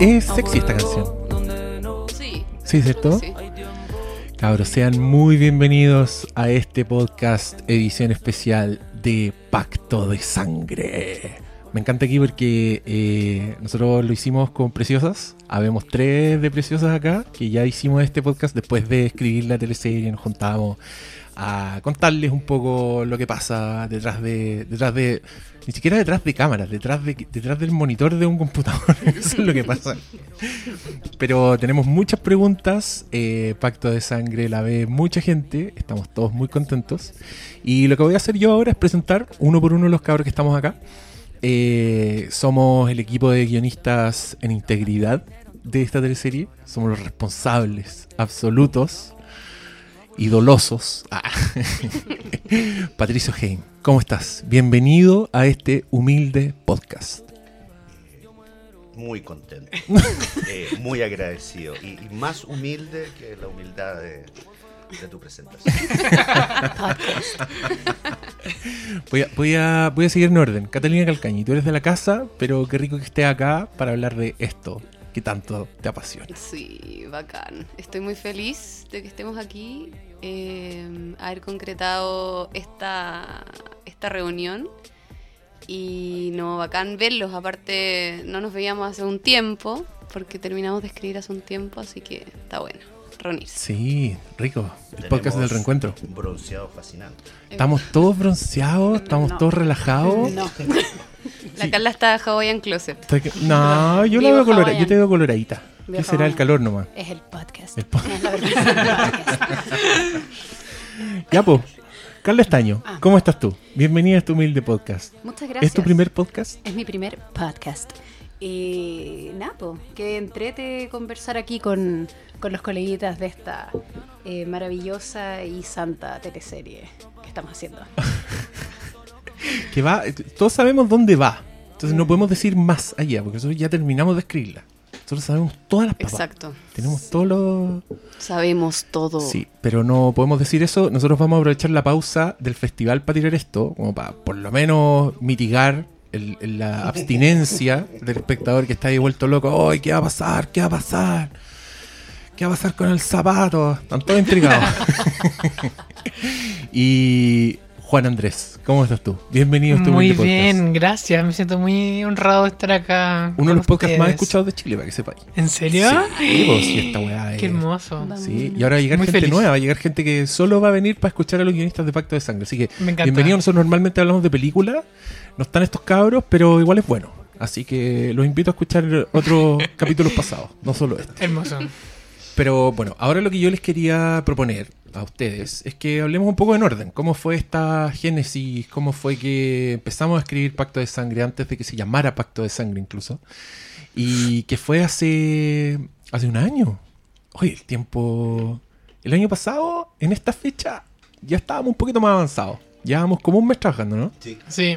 Es sexy esta canción. Sí. Sí, ¿cierto? Sí. Cabros, sean muy bienvenidos a este podcast edición especial de Pacto de Sangre. Me encanta aquí porque eh, nosotros lo hicimos con Preciosas. Habemos tres de Preciosas acá que ya hicimos este podcast después de escribir la teleserie. Nos juntábamos a contarles un poco lo que pasa detrás de, detrás de, ni siquiera detrás de cámaras, detrás de, detrás del monitor de un computador. Eso es lo que pasa. Pero tenemos muchas preguntas. eh, Pacto de Sangre la ve mucha gente. Estamos todos muy contentos. Y lo que voy a hacer yo ahora es presentar uno por uno los cabros que estamos acá. Eh, somos el equipo de guionistas en integridad de esta teleserie. Somos los responsables absolutos y dolosos. Ah. Patricio Heim, ¿cómo estás? Bienvenido a este humilde podcast. Muy contento, eh, muy agradecido y, y más humilde que la humildad de, de tu presentación. Voy a, voy, a, voy a seguir en orden. Catalina Calcañi, tú eres de la casa, pero qué rico que estés acá para hablar de esto que tanto te apasiona. Sí, bacán. Estoy muy feliz de que estemos aquí, eh, haber concretado esta, esta reunión. Y no, bacán verlos. Aparte, no nos veíamos hace un tiempo, porque terminamos de escribir hace un tiempo, así que está bueno reunirse. Sí, rico. El Tenemos podcast del reencuentro. Un bronceado fascinante. Estamos todos bronceados, estamos No. todos relajados. No. La Carla está Hawaiian Closet. No, yo la veo colora- hawaiano. yo te veo coloradita. ¿Qué será el calor nomás? Es el podcast. El podcast. Ya, pues. Carla Estaño, Ah. ¿cómo estás tú? Bienvenida a este humilde podcast. Muchas gracias. ¿Es tu primer podcast? Es mi primer podcast. Y Napo, que entrete conversar aquí con, con los coleguitas de esta eh, maravillosa y santa teleserie que estamos haciendo. Que va, todos sabemos dónde va. Entonces no podemos decir más allá, porque nosotros ya terminamos de escribirla. Nosotros sabemos todas las papas. Exacto. Tenemos todos los... Sabemos todo. Sí, pero no podemos decir eso. Nosotros vamos a aprovechar la pausa del festival para tirar esto, como para por lo menos mitigar el- el- la abstinencia del espectador que está ahí vuelto loco. ¡Ay, qué va a pasar! ¿Qué va a pasar? ¿Qué va a pasar con el zapato? Están todos intrigados. y Juan Andrés, ¿cómo estás tú? Bienvenido a este Muy podcast. bien, gracias. Me siento muy honrado de estar acá. Uno de los podcasts más escuchados de Chile, para que sepáis. ¿En serio? Sí, sí, esta weá es- Qué hermoso. Sí, y ahora va a llegar Muy gente feliz. nueva, va a llegar gente que solo va a venir para escuchar a los guionistas de Pacto de Sangre. Así que, Me encanta. bienvenidos. Nosotros normalmente hablamos de películas, no están estos cabros, pero igual es bueno. Así que los invito a escuchar otros capítulos pasados, no solo este. Hermoso. Pero bueno, ahora lo que yo les quería proponer a ustedes es que hablemos un poco en orden. ¿Cómo fue esta génesis? ¿Cómo fue que empezamos a escribir Pacto de Sangre antes de que se llamara Pacto de Sangre incluso? Y que fue hace, hace un año. Oye, el tiempo... El año pasado, en esta fecha, ya estábamos un poquito más avanzados. Llevábamos como un mes trabajando, ¿no? Sí. Sí.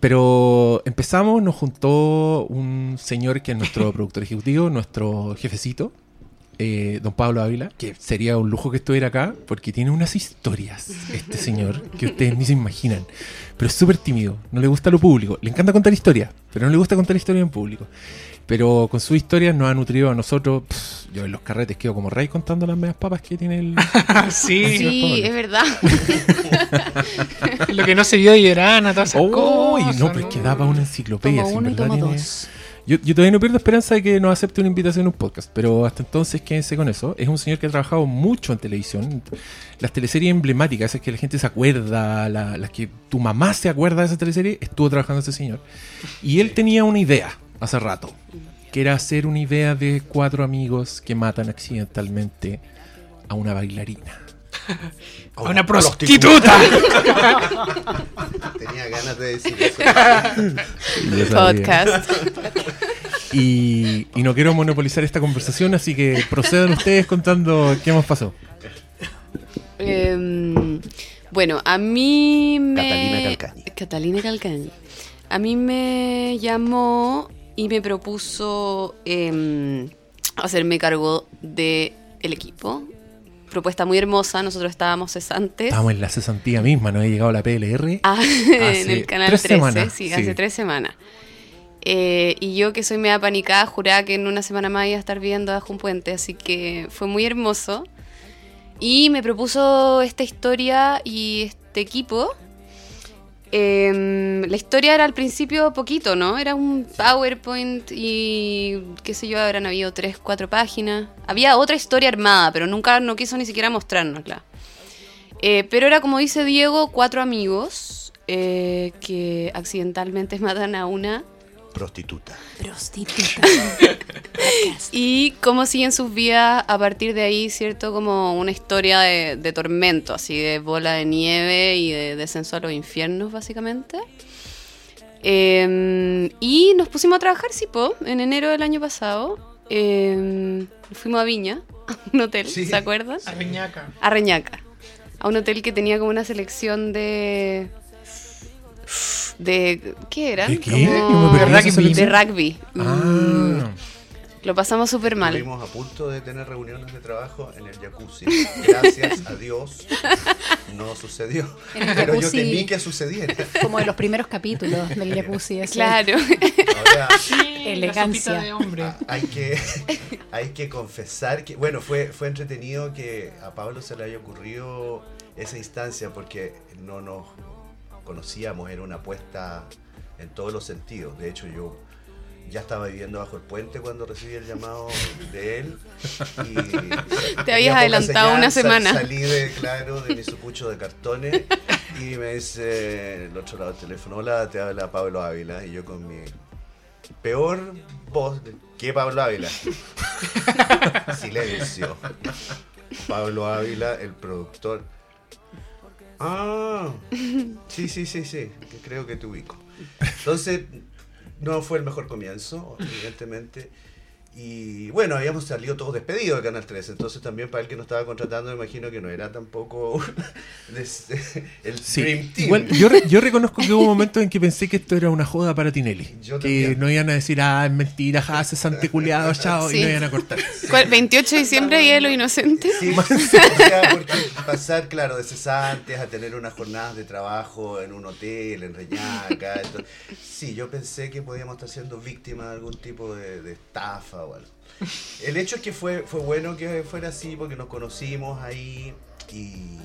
Pero empezamos, nos juntó un señor que es nuestro productor ejecutivo, nuestro jefecito, eh, don Pablo Ávila, que sería un lujo que estuviera acá, porque tiene unas historias, este señor, que ustedes ni se imaginan. Pero es súper tímido, no le gusta lo público, le encanta contar historias, pero no le gusta contar historias en público. Pero con sus historias nos ha nutrido a nosotros. pff, yo en los carretes quedo como rey contando las medias papas que tiene el... sí. Sí, es verdad. Lo que no se vio de Llorana, todas esas ¡Uy! cosas. no, pero es que daba una enciclopedia. En uno y tiene- dos. Yo, todavía no pierdo esperanza de que nos acepte una invitación a un podcast, pero hasta entonces quédense con eso. Es un señor que ha trabajado mucho en televisión. Las teleseries emblemáticas, esas que la gente se acuerda, la- las que tu mamá se acuerda de esa teleserie, estuvo trabajando ese señor. Y él tenía una idea hace rato, que era hacer una idea de cuatro amigos que matan accidentalmente a una bailarina. A una prostituta. Tenía ganas de decir eso. Podcast. Y, y no quiero monopolizar esta conversación, así que procedan ustedes contando qué más pasó. Em, bueno, a mí me... Catalina Calcañi. Catalina Calcañi. A mí me llamó y me propuso em, hacerme cargo de el equipo propuesta muy hermosa. Nosotros estábamos cesantes. Estábamos en la cesantía misma, no había llegado la PLR. Ah, en el canal tres 13, semanas, sí, sí. hace tres semanas. Eh, y yo que soy media panicada, juraba que en una semana más iba a estar viendo bajo un puente, así que fue muy hermoso. Y me propuso esta historia y este equipo. Em, la historia era al principio poquito, ¿no? Era un PowerPoint y qué sé yo, habrán habido tres, cuatro páginas. Había otra historia armada, pero nunca no quiso ni siquiera mostrárnosla. Eh, pero era como dice Diego, cuatro amigos eh, que accidentalmente matan a una Prostituta. Prostituta. y cómo siguen sus vidas a partir de ahí, ¿cierto? Como una historia de, de tormento, así de bola de nieve y de descenso a los infiernos, básicamente. Eh, y nos pusimos a trabajar, sí, po, en enero del año pasado. Eh, fuimos a Viña, a un hotel, Sí. ¿se acuerdan? A Reñaca. a Reñaca, a un hotel que tenía como una selección de de ¿qué eran? ¿De qué? Como- perdí esa de rugby. Mm, Ah, Lo pasamos súper mal. Estuvimos a punto de tener reuniones de trabajo en el jacuzzi. Gracias a Dios no sucedió. En el Pero yo temí que sucediera. Como de los primeros capítulos del jacuzzi. ese. Claro. Ahora, Elegancia. La de hombre. a- hay que, hay que confesar que, bueno, fue, fue entretenido que a Pablo se le haya ocurrido esa instancia porque no nos conocíamos, era una apuesta en todos los sentidos. De hecho, yo ya estaba viviendo bajo el puente cuando recibí el llamado de él. Y Te habías adelantado una sal- semana. Salí de, claro, de mi sucucho de cartones y me dice el otro lado del teléfono, hola, te habla Pablo Ávila. Y yo con mi peor voz que Pablo Ávila. Silencio. Pablo Ávila, el productor. Ah, sí, sí, sí, sí, creo que te ubico. Entonces, no fue el mejor comienzo, evidentemente. Y bueno, habíamos salido todos despedidos de Canal 13, entonces también para el que nos estaba contratando, me imagino que no era tampoco el sí. Dream Team. Igual, yo, re- yo reconozco que hubo momentos en que pensé que esto era una joda para Tinelli. Yo que también. no iban a decir, ah, es mentira, ja, cesante culiado, chao, y Sí. no iban a cortar. ¿Cuál? 28 de diciembre y de los inocentes. Sí, o sea, porque pasar, claro, de cesantes a tener unas jornadas de trabajo en un hotel, en Reñaca. entonces- sí, yo pensé que podíamos estar siendo víctimas de algún tipo de, de estafa El hecho es que fue, fue bueno que fuera así porque nos conocimos ahí y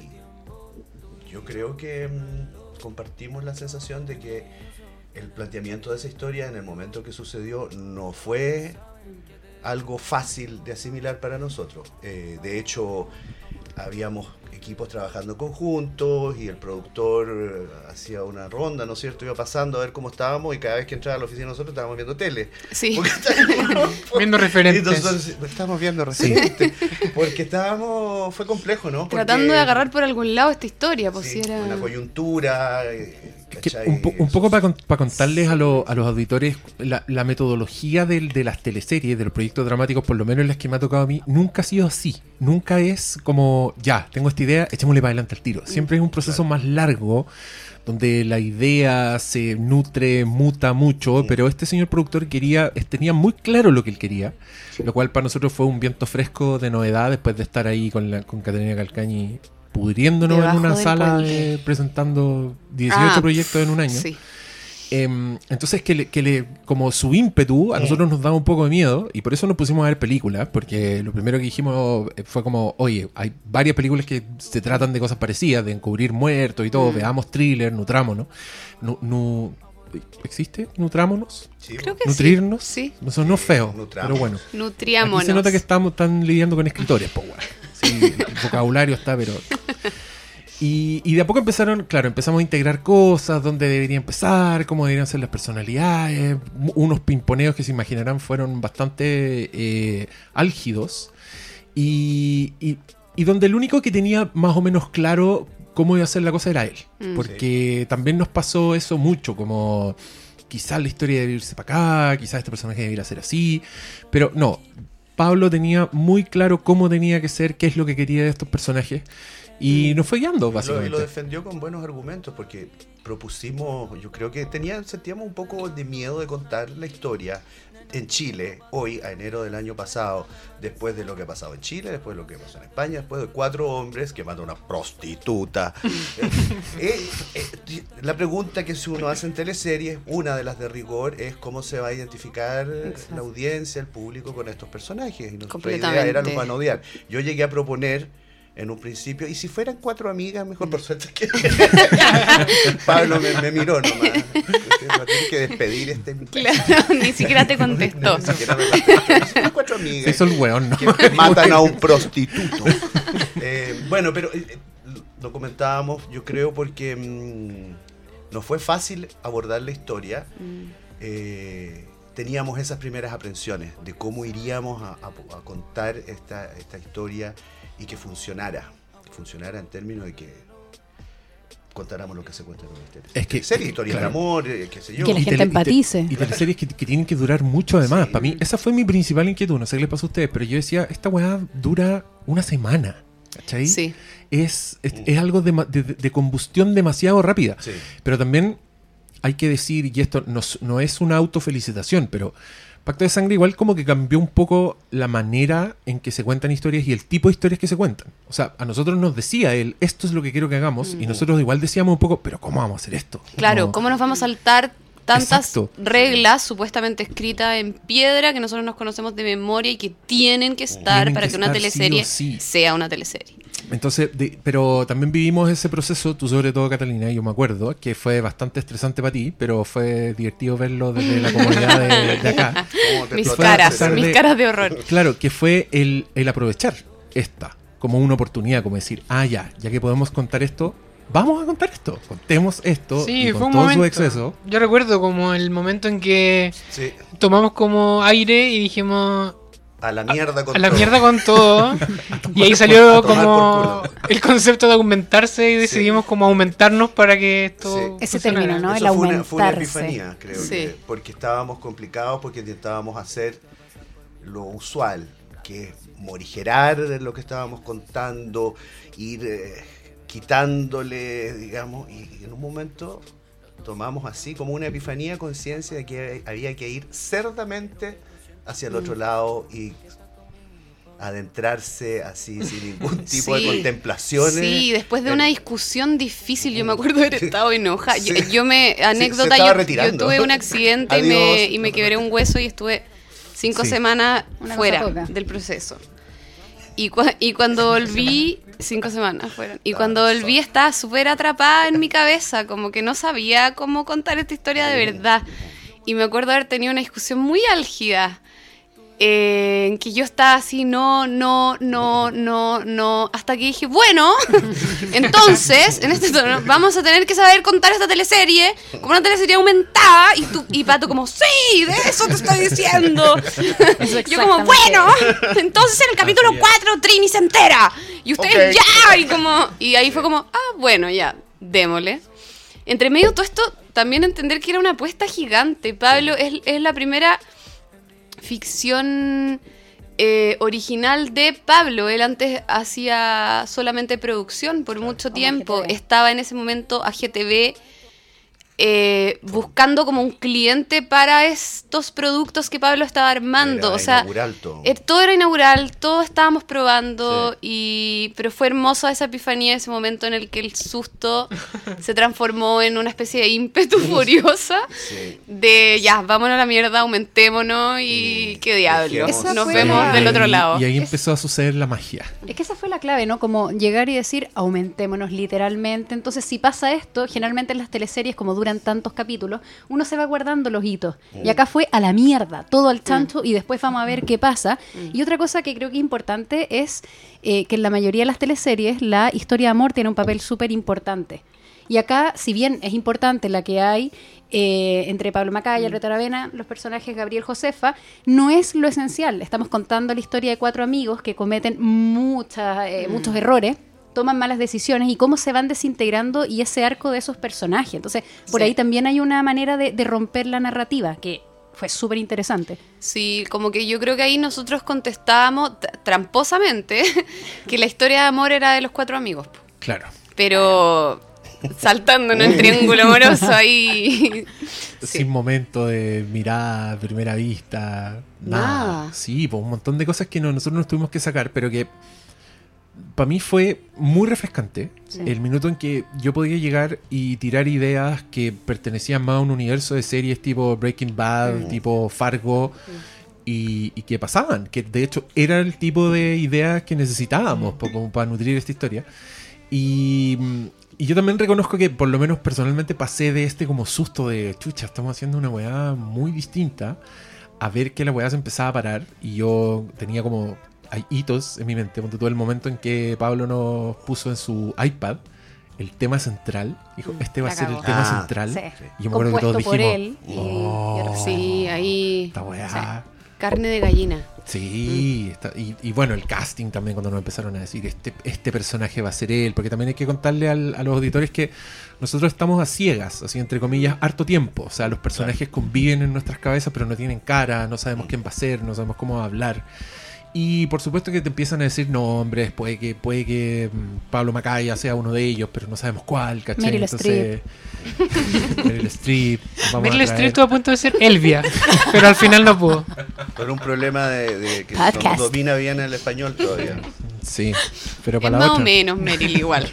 yo creo que mm, compartimos la sensación de que el planteamiento de esa historia en el momento que sucedió no fue algo fácil de asimilar para nosotros. Eh, de hecho, habíamos equipos trabajando conjuntos y el productor eh, hacía una ronda, ¿no es cierto? Iba pasando a ver cómo estábamos y cada vez que entraba a la oficina nosotros estábamos viendo tele. Sí. Porque estábamos- Viendo referentes. nosotros estábamos viendo reciente. Porque estábamos, fue complejo, ¿no? Porque- Tratando de agarrar por algún lado esta historia, pues Sí, si era... una coyuntura. eh. Un, po- un poco para contarles a, lo- a los auditores la, la metodología del- de las teleseries, de los proyectos dramáticos, por lo menos en las que me ha tocado a mí, nunca ha sido así. Nunca es como, ya, tengo esta idea, echémosle para adelante al tiro. Siempre es un proceso más largo, donde la idea se nutre, muta mucho, Mm. pero este señor productor quería, tenía muy claro lo que él quería, lo cual para nosotros fue un viento fresco de novedad después de estar ahí con, la, con Catalina Calcañi pudriéndonos Debajo en una sala presentando 18 Ah, proyectos en un año. Sí. Em, entonces, que, le, que le- como su ímpetu a nosotros nos daba un poco de miedo y por eso nos pusimos a ver películas, porque lo primero que dijimos eh, fue como, oye, hay varias películas que se tratan de cosas parecidas, de encubrir muertos y todo, Mm. veamos thriller, nutrámonos. Nu- nu- ¿Existe? ¿Nutrámonos? Sí, Creo que ¿Nutrirnos? sí. Me sonó feo, Nutramos. pero bueno. Nutriámonos. Aquí se nota que estamos tan lidiando con escritores, po, weón. Sí, el vocabulario está, pero. Y, y de a poco empezaron, claro, empezamos a integrar cosas, dónde debería empezar, cómo deberían ser las personalidades. Unos pimponeos que se imaginarán fueron bastante eh, álgidos. Y, y- y donde el único que tenía más o menos claro cómo iba a ser la cosa era él. Mm. Porque también nos pasó eso mucho, como quizás la historia debe irse para acá, quizás este personaje debiera ser así. Pero no, Pablo tenía muy claro cómo tenía que ser, qué es lo que quería de estos personajes. Y nos fue guiando, Lo, básicamente. lo defendió con buenos argumentos porque propusimos, yo creo que tenía, sentíamos un poco de miedo de contar la historia en Chile, hoy, a enero del año pasado, después de lo que ha pasado en Chile, después de lo que pasó en España, después de cuatro hombres que matan a una prostituta. Eh, eh, eh, la pregunta que si uno hace en teleseries, una de las de rigor, es cómo se va a identificar Exacto. la audiencia, el público con estos personajes. Y nuestra idea era los van a odiar. Yo llegué a proponer en un principio, y si fueran cuatro amigas, mejor por suerte que Pablo me, me miró nomás. Usted va a tener que despedir este Claro, ni siquiera te contestó. Ni siquiera me contestó. Son cuatro amigas hizo el weón, ¿no? que matan a un prostituto. Eh, bueno, pero eh, lo comentábamos, yo creo, porque mm, no fue fácil abordar la historia. Mm. Eh, teníamos esas primeras aprensiones de cómo iríamos a, a- a contar esta, esta historia y que funcionara. Que funcionara en términos de que contáramos lo que se cuenta en una historia. Es que- Serie, historias claro. de amor, eh, qué sé yo. Que la Y gente tele- y te- empatice. Y teleseries que, que tienen que durar mucho además. Sí. Para mí, esa fue mi principal inquietud. No sé qué le pasó a ustedes, pero yo decía, esta weá dura una semana. ¿Cachai? Sí. Es, es, es algo de, ma- de- de combustión demasiado rápida. Sí. Pero también hay que decir, y esto no es una autofelicitación, pero Pacto de Sangre igual como que cambió un poco la manera en que se cuentan historias y el tipo de historias que se cuentan. O sea, a nosotros nos decía él, esto es lo que quiero que hagamos, y nosotros igual decíamos un poco, pero ¿cómo vamos a hacer esto? Claro, ¿cómo nos vamos a saltar tantas Exacto. reglas supuestamente escritas en piedra que nosotros nos conocemos de memoria y que tienen que estar Tienen para que que una estar sí o teleserie sí. sea una teleserie? Entonces, de- pero también vivimos ese proceso, tú sobre todo Catalina, yo me acuerdo, que fue bastante estresante para ti, pero fue divertido verlo desde la comunidad de, de acá. ¿Cómo te Mis caras, mis caras de horror. Claro, que fue el, el aprovechar esta como una oportunidad, como decir, ah, ya, ya que podemos contar esto, vamos a contar esto, contemos esto Sí, y fue con un todo momento. su exceso. Yo recuerdo como el momento en que Sí, tomamos como aire y dijimos a la mierda con a la todo. mierda con todo. y ahí A salió como el concepto de aumentarse y decidimos como aumentarnos para que esto. Sí. Ese término, ¿no? Eso El fue una, fue una aumentarse. epifanía, creo Sí. que, porque estábamos complicados, porque intentábamos hacer lo usual, que es morigerar lo que estábamos contando, ir eh, quitándole, digamos, y en un momento tomamos así como una epifanía, conciencia de que había que ir cerdamente hacia el otro lado y adentrarse así sin ningún tipo de Sí. contemplaciones. Sí, después de una discusión difícil, yo me acuerdo de haber estado enojada. Yo, Sí. yo me, anécdota, estaba yo, tuve un accidente y me, y me quebré un hueso y estuve cinco Sí. semanas Una fuera del proceso. Y, y cuando volví, cinco semanas fueron. Y Ah, cuando volví estaba súper atrapada en mi cabeza, como que no sabía cómo contar esta historia de verdad. Y me acuerdo haber tenido una discusión muy álgida. Eh, en que yo estaba así, no, no, no, no, no, hasta que dije, bueno, entonces, en este tono, vamos a tener que saber contar esta teleserie como una teleserie aumentada, y tú, y Pato como, sí, de eso te estoy diciendo. Yo como, bueno, entonces en el capítulo 4 Trini se entera, y ustedes ya, y como, y ahí fue como, ah, bueno, ya, démosle. Entre medio de todo esto, también entender que era una apuesta gigante. Pablo es, es la primera ficción eh, original de Pablo. Él antes hacía solamente producción por mucho tiempo. Estaba en ese momento a GTV eh, buscando como un cliente para estos productos que Pablo estaba armando. Era o sea, inaugural todo. eh, todo era inaugural, todo estábamos probando, y pero fue hermosa esa epifanía, ese momento en el que el susto se transformó en una especie de ímpetu furiosa Sí. de ya, vámonos a la mierda, aumentémonos y Y qué diablo. Nos vemos del otro lado. Y ahí empezó a suceder la magia. Es que esa fue la clave, ¿no? Como llegar y decir, aumentémonos literalmente. Entonces, si pasa esto, generalmente en las teleseries, como duran tantos capítulos, uno se va guardando los hitos. Y acá fue a la mierda, todo al chancho, y después vamos a ver qué pasa. Y otra cosa que creo que es importante es eh, que en la mayoría de las teleseries la historia de amor tiene un papel súper importante. Y acá, si bien es importante la que hay eh, entre Pablo Macaya, Alberto Aravena, los personajes Gabriel Josefa, no es lo esencial. Estamos contando la historia de cuatro amigos que cometen muchas, eh, muchos errores toman malas decisiones y cómo se van desintegrando y ese arco de esos personajes. Entonces, por Sí. ahí también hay una manera de, de romper la narrativa que fue súper interesante. Sí, como que yo creo que ahí nosotros contestábamos tramposamente que la historia de amor era de los cuatro amigos. Claro. Pero saltando en el triángulo amoroso ahí. Sí. Sin momento de mirada, primera vista, nada. Nada. Sí, pues un montón de cosas que no- nosotros nos tuvimos que sacar, pero que para mí fue muy refrescante. Sí. El minuto en que yo podía llegar y tirar ideas que pertenecían más a un universo de series tipo Breaking Bad, tipo Fargo. Y, y que pasaban, que de hecho era el tipo de ideas que necesitábamos como para nutrir esta historia. Y, y yo también reconozco que por lo menos personalmente pasé de este como susto de, chucha, estamos haciendo una weá muy distinta, a ver que la weá se empezaba a parar y yo tenía como, hay hitos en mi mente, ponte todo el momento en que Pablo nos puso en su iPad el tema central, dijo, este va a ser el tema Ah, central. Sí. Y yo me acuerdo que todos dijimos, él y- "Oh, y. Sí, ahí. esta weá. Carne de gallina. Sí, está- y, y bueno, el casting también cuando nos empezaron a decir, este, este personaje va a ser él, porque también hay que contarle al- a los auditores que nosotros estamos a ciegas, así entre comillas, harto tiempo. O sea, los personajes conviven en nuestras cabezas, pero no tienen cara, no sabemos quién va a ser, no sabemos cómo va a hablar. Y por supuesto que te empiezan a decir nombres, puede que, puede que mm, Pablo Macaya sea uno de ellos, pero no sabemos cuál, ¿cachai? Meryl Entonces, Meryl Streep. Meryl Streep estuvo a punto de ser Elvia, pero al final no pudo. Con un problema de, de que Podcast. no domina bien el español todavía. Sí, pero Es para la más o menos Meryl igual.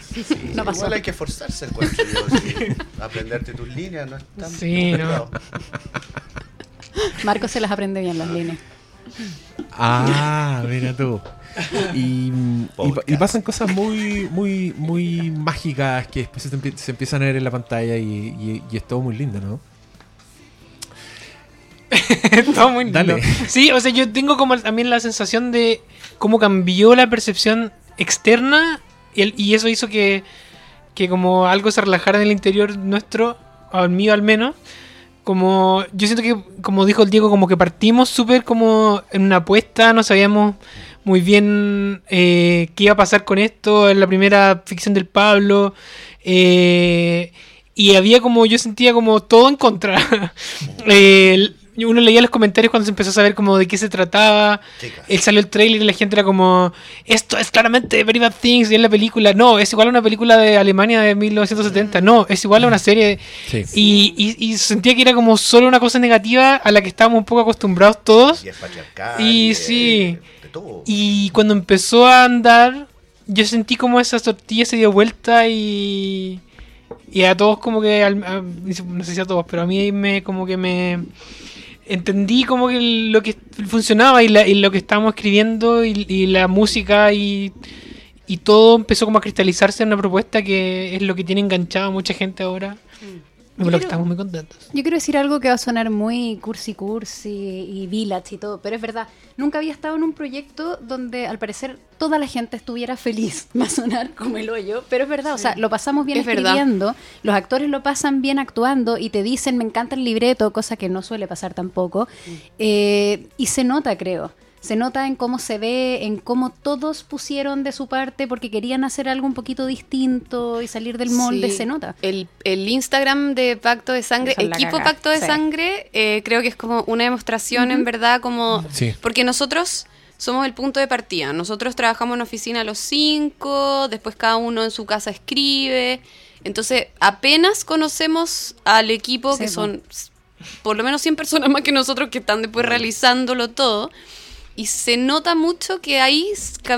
No pasó. Igual hay que esforzarse, encuentro yo. sí. Aprenderte tus líneas no es tan Sí, complicado. Marco se las aprende bien las líneas. Ah, mira tú. Y, pasan cosas muy, muy, muy mágicas que después se, empie- se empiezan a ver en la pantalla y, y- y es todo muy lindo, ¿no? Todo muy lindo. Dale. Sí, o sea, yo tengo como también la sensación de cómo cambió la percepción externa y, el- y eso hizo que, que como algo se relajara en el interior nuestro, al mío al menos. Como yo siento que, como dijo el Diego, como que partimos súper como en una apuesta, no sabíamos muy bien eh, qué iba a pasar con esto, en la primera ficción del Pablo. eh, y había como, yo sentía como todo en contra. Eh, uno leía los comentarios cuando se empezó a saber como de qué se trataba. Él salió el trailer y la gente era como, esto es claramente Very Bad Things y es la película. No, es igual a una película de Alemania de 1970. No, es igual a una serie. Sí. Y, y- y sentía que era como solo una cosa negativa a la que estábamos un poco acostumbrados todos. Y es. Y de- sí. Y cuando empezó a andar, yo sentí como esa tortilla se dio vuelta y. Y a todos como que. a- no sé si a todos, pero a mí me como que me. Entendí como que lo que funcionaba y, la- y lo que estábamos escribiendo y, la música y, y todo empezó como a cristalizarse en una propuesta que es lo que tiene enganchado a mucha gente ahora. Y por lo que Quiero- estamos muy contentos. Yo quiero decir algo que va a sonar muy cursi cursi y village y todo, pero es verdad, nunca había estado en un proyecto donde al parecer toda la gente estuviera feliz. Va a sonar como el hoyo, pero es verdad, o sea, lo pasamos bien Es verdad. escribiendo, los actores lo pasan bien actuando y te dicen me encanta el libreto, cosa que no suele pasar tampoco, eh, y se nota, creo. Se nota en cómo se ve, en cómo todos pusieron de su parte porque querían hacer algo un poquito distinto y salir del molde, Sí. se nota. El, el Instagram de Pacto de Sangre, equipo caga, Pacto de sí. Sangre, eh, creo que es como una demostración en verdad como... Sí. Porque nosotros somos el punto de partida. Nosotros trabajamos en oficina los cinco, después cada uno en su casa escribe. Entonces, apenas conocemos al equipo, Sí, que son por lo menos 100 personas más que nosotros que están después realizándolo todo. Y se nota mucho que ahí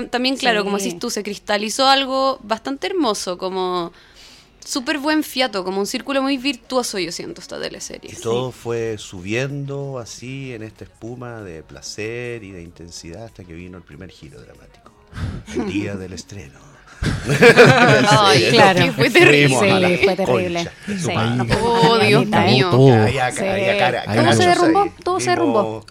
también, claro, como decís tú, se cristalizó algo bastante hermoso, como súper buen fiato, como un círculo muy virtuoso, yo siento, esta teleserie. Y todo fue subiendo así en esta espuma de placer y de intensidad hasta que vino el primer giro dramático. El día del estreno. Ay, claro. fue terrible. Sí, fue terrible. Sí, Oh, Dios mío. Todo. Se derrumbó, todo se derrumbó.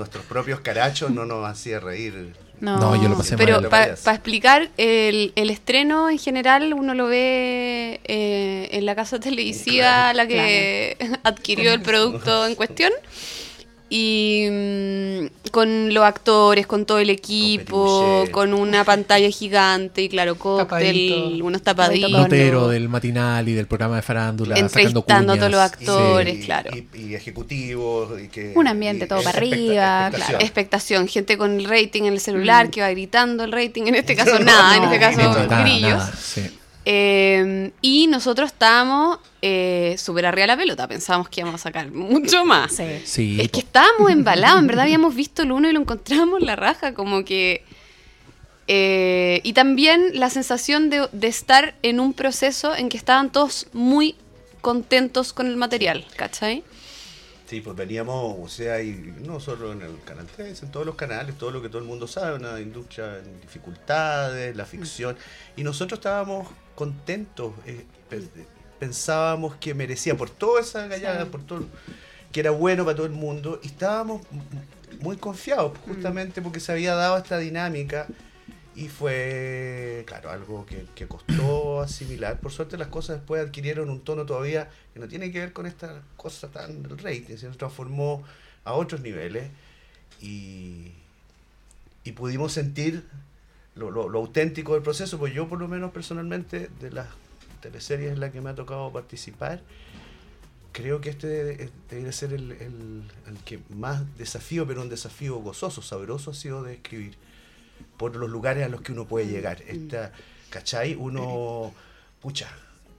Nuestros propios carachos no nos hacía reír. No, No, yo lo pasé Pero para explicar, el, el estreno en general uno lo ve eh, en la casa televisiva la que adquirió el producto en cuestión. Y mm, con los actores, con todo el equipo, Petit con una pantalla gigante y claro, cóctel, Tapadito. unos tapaditos. Notero del matinal y del programa de farándula, sacando Entrevistando a todos los actores. Y- claro. Y, y ejecutivos. Y que, Un ambiente y- todo para expecta- arriba, expectación. claro. Expectación, gente con el rating en el celular que va gritando el rating, en este caso nada, en No. este caso Nada, Nada, grillos. nada, sí. Eh, y nosotros estábamos eh, súper arriba la pelota, pensábamos que íbamos a sacar mucho más. Sí. Sí, Es que estábamos embalados, en verdad habíamos visto el uno y lo encontramos la raja, como que... eh, y también la sensación de, de estar en un proceso en que estaban todos muy contentos con el material, ¿cachai? Sí, pues veníamos, o sea, y no solo en el Canal 3, en todos los canales, todo lo que todo el mundo sabe, una industria en dificultades, la ficción, y nosotros estábamos contentos, eh, pe- pensábamos que merecía por toda esa gallada, por todo, que era bueno para todo el mundo, y estábamos muy confiados, justamente porque se había dado esta dinámica, y fue, claro, algo que, que costó asimilar. Por suerte las cosas después adquirieron un tono todavía que no tiene que ver con esta cosa tan del rating, se transformó a otros niveles y, y pudimos sentir lo, lo- lo auténtico del proceso, pues yo por lo menos personalmente de las teleseries en las que me ha tocado participar, creo que este debe, debe ser el, el- el que más desafío, pero un desafío gozoso, sabroso ha sido de escribir por los lugares a los que uno puede llegar. Esta, ¿Cachai? Uno, pucha,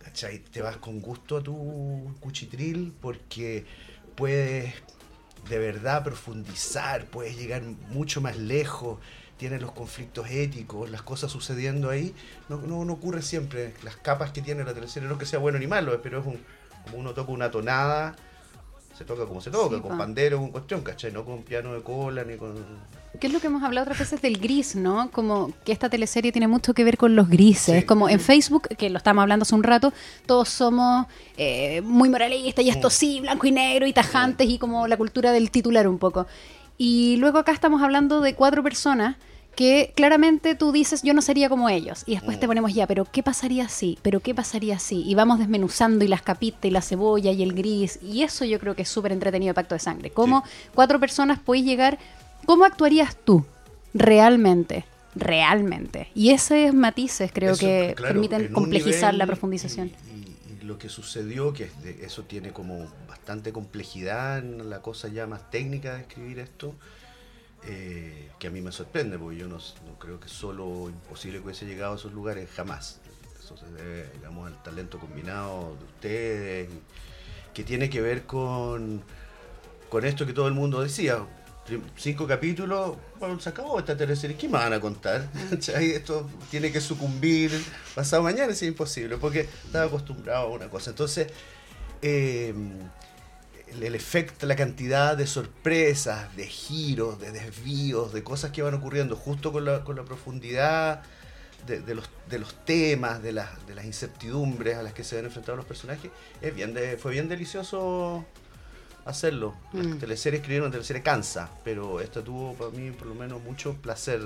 ¿cachai? Te vas con gusto a tu cuchitril porque puedes de verdad profundizar, puedes llegar mucho más lejos, tienes los conflictos éticos, las cosas sucediendo ahí. No, no, no ocurre siempre. Las capas que tiene la teleserie, no es que sea bueno ni malo, pero es un, como uno toca una tonada, se toca como se toca, Sí, con pa. pandero, con cuestión, ¿cachai? No con piano de cola ni con ¿Qué es lo que hemos hablado otras veces del gris, no? Como que esta teleserie tiene mucho que ver con los grises. Sí. Como en Facebook, que lo estábamos hablando hace un rato, todos somos eh, muy moralistas y esto Mm. sí, blanco y negro y tajantes y como la cultura del titular un poco. Y luego acá estamos hablando de cuatro personas que claramente tú dices yo no sería como ellos y después te Mm. ponemos ya, pero ¿qué pasaría si? ¿Pero qué pasaría si? Y vamos desmenuzando y las capitas y la cebolla y el gris y eso yo creo que es súper entretenido Pacto de Sangre. Cómo cuatro personas puedes llegar, ¿cómo actuarías tú realmente? Realmente. Y esos matices creo Eso, que claro, permiten complejizar nivel la y- profundización. Y, y lo que sucedió, que eso tiene como bastante complejidad en la cosa ya más técnica de escribir esto, eh, que a mí me sorprende, porque yo no, no creo que solo imposible que hubiese llegado a esos lugares jamás. Eso se debe, digamos, al talento combinado de ustedes, que tiene que ver con, con esto que todo el mundo decía. Cinco capítulos, bueno, se acabó esta teleserie, ¿qué me van a contar? ¿Cachai? Esto tiene que sucumbir pasado mañana, es imposible, porque estaba acostumbrado a una cosa. Entonces, eh, el, el efecto, la cantidad de sorpresas, de giros, de desvíos, de cosas que van ocurriendo justo con la, con la profundidad de, de los, de los temas, de las, de las incertidumbres a las que se ven enfrentados los personajes, es bien de, fue bien delicioso hacerlo. Las Mm. teleseries, escribir una teleserie cansa, pero esta tuvo para mí por lo menos mucho placer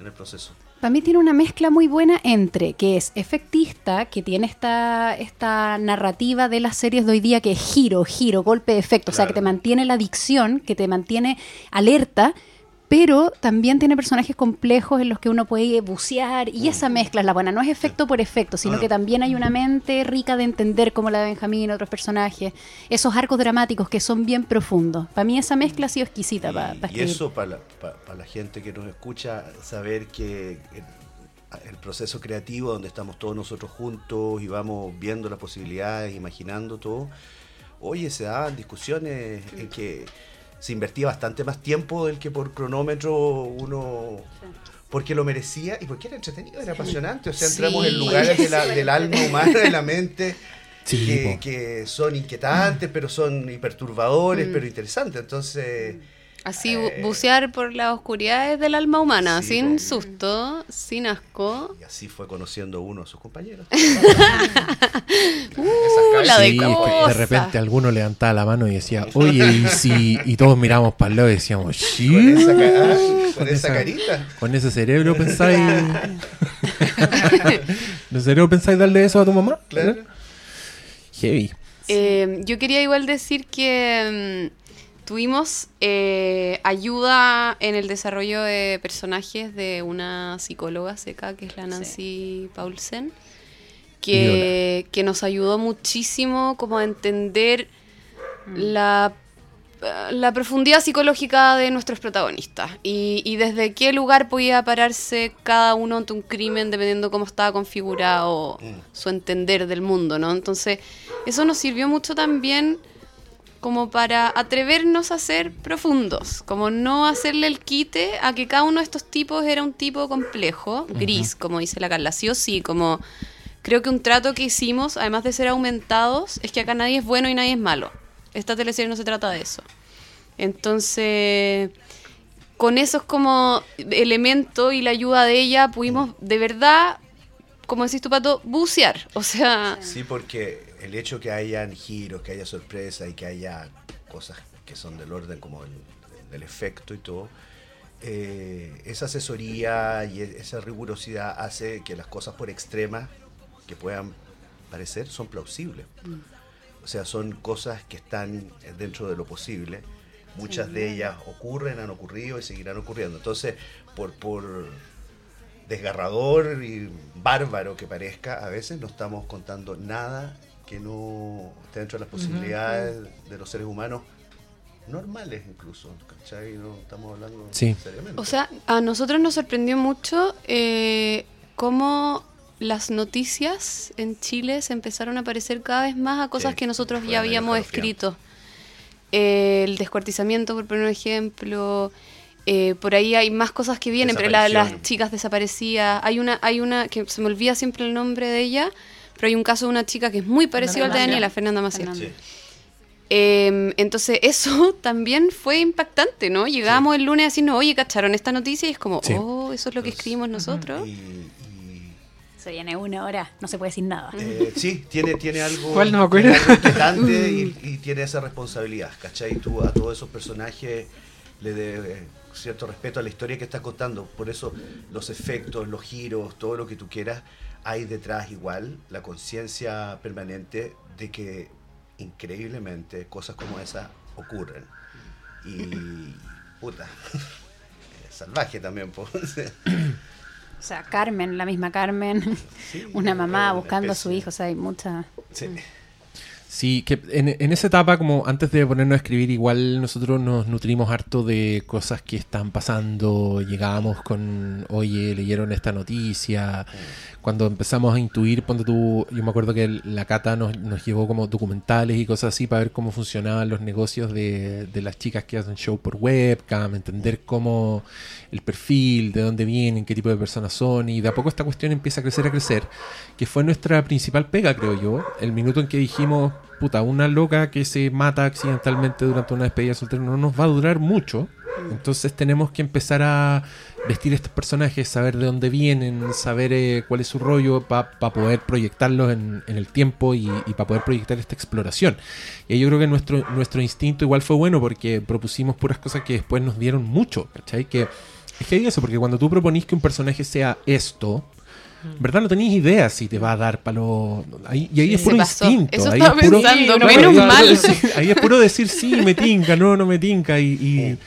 en el proceso. Para mí tiene una mezcla muy buena entre que es efectista, que tiene esta, esta narrativa de las series de hoy día que es giro, giro, golpe de efecto, o sea, que te mantiene la adicción, que te mantiene alerta, pero también tiene personajes complejos en los que uno puede bucear y esa mezcla es la buena, no es efecto por efecto, sino Mm. No. que también hay una mente rica de entender como la de Benjamín, otros personajes, esos arcos dramáticos que son bien profundos. Para mí esa mezcla ha sido exquisita para Y, eso para la, pa- pa la gente que nos escucha, saber que el, el proceso creativo donde estamos todos nosotros juntos y vamos viendo las posibilidades, imaginando todo, oye, se daban discusiones en que se invertía bastante más tiempo del que por cronómetro uno... Porque lo merecía y porque era entretenido, era apasionante. O sea, entramos en lugares de la- del alma humana, de la mente, Sí, que, que son inquietantes, pero son y perturbadores, Mm. pero interesantes. Entonces, Así Eh, bucear por las oscuridades del alma humana, Sí, sin susto, sin asco. y así fue conociendo uno a sus compañeros. Uh, la de Sí, de repente alguno levantaba la mano y decía, oye, y si. Y todos miramos para el lado y decíamos, sí. con esa, ah, con Con esa esa- carita. Con ese cerebro pensáis. ¿De cerebro pensáis darle eso a tu mamá? Claro. Heavy. Eh, yo quería igual decir que mm, tuvimos eh, ayuda en el desarrollo de personajes de una psicóloga seca, que es la Nancy Paulsen, que, que nos ayudó muchísimo como a entender la eh, la profundidad psicológica de nuestros protagonistas y, y desde qué lugar podía pararse cada uno ante un crimen dependiendo cómo estaba configurado Mm. su entender del mundo, ¿no? Entonces, eso nos sirvió mucho también como para atrevernos a ser profundos, como no hacerle el quite a que cada uno de estos tipos era un tipo complejo, gris, como dice la Carla, sí o sí, como creo que un trato que hicimos, además de ser aumentados, es que acá nadie es bueno y nadie es malo. Esta teleserie no se trata de eso. Entonces, con esos como elementos y la ayuda de ella, pudimos de verdad, como decís tú, Pato, bucear. O sea, Sí, porque el hecho que hayan giros, que haya sorpresas y que haya cosas que son del orden como el, del efecto y todo, eh, esa asesoría y e- esa rigurosidad hace que las cosas por extremas que puedan parecer son plausibles. O sea, son cosas que están dentro de lo posible. Muchas de ellas ocurren, han ocurrido y seguirán ocurriendo. Entonces, por, por desgarrador y bárbaro que parezca, a veces no estamos contando nada que no esté dentro de las posibilidades de los seres humanos normales incluso, ¿cachai? No estamos hablando Sí. seriamente. O sea, a nosotros nos sorprendió mucho eh, cómo las noticias en Chile se empezaron a parecer cada vez más a cosas Sí, que nosotros ya habíamos escrito. Eh, el descuartizamiento, por poner un ejemplo. eh, por ahí hay más cosas que vienen, pero la- las chicas desaparecidas. Hay una, hay una que se me olvida siempre el nombre de ella, pero hay un caso de una chica que es muy parecido al de. Daniela, Fernanda Maciel. Fernanda. Sí. Eh, entonces eso también fue impactante, ¿no? Llegamos el lunes a decirnos, oye, ¿cacharon esta noticia? Y es como, Sí. oh, eso es lo que Pues, escribimos nosotros. Y, y, Se viene una hora, no se puede decir nada. eh, sí, tiene, tiene algo, ¿Cuál? No me algo inquietante y, y tiene esa responsabilidad, ¿cachai? Tú a todos esos personajes le debes cierto respeto a la historia que estás contando. Por eso los efectos, los giros, todo lo que tú quieras, hay detrás igual la conciencia permanente de que increíblemente cosas como esas ocurren. Y puta, salvaje también. po. O sea, Carmen, la misma Carmen, Sí, una mamá buscando a su hijo, o sea, hay mucha... Sí. Sí, que en, en esa etapa, como antes de ponernos a escribir, igual nosotros nos nutrimos harto de cosas que están pasando. Llegábamos con, oye, leyeron esta noticia. Cuando empezamos a intuir, ponte tú, yo me acuerdo que la Cata nos, nos llevó como documentales y cosas así para ver cómo funcionaban los negocios de, de las chicas que hacen show por webcam, entender cómo el perfil, de dónde vienen, qué tipo de personas son. Y de a poco esta cuestión empieza a crecer, a crecer, que fue nuestra principal pega, creo yo. El minuto en que dijimos, puta, una loca que se mata accidentalmente durante una despedida de soltero no nos va a durar mucho. Entonces tenemos que empezar a vestir estos personajes, saber de dónde vienen, saber eh, cuál es su rollo para poder proyectarlos en, en el tiempo y, para poder proyectar esta exploración. Y yo creo que nuestro, nuestro instinto igual fue bueno porque propusimos puras cosas que después nos dieron mucho, ¿cachai? Que es que hay eso, porque cuando tú proponís que un personaje sea esto, ¿verdad? No tenéis idea si te va a dar palo. Ahí, y ahí es puro instinto. Eso ahí estaba es puro- pensando, Sí, menos ahí es puro mal. decir- ahí es puro decir sí, me tinca, no, no me tinca. Y, y,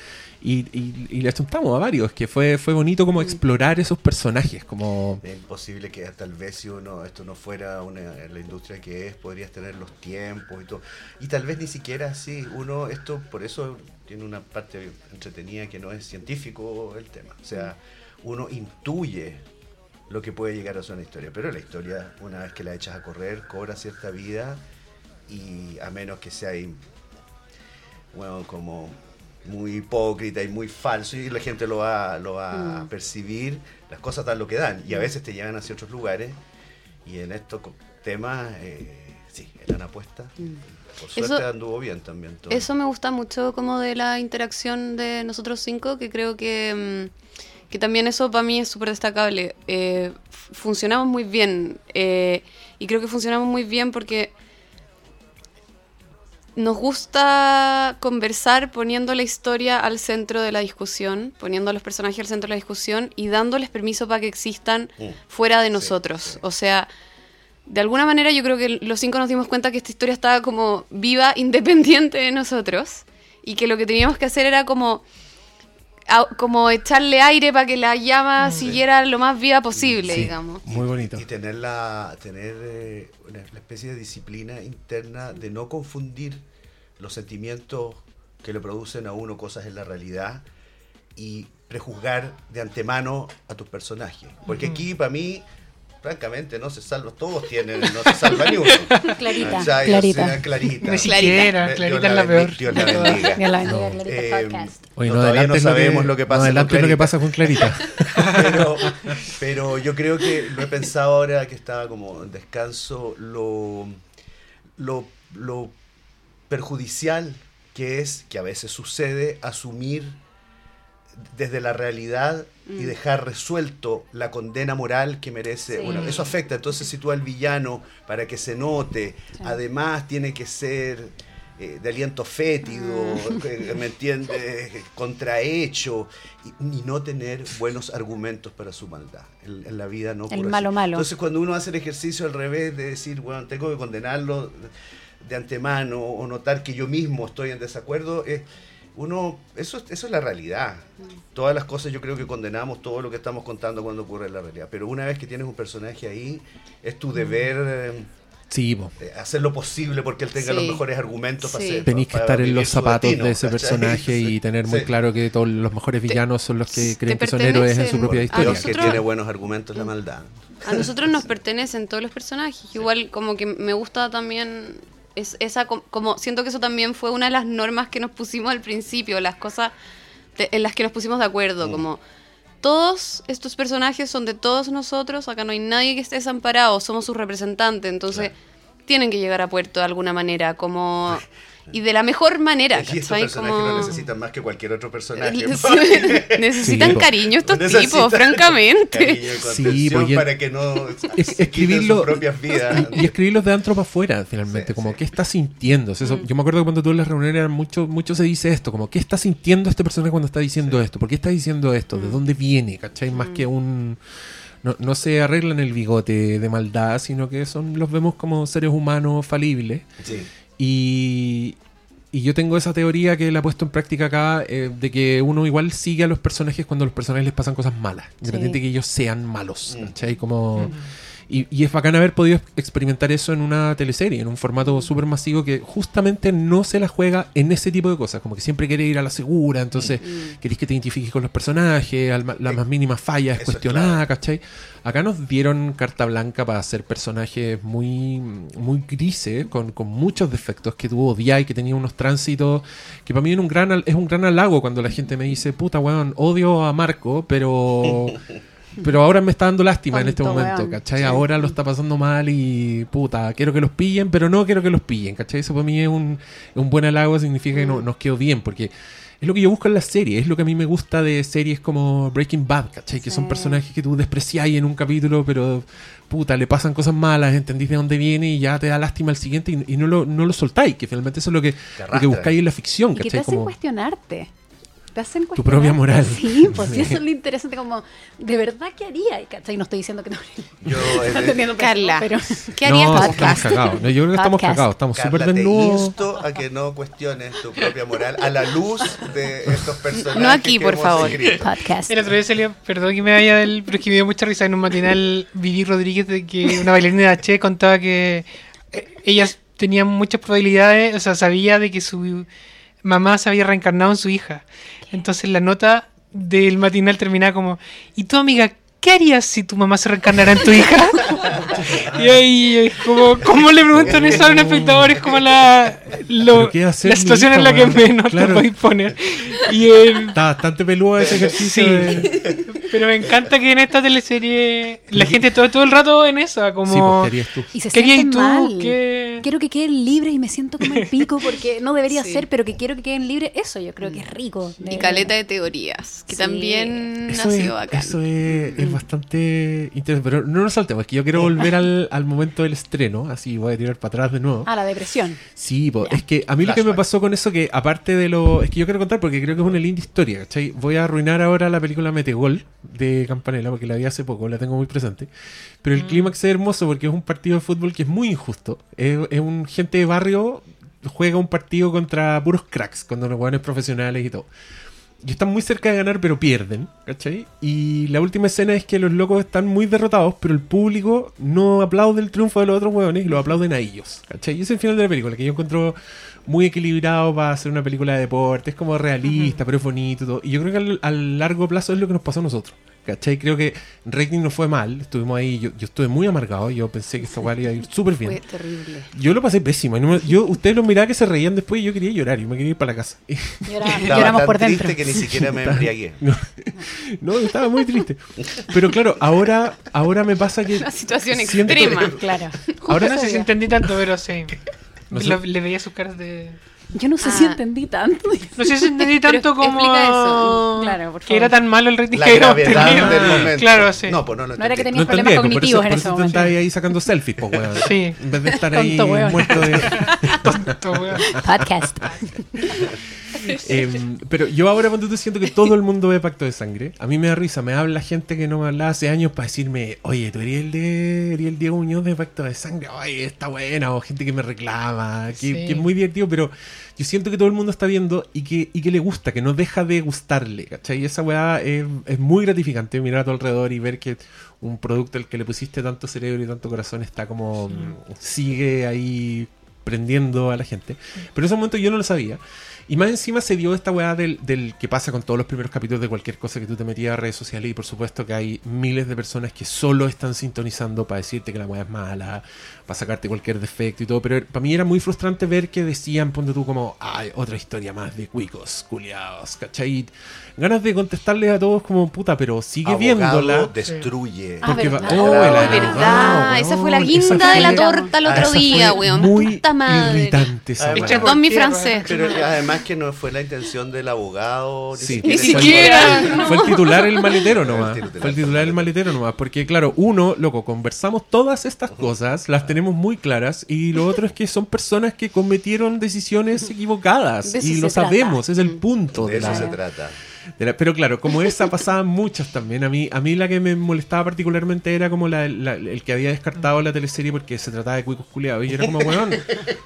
y, y- y le achuntamos a varios, que fue, fue bonito como explorar esos personajes, como... Es imposible que tal vez si uno esto no fuera una, la industria que es, podrías tener los tiempos y todo. Y tal vez ni siquiera así. Uno, esto por eso tiene una parte entretenida que no es científico el tema. O sea, uno intuye lo que puede llegar a ser una historia. Pero la historia, una vez que la echas a correr, cobra cierta vida y a menos que sea bueno, como muy hipócrita y muy falso y la gente lo va, lo va a percibir, las cosas dan lo que dan y a veces te llevan hacia otros lugares y en estos temas, eh, sí, eran apuestas. Por suerte Eso- anduvo bien también todo. Eso me gusta mucho como de la interacción de nosotros cinco, que creo que, mm, que también eso para mí es súper destacable. Eh, funcionamos muy bien eh, y creo que funcionamos muy bien porque nos gusta conversar poniendo la historia al centro de la discusión, poniendo a los personajes al centro de la discusión y dándoles permiso para que existan Mm. fuera de Sí, nosotros. sí. O sea, de alguna manera yo creo que los cinco nos dimos cuenta que esta historia estaba como viva, independiente de nosotros, y que lo que teníamos que hacer era como, a- como echarle aire para que la llama siguiera lo más viva posible, Sí. digamos. Muy bonito. Y tener, la, tener eh, una, una especie de disciplina interna de no confundir los sentimientos que le producen a uno cosas en la realidad y prejuzgar de antemano a tus personajes. Porque aquí, para mí, francamente, no se salva, todos tienen, no se salva ni uno. Clarita. O clarita. sea, clarita. Ni siquiera, Dios Clarita es la bendiga, peor. Dios la bendiga. Dios la bendiga, No. Clarita Eh, Podcast. Oye, No, no, todavía no sabemos lo que pasa no con lo que Clarita. pasa con Clarita. pero, pero yo creo que lo he pensado ahora que estaba como en descanso, lo, lo, lo perjudicial que es, que a veces sucede, asumir desde la realidad y Mm. dejar resuelto la condena moral que merece. Sí. Bueno, eso afecta. Entonces, si tú al villano, para que se note, Sí. además tiene que ser eh, de aliento fétido, eh, ¿me entiendes? Contrahecho, y, y no tener buenos argumentos para su maldad. En, en la vida no El malo así. malo. Entonces, cuando uno hace el ejercicio al revés de decir, bueno, tengo que condenarlo de antemano o notar que yo mismo estoy en desacuerdo, eh, uno, eso, eso es la realidad. Todas las cosas yo creo que condenamos todo lo que estamos contando cuando ocurre en la realidad. Pero una vez que tienes un personaje ahí, es tu deber eh, Sí, eh, hacer lo posible porque él tenga Sí. los mejores argumentos para Sí. hacer. Tenéis que para estar en los zapatos destino, de ese ¿cachai? personaje y Sí. tener muy claro que todos los mejores villanos son los que creen que son héroes en su propia historia. Pero que nosotros- tiene buenos argumentos la maldad. A nosotros nos pertenecen todos los personajes. Igual como que me gusta también es, esa com- como siento que eso también fue una de las normas que nos pusimos al principio, las cosas de- en las que nos pusimos de acuerdo, Mm. como todos estos personajes son de todos nosotros, acá no hay nadie que esté desamparado, somos sus representantes, entonces tienen que llegar a puerto de alguna manera, como y de la mejor manera, Y estos personajes Como- lo necesitan más que cualquier otro personaje. Necesitan Sí, po. cariño estos Necesitan tipos, francamente. cariño y Sí, porque- para que no Es- escribirlo- sus propias vidas. Y, y escribirlos de antro para afuera, finalmente. Sí, como, sí. ¿qué está sintiendo? Eso, Mm. Yo me acuerdo que cuando tú en las reuniones eran mucho, mucho se dice esto, como, ¿qué está sintiendo este personaje cuando está diciendo esto? ¿Por qué está diciendo esto? Mm. ¿De dónde viene? ¿Cachai? Más que un... No, no se arreglan el bigote de maldad, sino que son los vemos como seres humanos falibles. Sí. Y, y yo tengo esa teoría que la he puesto en práctica acá, eh, de que uno igual sigue a los personajes cuando a los personajes les pasan cosas malas, independiente de que ellos sean malos, Mm. ¿cachai? Como... Y, y es bacán haber podido experimentar eso en una teleserie, en un formato súper masivo que justamente no se la juega en ese tipo de cosas, como que siempre quiere ir a la segura, entonces Mm. queréis que te identifiques con los personajes, al la Eh, más mínima falla es eso es cuestionada, ¿cachai? Acá nos dieron carta blanca para hacer personajes muy, muy grises, con, con muchos defectos que tuvo odiáis, que tenía unos tránsitos, que para mí es un gran, es un gran halago cuando la gente me dice, puta weón, odio a Marco, pero... Pero ahora me está dando lástima en este momento. ¿cachai? Sí. Ahora lo está pasando mal y puta, quiero que los pillen, pero no quiero que los pillen, ¿cachai? Eso para mí es un, es un buen halago, significa que no, nos quedó bien, porque es lo que yo busco en las series, es lo que a mí me gusta de series como Breaking Bad, ¿cachai? Que son personajes que tú despreciáis en un capítulo, pero puta, le pasan cosas malas, entendís de dónde viene y ya te da lástima el siguiente y, y no, lo, no lo soltáis, que finalmente eso es lo que, lo que buscáis en la ficción, Y que te ¿cachai? hacen Como, cuestionarte. Te hacen Tu propia moral. Sí, pues sí, eso es lo interesante. Como, ¿de verdad qué haría? Y, ¿cachai? No estoy diciendo que no. Yo, eh, pésimo, Carla, pero ¿qué harías no, estamos podcast? cagados. No, yo creo que estamos cagados, estamos súper te desnudos. insto a que no cuestiones tu propia moral a la luz de estos personajes. No aquí, que por hemos favor. escrito. podcast. El otro día salió, perdón que me vaya del, pero es que me dio mucha risa en un matinal Vivi Rodríguez de que una bailarina de H contaba que eh, ellas tenían muchas probabilidades, o sea, sabía de que su mamá se había reencarnado en su hija. Entonces la nota del matinal terminaba como, ¿y tu amiga qué harías si tu mamá se reencarnara en tu hija? y ahí es como, ¿cómo le preguntan eso a un espectador? Es como la, lo- ¿Pero qué va a la situación en la que menos te Claro. podéis poner. Y él... Está bastante peludo ese ejercicio. Sí. de- Pero me encanta que en esta teleserie la gente todo, todo el rato en esa, como... Sí, pues, ¿qué harías tú? Y se ¿Qué harías sienten tú? mal. ¿Qué- Quiero que queden libres y me siento como el pico porque no debería Sí. ser, pero que quiero que queden libres. Eso yo creo que es rico. de Y caleta de teorías, que Sí. también Eso ha es, sido bacán. eso es, es bastante interesante. Pero no nos saltemos, es que yo quiero volver al, al momento del estreno. Así voy a tirar para atrás de nuevo. Ah, la depresión. Sí, po, es que a mí lo que me pasó con eso, que aparte de lo. Es que yo quiero contar porque creo que es una linda historia, ¿cachai? Voy a arruinar ahora la película Metegol de Campanella porque la vi hace poco, la tengo muy presente. Pero el clímax es hermoso porque es un partido de fútbol que es muy injusto. Es, es un gente de barrio juega un partido contra puros cracks, contra los jugadores profesionales y todo. Y están muy cerca de ganar, pero pierden, ¿cachai? Y la última escena es que los locos están muy derrotados, pero el público no aplaude el triunfo de los otros hueones y lo aplauden a ellos, ¿cachai? Y ese es el final de la película, que yo encuentro muy equilibrado para hacer una película de deporte, es como realista, pero es bonito y todo. Y yo creo que al, al largo plazo es lo que nos pasó a nosotros. ¿Cachai? Creo que rating no fue mal, estuvimos ahí, yo, yo estuve muy amargado, yo pensé que esta weá iba a ir súper Fue bien. terrible. Yo lo pasé pésimo. y no me- yo, ustedes los miraban que se reían después y yo quería llorar y me quería ir para la casa. Lloramos, Estaba lloramos tan por dentro. triste que ni siquiera me embriagué. No, no, estaba muy triste. Pero claro, ahora, ahora me pasa que. Una situación siento- extrema. Claro. Ahora no sé si entendí tanto, pero sí. No sé. Lo- le veía sus caras de. Yo no sé si Ah. entendí tanto. No sé si entendí tanto como. explica eso. Claro, por Que era favor. tan malo el rating La que gravedad tenido. del momento. Claro, sí. No, pues no lo No era que entendí. tenías problemas entendía, pues, cognitivos por en eso, ese por eso te momento. estabas ahí sacando selfies, pues, weón. Sí. En vez de estar ahí Tonto, weón. muerto de. Tonto, weón. Podcast. Em, pero yo ahora cuando te siento que todo el mundo ve Pacto de Sangre, a mí me da risa, me habla gente que no me hablaba hace años para decirme, oye, tú eres el de eres el Diego Muñoz de Pacto de Sangre, oye, está buena, o gente que me reclama, que, Sí. que es muy divertido, pero yo siento que todo el mundo está viendo y que, y que le gusta, que no deja de gustarle, ¿cachai? Y esa weá es, es muy gratificante mirar a tu alrededor y ver que un producto al que le pusiste tanto cerebro y tanto corazón está como sigue ahí prendiendo a la gente. Pero en ese momento yo no lo sabía. Y más encima se dio esta weá del, del que pasa con todos los primeros capítulos de cualquier cosa que tú te metías a redes sociales y por supuesto que hay miles de personas que solo están sintonizando para decirte que la weá es mala, para sacarte cualquier defecto y todo, pero para mí era muy frustrante ver que decían, ponte tú como, ay, otra historia más de cuicos, culiados, ¿cachai? Ganas de contestarles a todos como, puta, pero sigue Abogado viéndola. destruye. Ah, Porque verdad. va- oh, el verdad. abogado, Esa fue la guinda de la torta el Ah, otro día, weón. Muy Puta madre. irritante esa mi francés. Pero además que no fue la intención del abogado. Sí. Ni fue- siquiera. Fue el titular el maletero el nomás. titular. Fue el titular el maletero nomás. Porque, claro, uno, loco, conversamos todas estas cosas, las tenemos muy claras. Y lo otro es que son personas que cometieron decisiones equivocadas. De Y lo trata. sabemos, es el punto De de eso la, se trata. de la- pero claro, como esa pasaban muchas también. A mí, a mí la que me molestaba particularmente era como la- la- el que había descartado la teleserie porque se trataba de cuicos culiados. Y yo era como, weón,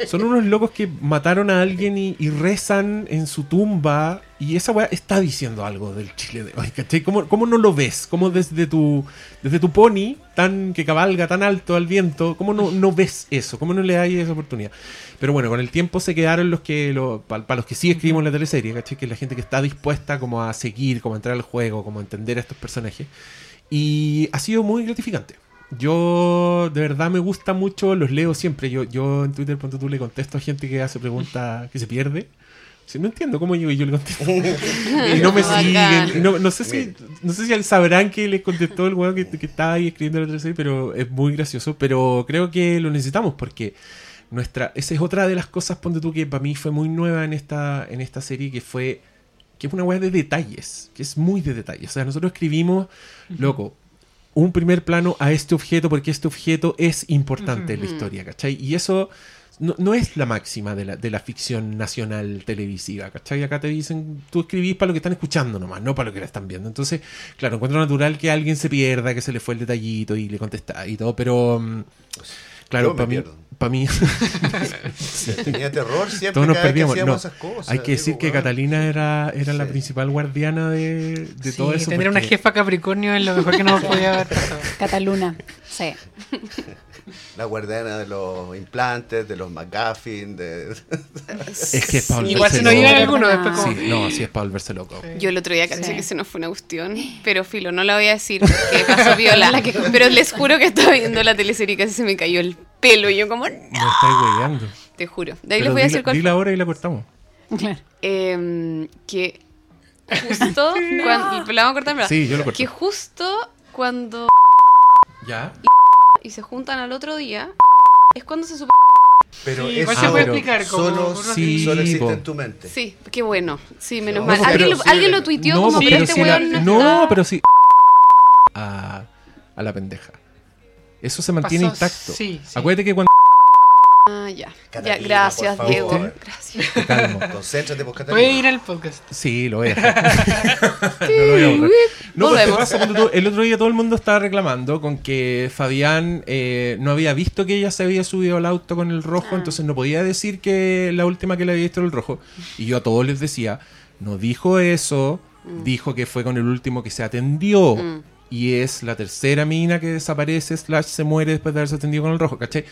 son unos locos que mataron a alguien y, y rezan en su tumba. Y esa weá está diciendo algo del Chile de hoy, ¿cachai? ¿Cómo, cómo no lo ves? ¿Cómo desde tu, desde tu pony, tan que cabalga tan alto al viento, cómo no, no ves eso? ¿Cómo no le hay esa oportunidad? Pero bueno, con el tiempo se quedaron los que, para los que sí escribimos la teleserie, ¿cachai? Que es la gente que está dispuesta como a seguir, como a entrar al juego, como a entender a estos personajes. Y ha sido muy gratificante. Yo de verdad me gusta mucho, los leo siempre. Yo, yo en Twitter, ponte tú, le contesto a gente que hace preguntas que se pierde. Si no entiendo cómo yo, y yo le contesto. y no me siguen. y no, no sé si no sé si sabrán que les contestó el weón que, que estaba ahí escribiendo la teleserie, pero es muy gracioso. Pero creo que lo necesitamos porque nuestra esa es otra de las cosas, ponte tú, que para mí fue muy nueva en esta, en esta serie, que fue que es una weá de detalles, que es muy de detalles. O sea, nosotros escribimos, loco, un primer plano a este objeto porque este objeto es importante en la historia, ¿cachai? Y eso no, no es la máxima de la, de la ficción nacional televisiva, ¿cachai? Acá te dicen, tú escribís para lo que están escuchando nomás, no para lo que la están viendo. Entonces, claro, encuentro natural que alguien se pierda, que se le fue el detallito y le contesta y todo, pero... mm, Claro, para mí, para mí Tenía terror siempre todos nos cada vez que perdíamos. No, esas cosas. hay que decir que Catalina era, era la principal guardiana de, de Sí, todo eso. tener una jefa Capricornio es lo mejor que nos podía haber pasado. Cataluna. Sí. La guardiana de los implantes, de los McGuffin, de... Es que es para Igual volverse se nos loco. iban algunos después como... Sí, no, sí es para volverse loco. Yo el otro día caché Sí. que se nos fue una cuestión, pero filo, no la voy a decir porque pasó viola. pero les juro que estaba viendo la teleserie y casi se me cayó el pelo y yo como, no, Me estáis hueveando. te juro. De ahí Pero les voy a decir cuál Dila fue. ahora y la cortamos. Claro. Em, que justo cuando, la vamos a cortar, ¿verdad? Sí, yo lo corto. Que justo cuando ¿Ya? Y se juntan al otro día es cuando se supo. Pero Sí, eso se puede explicar como... solo, sí, solo existe po. en tu mente. Sí, qué bueno. Sí, menos No, mal. pero Alguien, lo, sí, alguien lo tuiteó no, como, pero pero este si weón no, no, está- pero sí. A, a la pendeja. Eso se mantiene Pasó- intacto. sí, sí. Acuérdate que cuando Ah, ya. ya gracias, por Diego. Gracias. Calmo. Concéntrate, pues, Voy a ir al podcast. Sí, lo voy a dejar. no lo voy a borrar. No, pues, ¿qué Volvemos. pasa? Ponte tú, el otro día todo el mundo estaba reclamando con que Fabián eh, no había visto que ella se había subido al auto con el rojo, Ah. entonces no podía decir que la última que le había visto era el rojo. Y yo a todos les decía, no dijo eso, dijo que fue con el último que se atendió. Mm. Y es la tercera mina que desaparece, slash se muere después de haberse atendido con el rojo, ¿cachai?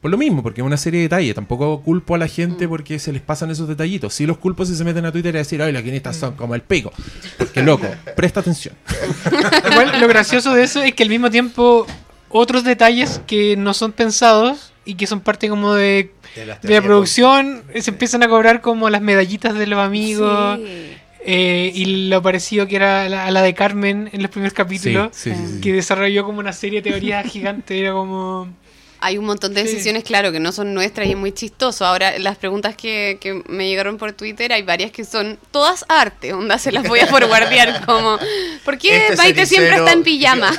Por lo mismo, porque es una serie de detalles. Tampoco culpo a la gente porque se les pasan esos detallitos. Sí los culpo si se meten a Twitter a decir, ay, las guionistas son como el pico. Porque, loco, presta atención. Igual, lo gracioso de eso es que al mismo tiempo otros detalles que no son pensados y que son parte como de, De la producción eh, se empiezan a cobrar como las medallitas de los amigos Sí. eh, y lo parecido que era la, a la de Carmen en los primeros capítulos sí, sí, sí. que desarrolló como una serie de teorías gigante era como Hay un montón de Sí. decisiones, claro, que no son nuestras y es muy chistoso. Ahora, las preguntas que, que me llegaron por Twitter, hay varias que son todas arte, onda, se las voy a forwardear como, ¿por qué Este Maite siempre está en pijama?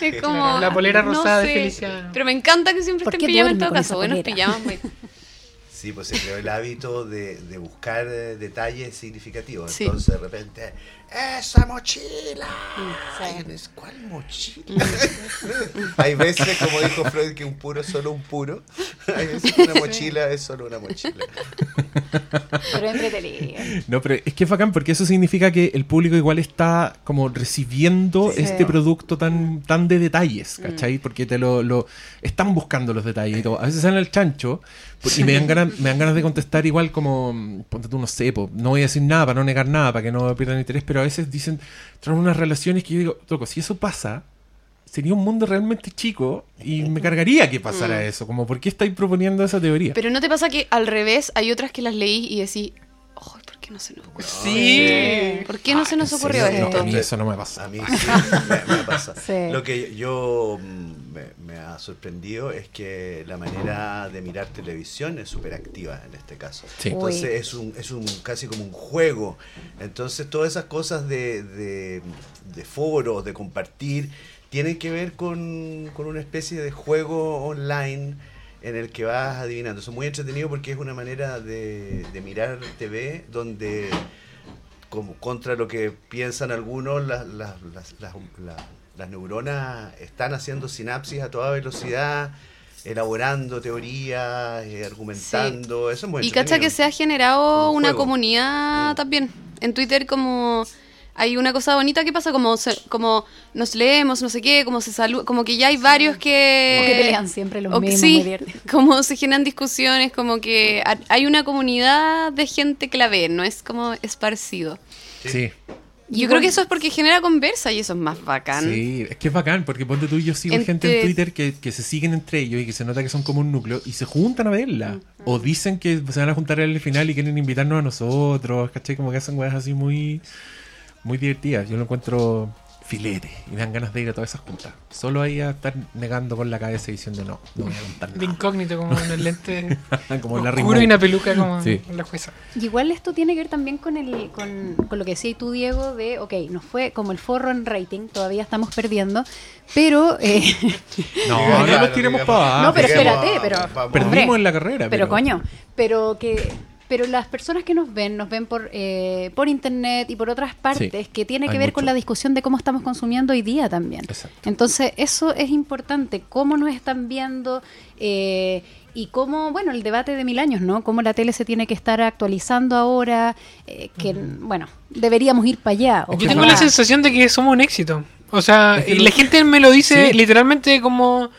es como, la polera no rosada de Feliciano. Pero me encanta que siempre ¿Por esté en pijama en todo caso. Buenos pijamas, Maite. Sí, pues se creó el hábito de, de buscar eh, detalles significativos. Sí. Entonces de repente, ¡esa mochila! Sí. ¿Cuál mochila? Hay veces, como dijo Freud, que un puro es solo un puro. Hay veces que una mochila es solo una mochila. Pero entretenido. No, pero es que es bacán porque eso significa que el público igual está como recibiendo Sí. este producto tan, tan de detalles, ¿cachai? Porque te lo, lo están buscando los detalles y todo. A veces salen al chancho y me dan, ganas, me dan ganas de contestar igual como, mm, ponte tú, no sé, po, no voy a decir nada para no negar nada, para que no pierdan interés, pero veces dicen, traen unas relaciones que yo digo, loco, si eso pasa, sería un mundo realmente chico y me cargaría que pasara eso. Como, ¿por qué estáis proponiendo esa teoría? Pero ¿no te pasa que al revés hay otras que las leí y decís, "Ay, ¿por qué no se nos ocurrió? sí ¿Por qué no se nos ¿En ocurrió esto? No, a mí eso no me pasa. A mí sí, me, me pasa. Sí. Lo que yo mm, me, me ha sorprendido es que la manera de mirar televisión es súper activa en este caso. Sí. Entonces Uy. es un, es un casi como un juego. Entonces todas esas cosas de, de, de foros, de compartir, tienen que ver con, con una especie de juego online en el que vas adivinando. Eso es muy entretenido porque es una manera de, de mirar TV donde como contra lo que piensan algunos, las, las, las, las- la- las neuronas están haciendo sinapsis a toda velocidad, elaborando teorías, eh, argumentando. Eso es muy Y cacha que se ha generado una comunidad Mm. también. En Twitter como hay una cosa bonita que pasa como se- como nos leemos, no sé qué, como se saluda, como que ya hay varios que Como que pelean siempre los o mismos, sí, como se generan discusiones, como que ha- hay una comunidad de gente que la ve, no es como esparcido. Sí. Yo creo que eso es porque genera conversa y eso es más bacán. Sí, es que es bacán, porque ponte tú y yo sigo Entre- gente en Twitter que, que se siguen entre ellos y que se nota que son como un núcleo y se juntan a verla. O dicen que se van a juntar al final y quieren invitarnos a nosotros, ¿cachai? Como que hacen weas así muy, muy divertidas. Yo lo encuentro filete y me dan ganas de ir a todas esas juntas. Solo ahí a estar negando con la cabeza y diciendo no, no voy a contar de nada. incógnito como en el lente como la oscuro y una peluca como Sí. la jueza Y igual esto tiene que ver también con el con, con lo que decías tú, Diego, de, ok, nos fue como el forro en rating, todavía estamos perdiendo, pero... eh, No, no nos tiremos para abajo. no, pero espérate, pero... vamos. Perdimos hombre, en la carrera. Pero coño, pero que... Pero las personas que nos ven, nos ven por, eh, por internet y por otras partes, que tiene que ver con la discusión de cómo estamos consumiendo hoy día también. Exacto. Entonces, eso es importante, cómo nos están viendo eh, y cómo, bueno, el debate de mil años, ¿no? Cómo la tele se tiene que estar actualizando ahora, eh, que, bueno, deberíamos ir para allá. yo tengo la sensación de que somos un éxito o sea y la gente me lo dice Sí. literalmente como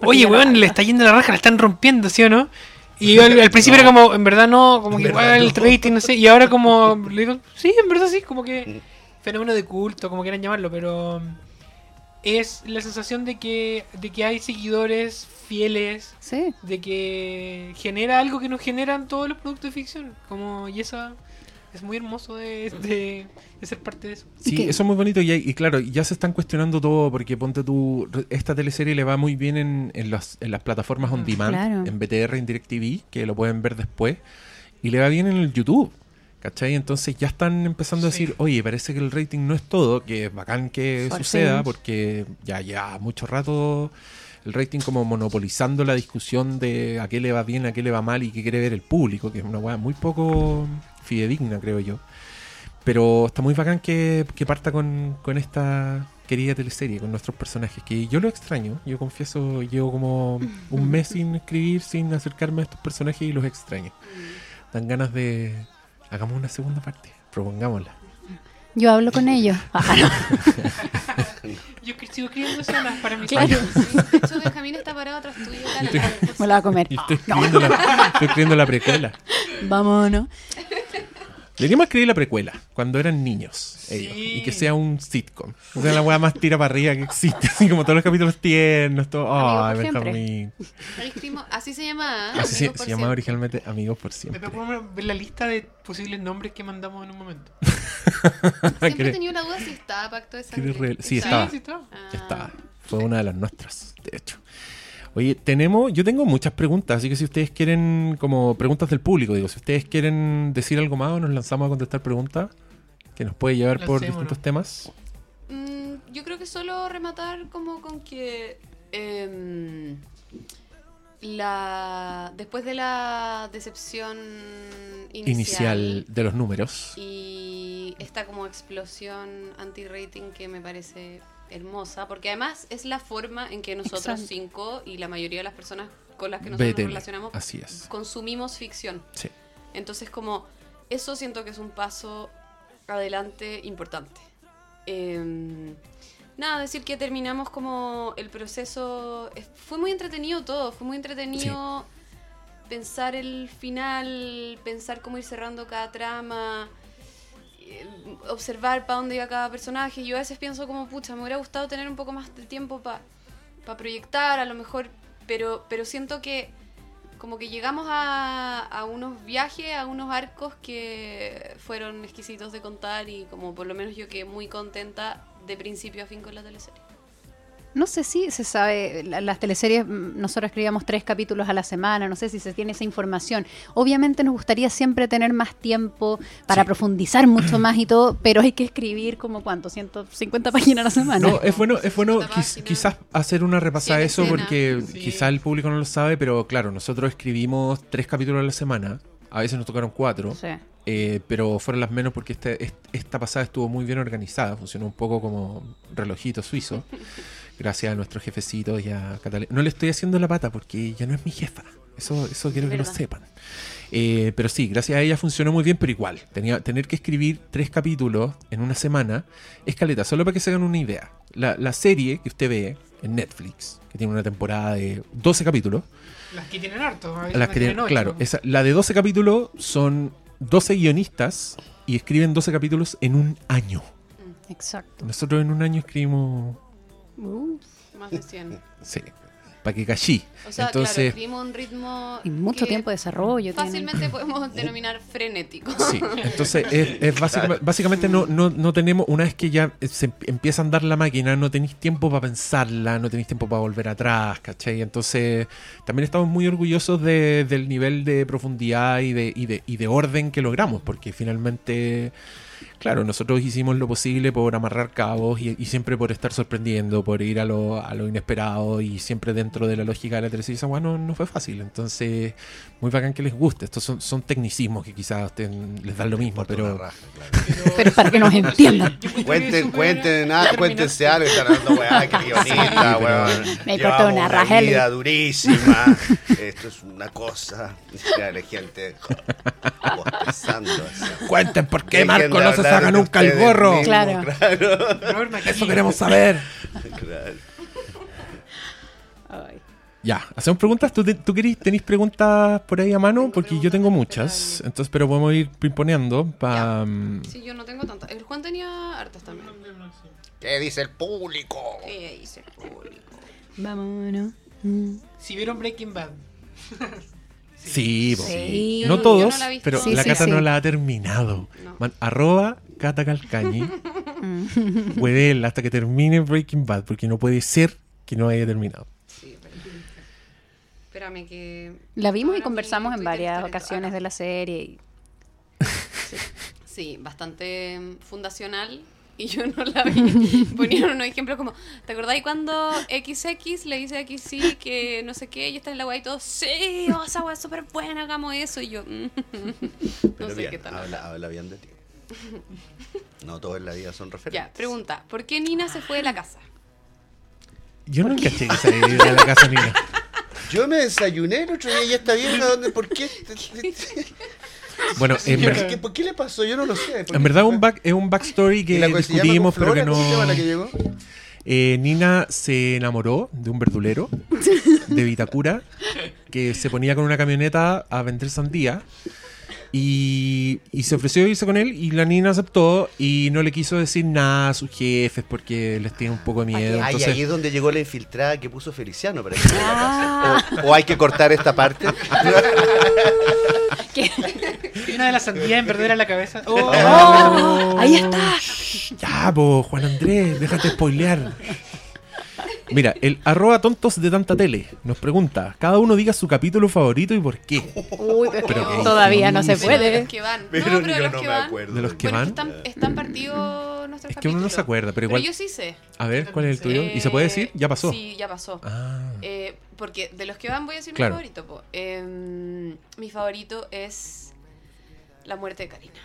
oye weón le está yendo la raja la están rompiendo ¿sí o no? Y yo al, al principio era como en verdad no como En que igual el no. rating no sé y ahora como le digo sí en verdad sí como que fenómeno de culto como quieran llamarlo pero es la sensación de que de que hay seguidores fieles Sí. de que genera algo que nos generan todos los productos de ficción. Como, y eso es muy hermoso de, de- de ser parte de eso. Sí, eso es muy bonito y, hay- y claro, ya se están cuestionando todo porque ponte tú, esta teleserie le va muy bien en, en, las, en las plataformas on demand, Claro. en BTR, en DirecTV, que lo pueden ver después, y le va bien en el YouTube. ¿Cachai? Entonces ya están empezando a decir, oye, parece que el rating no es todo, que es bacán que suceda, porque ya ya mucho rato el rating como monopolizando la discusión de a qué le va bien, a qué le va mal y qué quiere ver el público, que es una weá muy poco fidedigna, creo yo. Pero está muy bacán que, que parta con, con esta querida teleserie, con nuestros personajes, que yo lo extraño, yo confieso, llevo como un mes sin escribir, sin acercarme a estos personajes y los extraño. Dan ganas de... Hagamos una segunda parte, propongámosla. Yo hablo con ellos. Ah, no. Yo que- sigo escribiendo escenas para mis Claro. de hecho, Benjamín está parado atrás tuyo. dale, dale. Me la va a comer. Y estoy escribiendo, la, estoy escribiendo la precuela. Vámonos. Deberíamos escribir la precuela, cuando eran niños ellos, Sí. y que sea un sitcom. O sea, la weá más tira para arriba que existe, así como todos los capítulos tiernos, todo. Amigos Ay, por siempre. Benjamín. Ahí escribimos- Así se llama. ¿eh? Así se, se llamaba originalmente Amigos por Siempre. podemos ver la lista de posibles nombres que mandamos en un momento. Siempre he ¿Quieres- tenido la duda si estaba Pacto de Sangre. sí, estaba. Sí, sí, está. Ah. Fue una de las nuestras, de hecho. Oye, tenemos, yo tengo muchas preguntas, así que si ustedes quieren, como preguntas del público, digo, si ustedes quieren decir algo más o nos lanzamos a contestar preguntas que nos puede llevar por distintos temas. Mm, yo creo que solo rematar como con que em, la después de la decepción inicial, Inicial de los números. y esta como explosión anti-rating que me parece hermosa, porque además es la forma en que nosotros Exacto. cinco y la mayoría de las personas con las que nosotros nos relacionamos Así es. consumimos ficción. Sí. Entonces, como eso siento que es un paso adelante importante. Em, nada, decir que terminamos como el proceso. es- Fue muy entretenido todo, fue muy entretenido pensar el final, pensar cómo ir cerrando cada trama, observar para dónde iba cada personaje. Yo a veces pienso como, pucha, me hubiera gustado tener un poco más de tiempo para proyectar, a lo mejor, pero, pero siento que como que llegamos a, a unos viajes, a unos arcos que fueron exquisitos de contar y como por lo menos yo quedé muy contenta de principio a fin con la teleserie. No sé si se sabe, la- las teleseries, mm, nosotros escribíamos tres capítulos a la semana, no sé si se tiene esa información. Obviamente nos gustaría siempre tener más tiempo para Sí. profundizar mucho más y todo, pero hay que escribir como cuánto, 150 páginas a la semana. No, es bueno, es bueno quiz- quizás hacer una repasada de eso porque Sí. quizás el público no lo sabe, pero claro, nosotros escribimos tres capítulos a la semana, a veces nos tocaron cuatro, Sí. eh, pero fueron las menos porque este- est- esta pasada estuvo muy bien organizada, funcionó un poco como relojito suizo, gracias a nuestros jefecitos y a Catalina. No le estoy haciendo la pata porque ya no es mi jefa, eso, eso quiero que lo sepan. Eh, pero sí, gracias a ella funcionó muy bien, pero igual, tenía, tener que escribir tres capítulos en una semana es caleta, solo para que se hagan una idea. La, la serie que usted ve en Netflix, que tiene una temporada de 12 capítulos, Las que tienen harto. veces las que tienen- tienen ocho. claro, esa- la de 12 capítulos son 12 guionistas y escriben 12 capítulos en un año. Exacto. Nosotros en un año escribimos, Más de 100. sí, para que cachí. O sea, claro, Entonces, escribimos un ritmo y mucho que tiempo de desarrollo. Fácilmente podemos denominar frenético. Sí, entonces es, es básicamente, básicamente no, no, no tenemos, una vez que ya se em- empieza a andar la máquina, no tenéis tiempo para pensarla, no tenéis tiempo para volver atrás, ¿cachai? Entonces también estamos muy orgullosos de- del nivel de profundidad y de, y, de, y de orden que logramos, porque finalmente, claro, nosotros hicimos lo posible por amarrar cabos y, y siempre por estar sorprendiendo, por ir a lo, a lo inesperado y siempre dentro de la lógica de la televisión, weá no, no fue fácil, entonces muy bacán que les guste, estos son, son tecnicismos que quizás les dan lo mismo, pero... raja, claro. Pero para que nos entiendan. Cuenten, cuenten, nada, determinante. cuéntense algo, están hablando weá, que guionista, Sí, weón. Me importa una raja, vida durísima. Esto es una cosa. Ya la gente. Cuenten por qué Marco no se de nunca el gorro. mismos, Claro. claro. Eso queremos saber. claro. Ay. Ya, hacemos preguntas. ¿Tú, te- tú querís, tenéis preguntas por ahí a mano? Porque yo tengo muchas. Entonces, pero podemos ir pimponeando para... Sí, yo no tengo tantas. El Juan tenía hartas también. ¿Qué dice el público? ¿Qué dice el público? Vámonos. Si vieron Breaking Bad. Sí. Sí. No todos, no la pero Sí, la sí, Cata sí. no la ha terminado. No. Man, arroba Cata Calcañi. Huevela hasta que termine Breaking Bad, porque no puede ser que no haya terminado. Sí, pero- Espérame que... La vimos y conversamos en varias ocasiones de la serie. y- Sí, bastante mm, fundacional y yo no la vi. Ponían unos ejemplos como, ¿te acordáis cuando XX le dice a XY que no sé qué, y está en la weá y todo, sí, oh, esa weá es súper buena, hagamos eso, y yo, mm, no Pero sé bien, qué tal. habla, habla bien de ti. No todos en la vida son referentes. Ya, pregunta, ¿por qué Nina se fue de la casa? Yo no caché que se iba a la casa Nina. Yo me desayuné el otro día y esta vieja, ¿dónde? ¿Por qué? Bueno, en, ¿Por ver- qué, por qué le pasó? Yo no lo sé. ¿Por en verdad un back, es un backstory ¿Y que discutimos, pero que no... llegó? Eh, Nina se enamoró de un verdulero de Vitacura que se ponía con una camioneta a vender sandía y, y se ofreció irse con él y la Nina aceptó y no le quiso decir nada a sus jefes porque les tiene un poco de miedo. Ay, Entonces, ahí es donde llegó la infiltrada que puso Feliciano para que se vaya a la casa. O, o hay que cortar esta parte. una de las sandías en verdad era la cabeza. ¡Oh! ¡Oh! Ahí está. ya, po, Juan Andrés, déjate spoilear. Mira, el arroba tontos de tanta tele nos pregunta, cada uno diga su capítulo favorito y por qué. Uy, pero todavía no se. Pero de puede. los que van. Pero no, pero de yo los no que me van. acuerdo. De los que Bueno, van. están, están partidos nuestros Es que uno no se capítulos. acuerda, pero Pero igual. yo sí sé. A ver, ¿cuál es el tuyo? ¿Y se puede decir? Ya pasó. Sí, ya pasó. Ah, Eh, porque de los que van voy a decir Claro. mi favorito. po. Em, mi favorito es La muerte de Karina.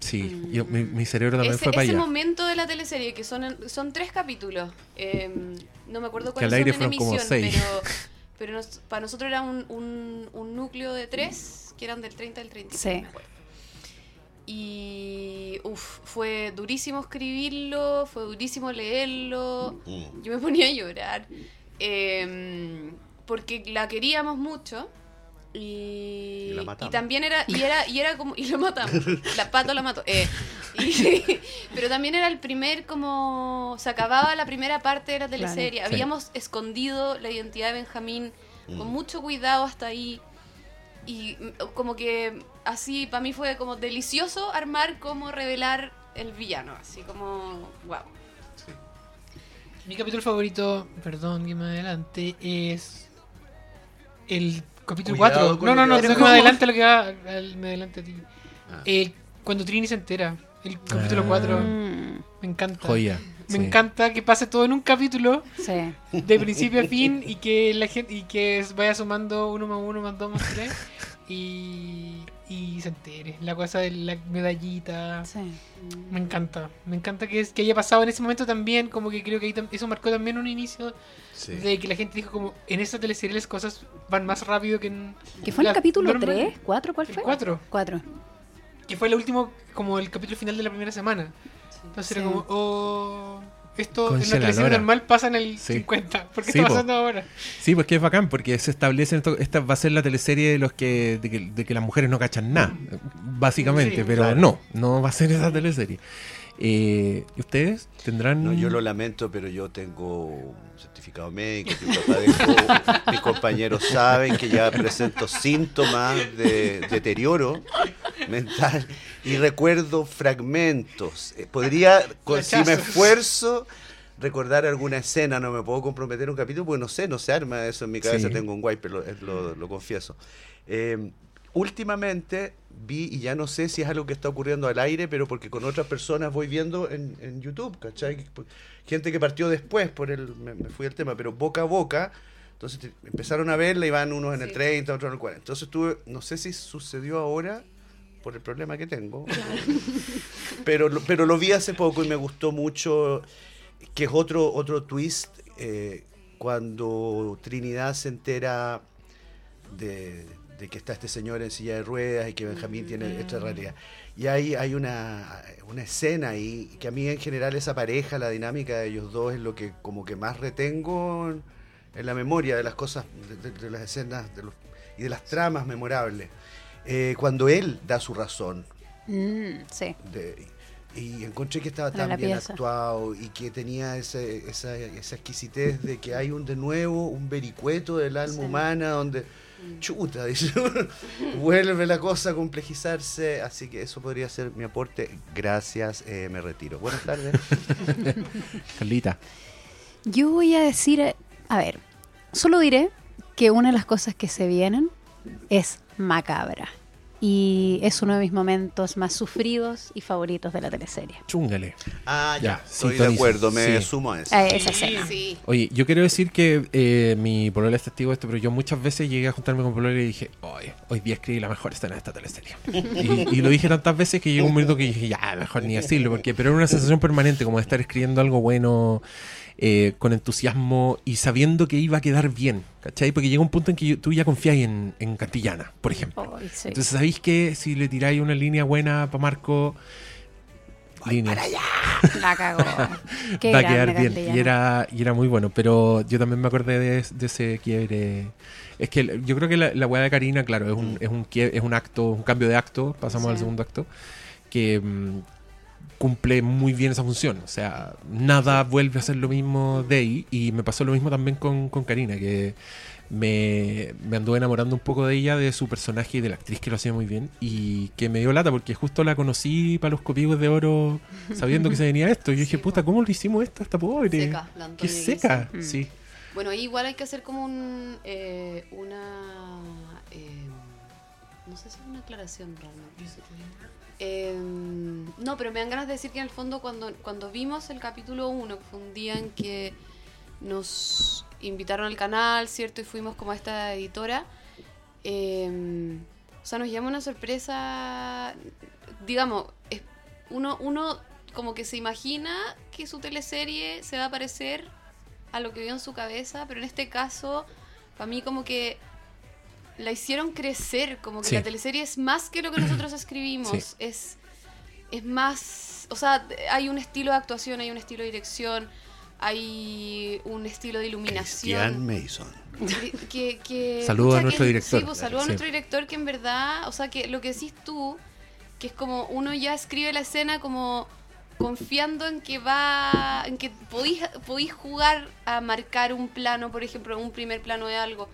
sí, yo- mi, mi cerebro también Ese, fue para ese allá. momento de la teleserie, que son, son tres capítulos. em, no me acuerdo Que al cuáles aire son en fueron como emisión, seis. pero, pero nos- para nosotros era un, un, un núcleo de tres, que eran del 30 al 36, Sí. me acuerdo. Y uf, fue durísimo escribirlo, fue durísimo leerlo. Mm. Yo me ponía a llorar. em, porque la queríamos mucho. Y, Y la matamos. y también era, y era, y era como, y lo matamos. La pato la mató. Eh, y- pero también era el primer como se acababa la primera parte de la teleserie. Habíamos escondido la identidad de Benjamín con Mm. mucho cuidado hasta ahí. Y mm, como que así para mí fue como delicioso armar como revelar el villano, así como wow. Mi capítulo favorito, perdón que me adelante, es el capítulo Cuidado 4. con No, no, no, no me adelante lo que va, me adelante a ti. Ah. El- cuando Trini se entera, el capítulo Ah. 4, me encanta. Joya. Me sí. encanta que pase todo en un capítulo, sí. de principio a fin, y que la gente, y que vaya sumando uno más uno más dos más tres, y, y se entere. La cosa de la medallita. sí. Me encanta, me encanta que, es, que haya pasado en ese momento también, como que creo que ahí eso marcó también un inicio Sí. de que la gente dijo como en esta teleserie las cosas van más rápido que en ¿Que fue el la capítulo normal. 3? ¿4? ¿Cuál El fue? 4, 4. que fue el último, como el capítulo final de la primera semana. Entonces Sí. era como, oh, esto en teleserie lora. normal pasa en el Sí. 50. ¿Por qué Sí, está po. pasando ahora? Sí, pues que es bacán, porque se establece, esto- esta va a ser la teleserie de los que, de que, de que las mujeres no cachan nada, básicamente, Sí, pero claro. no, no va a ser esa teleserie. Eh, ¿y ¿Ustedes tendrán...? No, yo lo lamento, pero yo tengo un certificado médico que padezco. Mis compañeros saben que ya presento síntomas de deterioro mental y recuerdo fragmentos. Eh, Podría, con- si me esfuerzo, recordar alguna escena. No me puedo comprometer un capítulo porque no sé, no se arma eso en mi cabeza. Sí. Tengo un wiper, lo, es- lo- lo confieso. Eh, últimamente vi, y ya no sé si es algo que está ocurriendo al aire, pero porque con otras personas voy viendo en, en YouTube, ¿cachai? Gente que partió después, por el, me, me fui al tema, pero boca a boca. Entonces te- empezaron a verla y van unos en el Sí. 30, otros en el 40. Entonces tuve, no sé si sucedió ahora por el problema que tengo, pero, lo- pero lo vi hace poco y me gustó mucho, que es otro, otro twist, eh, cuando Trinidad se entera de, de que está este señor en silla de ruedas y que Benjamín tiene esta realidad. Y ahí hay una, una escena ahí que a mí en general esa pareja, la dinámica de ellos dos es lo que como que más retengo en, la memoria de las cosas, de, de- de las escenas de los- y de las tramas memorables. Eh, cuando él da su razón, Mm, sí. de- y encontré que estaba tan bien pieza. actuado y que tenía ese- esa, esa exquisitez de que hay un de nuevo un vericueto del alma Sí. humana donde chuta dice, vuelve la cosa a complejizarse así que eso podría ser mi aporte gracias eh, me retiro buenas tardes Carlita. Yo voy a decir, a ver, solo diré que una de las cosas que se vienen es macabra. Y es uno de mis momentos más sufridos y favoritos de la teleserie. Chúngale. Ah, ya, Ya, estoy de acuerdo, me Sí. sumo a eso. Eh, esa Sí. escena. Sí. Oye, yo quiero decir que eh, mi polola es testigo de esto, pero yo muchas veces llegué a juntarme con polola y dije, hoy, hoy día escribí la mejor escena de esta teleserie. y, y lo dije tantas veces que llegó un momento que dije, ya, mejor ni decirlo, porque pero era una sensación permanente, como de estar escribiendo algo bueno, eh, con entusiasmo y sabiendo que iba a quedar bien, ¿cachai? Porque llega un punto en que tú ya confías en, en Cantillana, por ejemplo. Ay, sí. Entonces sabéis que si le tiráis una línea buena para Marco, línea. La cagó. Qué va a quedar bien. Cantillana. Y era, y era muy bueno. Pero yo también me acordé de, de ese quiebre. Es que yo creo que la, la weá de Karina, claro, es un, es un, es un acto, un cambio de acto, pasamos Sí. al segundo acto, que mm, cumple muy bien esa función. O sea, nada vuelve a ser lo mismo de ahí. Y me pasó lo mismo también con, con Karina, que me, me anduve enamorando un poco de ella, de su personaje y de la actriz que lo hacía muy bien. Y que me dio lata porque justo la conocí para los copigos de oro sabiendo que se venía esto. Y yo dije, puta, ¿cómo le hicimos esto a esta pobre? Seca, la Qué seca, sí. Bueno, ahí igual hay que hacer como un, eh, una... eh, no sé si es una aclaración realmente. Eh, no, pero me dan ganas de decir que en el fondo cuando, cuando vimos el capítulo 1, que fue un día en que nos invitaron al canal, ¿cierto? Y fuimos como a esta editora. eh, o sea, nos llama una sorpresa, digamos, uno, uno como que se imagina que su teleserie se va a parecer a lo que vio en su cabeza, pero en este caso, para mí como que la hicieron crecer, como que Sí. la teleserie es más que lo que nosotros escribimos, Sí. es, es más, o sea, hay un estilo de actuación, hay un estilo de dirección, hay un estilo de Christian iluminación. Mason. Que, que, Saludo a nuestro que- director. Sí, pues saludo a nuestro director que en verdad, o sea, que lo que decís tú, que es como uno ya escribe la escena como confiando en que va, en que podís, podís jugar a marcar un plano, por ejemplo, un primer plano de algo,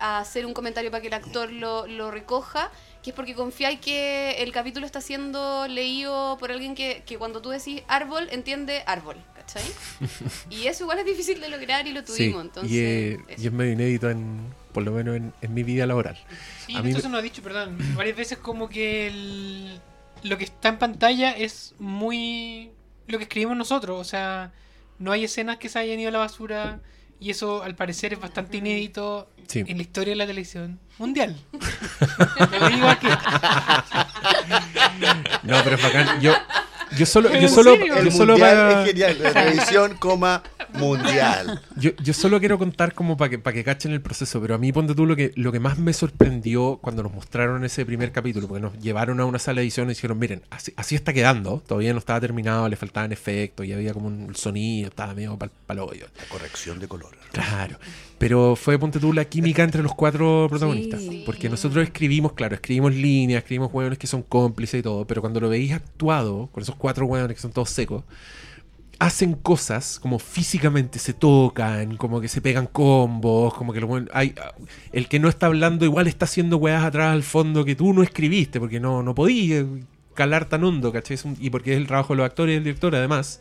a hacer un comentario para que el actor lo, lo recoja, que es porque confiáis que el capítulo está siendo leído por alguien que, que cuando tú decís árbol, entiende árbol, ¿cachai? Y eso igual es difícil de lograr y lo Sí, tuvimos, entonces... y, eh, y es medio inédito, en, por lo menos en, en mi vida laboral. Sí, A mí me- eso nos ha dicho, perdón, varias veces como que el- lo que está en pantalla es muy lo que escribimos nosotros, o sea, no hay escenas que se hayan ido a la basura y eso al parecer es bastante inédito Sí. en la historia de la televisión mundial. No, pero es bacán. Yo, yo solo, ¿Pero yo solo, yo El solo mundial para- es genial. La televisión, coma, mundial. Yo, yo solo quiero contar como para que, para que cachen el proceso, pero a mí ponte tú lo que, lo que más me sorprendió cuando nos mostraron ese primer capítulo, porque nos llevaron a una sala de edición y dijeron, miren, así, así está quedando, todavía no estaba terminado, le faltaban efectos y había como un sonido, estaba medio hoyo. La corrección de color. Claro, pero fue, ponte tú, la química entre los cuatro protagonistas. Sí. Porque nosotros escribimos, claro, escribimos líneas, escribimos hueones que son cómplices y todo, pero cuando lo veis actuado, con esos cuatro hueones que son todos secos, hacen cosas como físicamente se tocan, como que se pegan combos, como que lo hay, el que no está hablando igual está haciendo weas atrás al fondo que tú no escribiste, porque no, no podías calar tan hondo, ¿cachai? Y porque es el trabajo de los actores y el director además.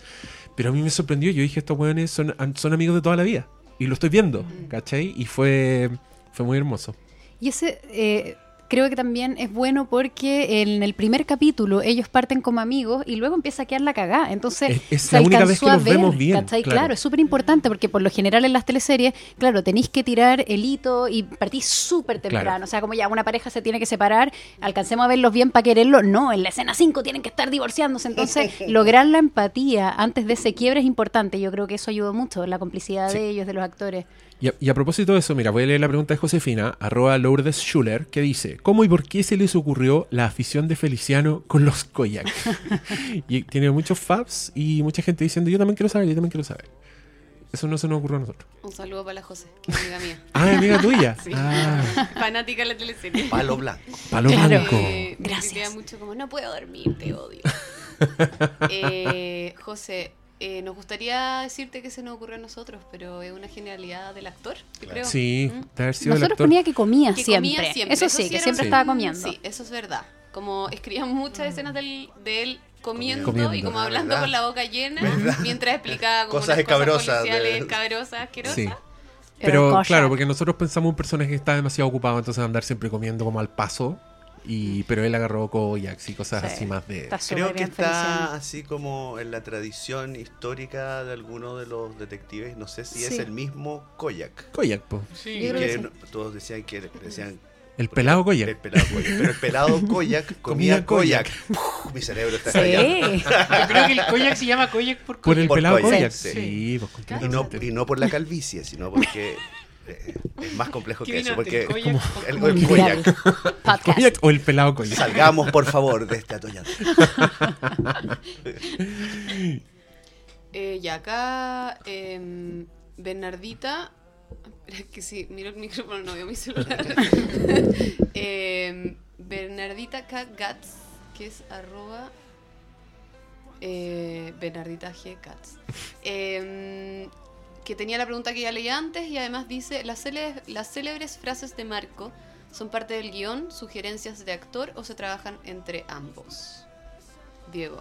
Pero a mí me sorprendió, yo dije, estos weones son, son amigos de toda la vida. Y lo estoy viendo, ¿cachai? Y fue, fue muy hermoso. Y ese eh, creo que también es bueno porque en el primer capítulo ellos parten como amigos y luego empieza a quedar la cagada. Entonces, Es- es se la única alcanzó vez que a los ver, vemos bien, claro. Claro, es súper importante porque por lo general en las teleseries, claro, tenéis que tirar el hito y partís súper temprano. Claro. O sea, como ya una pareja se tiene que separar, alcancemos a verlos bien para quererlo. No, en la escena 5 tienen que estar divorciándose. Entonces, lograr la empatía antes de ese quiebre es importante. Yo creo que eso ayudó mucho, la complicidad Sí. de ellos, de los actores. Y a, y a propósito de eso, mira, voy a leer la pregunta de Josefina, arroba Lourdes Schuller, que dice, ¿cómo y por qué se les ocurrió la afición de Feliciano con los Koyak? y tiene muchos faps y mucha gente diciendo, yo también quiero saber, yo también quiero saber. Eso no se nos ocurrió a nosotros. Un saludo para la José, que es amiga mía. Ah, amiga tuya. Sí. Ah, Fanática de la teleserie. Palo blanco. palo Claro. blanco. Eh, me Gracias. mucho como, no puedo dormir, te odio. eh, José, eh, nos gustaría decirte que se nos ocurrió a nosotros, pero es una genialidad del actor, yo creo. Sí, ¿Mm? de haber sido el Nosotros actor. ponía que comía, Que siempre. comía siempre. Eso sí, que siempre un- estaba comiendo. Sí, eso es verdad. Como escribían muchas escenas del- de él comiendo, Comiendo. y como hablando ¿verdad? con la boca llena mientras explicaba como Cosas escabrosas de- policiales escabrosas, asquerosas. Sí. Pero claro, porque nosotros pensamos un personaje que está demasiado ocupado, entonces andar siempre comiendo como al paso. Y, pero él agarró Koyaks y cosas Sí. así más de... Está Creo que está Feliciano. así como en la tradición histórica de alguno de los detectives. No sé si es el mismo Koyak. Koyak, po. Sí. Que que sí. no- todos decían que decían El pelado el Koyak. pelado Koyak. Pero el pelado Koyak comía Koyak. Mi cerebro está estallando. Sí. Yo creo que el Koyak se llama Koyak por Por el Por pelado Koyak, sí. Sí, pues Y no, y no por la calvicie, sino porque es más complejo ¿Qué que eso. Porque el Koyak o- el, el Mundial. Koyak. Podcast. Koyak o el pelado Koyak. Salgamos, por favor, de este atollado. Eh, y acá, em, Bernardita. Espera, que sí, miro el micrófono, no veo mi celular. Em, Bernardita K. Gats, que es arroba. eh, Bernardita G. Gats. Em, que tenía la pregunta que ya leí antes y además dice: las, cele- las célebres frases de Marco son parte del guion, sugerencias de actor o se trabajan entre ambos. Diego.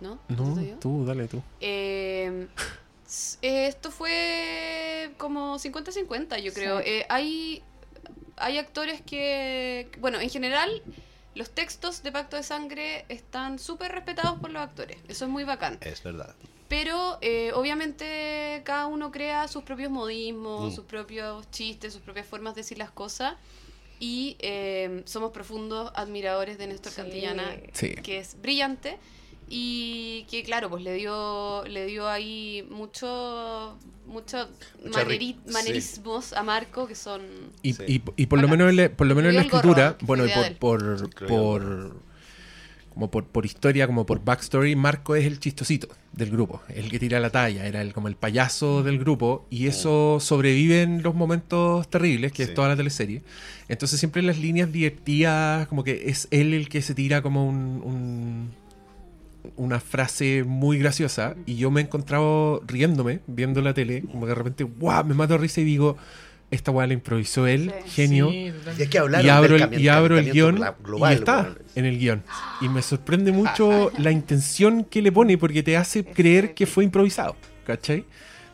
¿No? No, tú, dale tú. S- eh, esto fue como 50-50, yo creo. Sí. Eh, hay, hay actores que, bueno, en general, los textos de Pacto de Sangre están súper respetados por los actores. Eso es muy bacán. Es verdad. Pero eh, obviamente cada uno crea sus propios modismos, Mm. sus propios chistes, sus propias formas de decir las cosas. Y eh, somos profundos admiradores de Néstor Sí. Cantillana, Sí. que es brillante y que claro pues le dio le dio ahí mucho mucho maneri- sí. manerismos a Marco que son Y, Sí. y, y por lo menos en la, por lo menos en la gorro, escritura, bueno, y por, por- como por, por historia, como por backstory, Marco es el chistosito del grupo, el que tira la talla, era el, como el payaso del grupo, y eso sobrevive en los momentos terribles, que Sí. es toda la teleserie. Entonces siempre en las líneas divertidas, como que es él el que se tira como un, un- una frase muy graciosa, y yo me he encontrado riéndome, viendo la tele, como que de repente, guau, me mato de risa y digo, esta weá la improvisó él, Sí. genio. Sí. Y hay que hablar Y abro, el, y abro el guion global, y está bueno. en el guion. Y me sorprende mucho la intención que le pone porque te hace creer que fue improvisado, ¿cachai?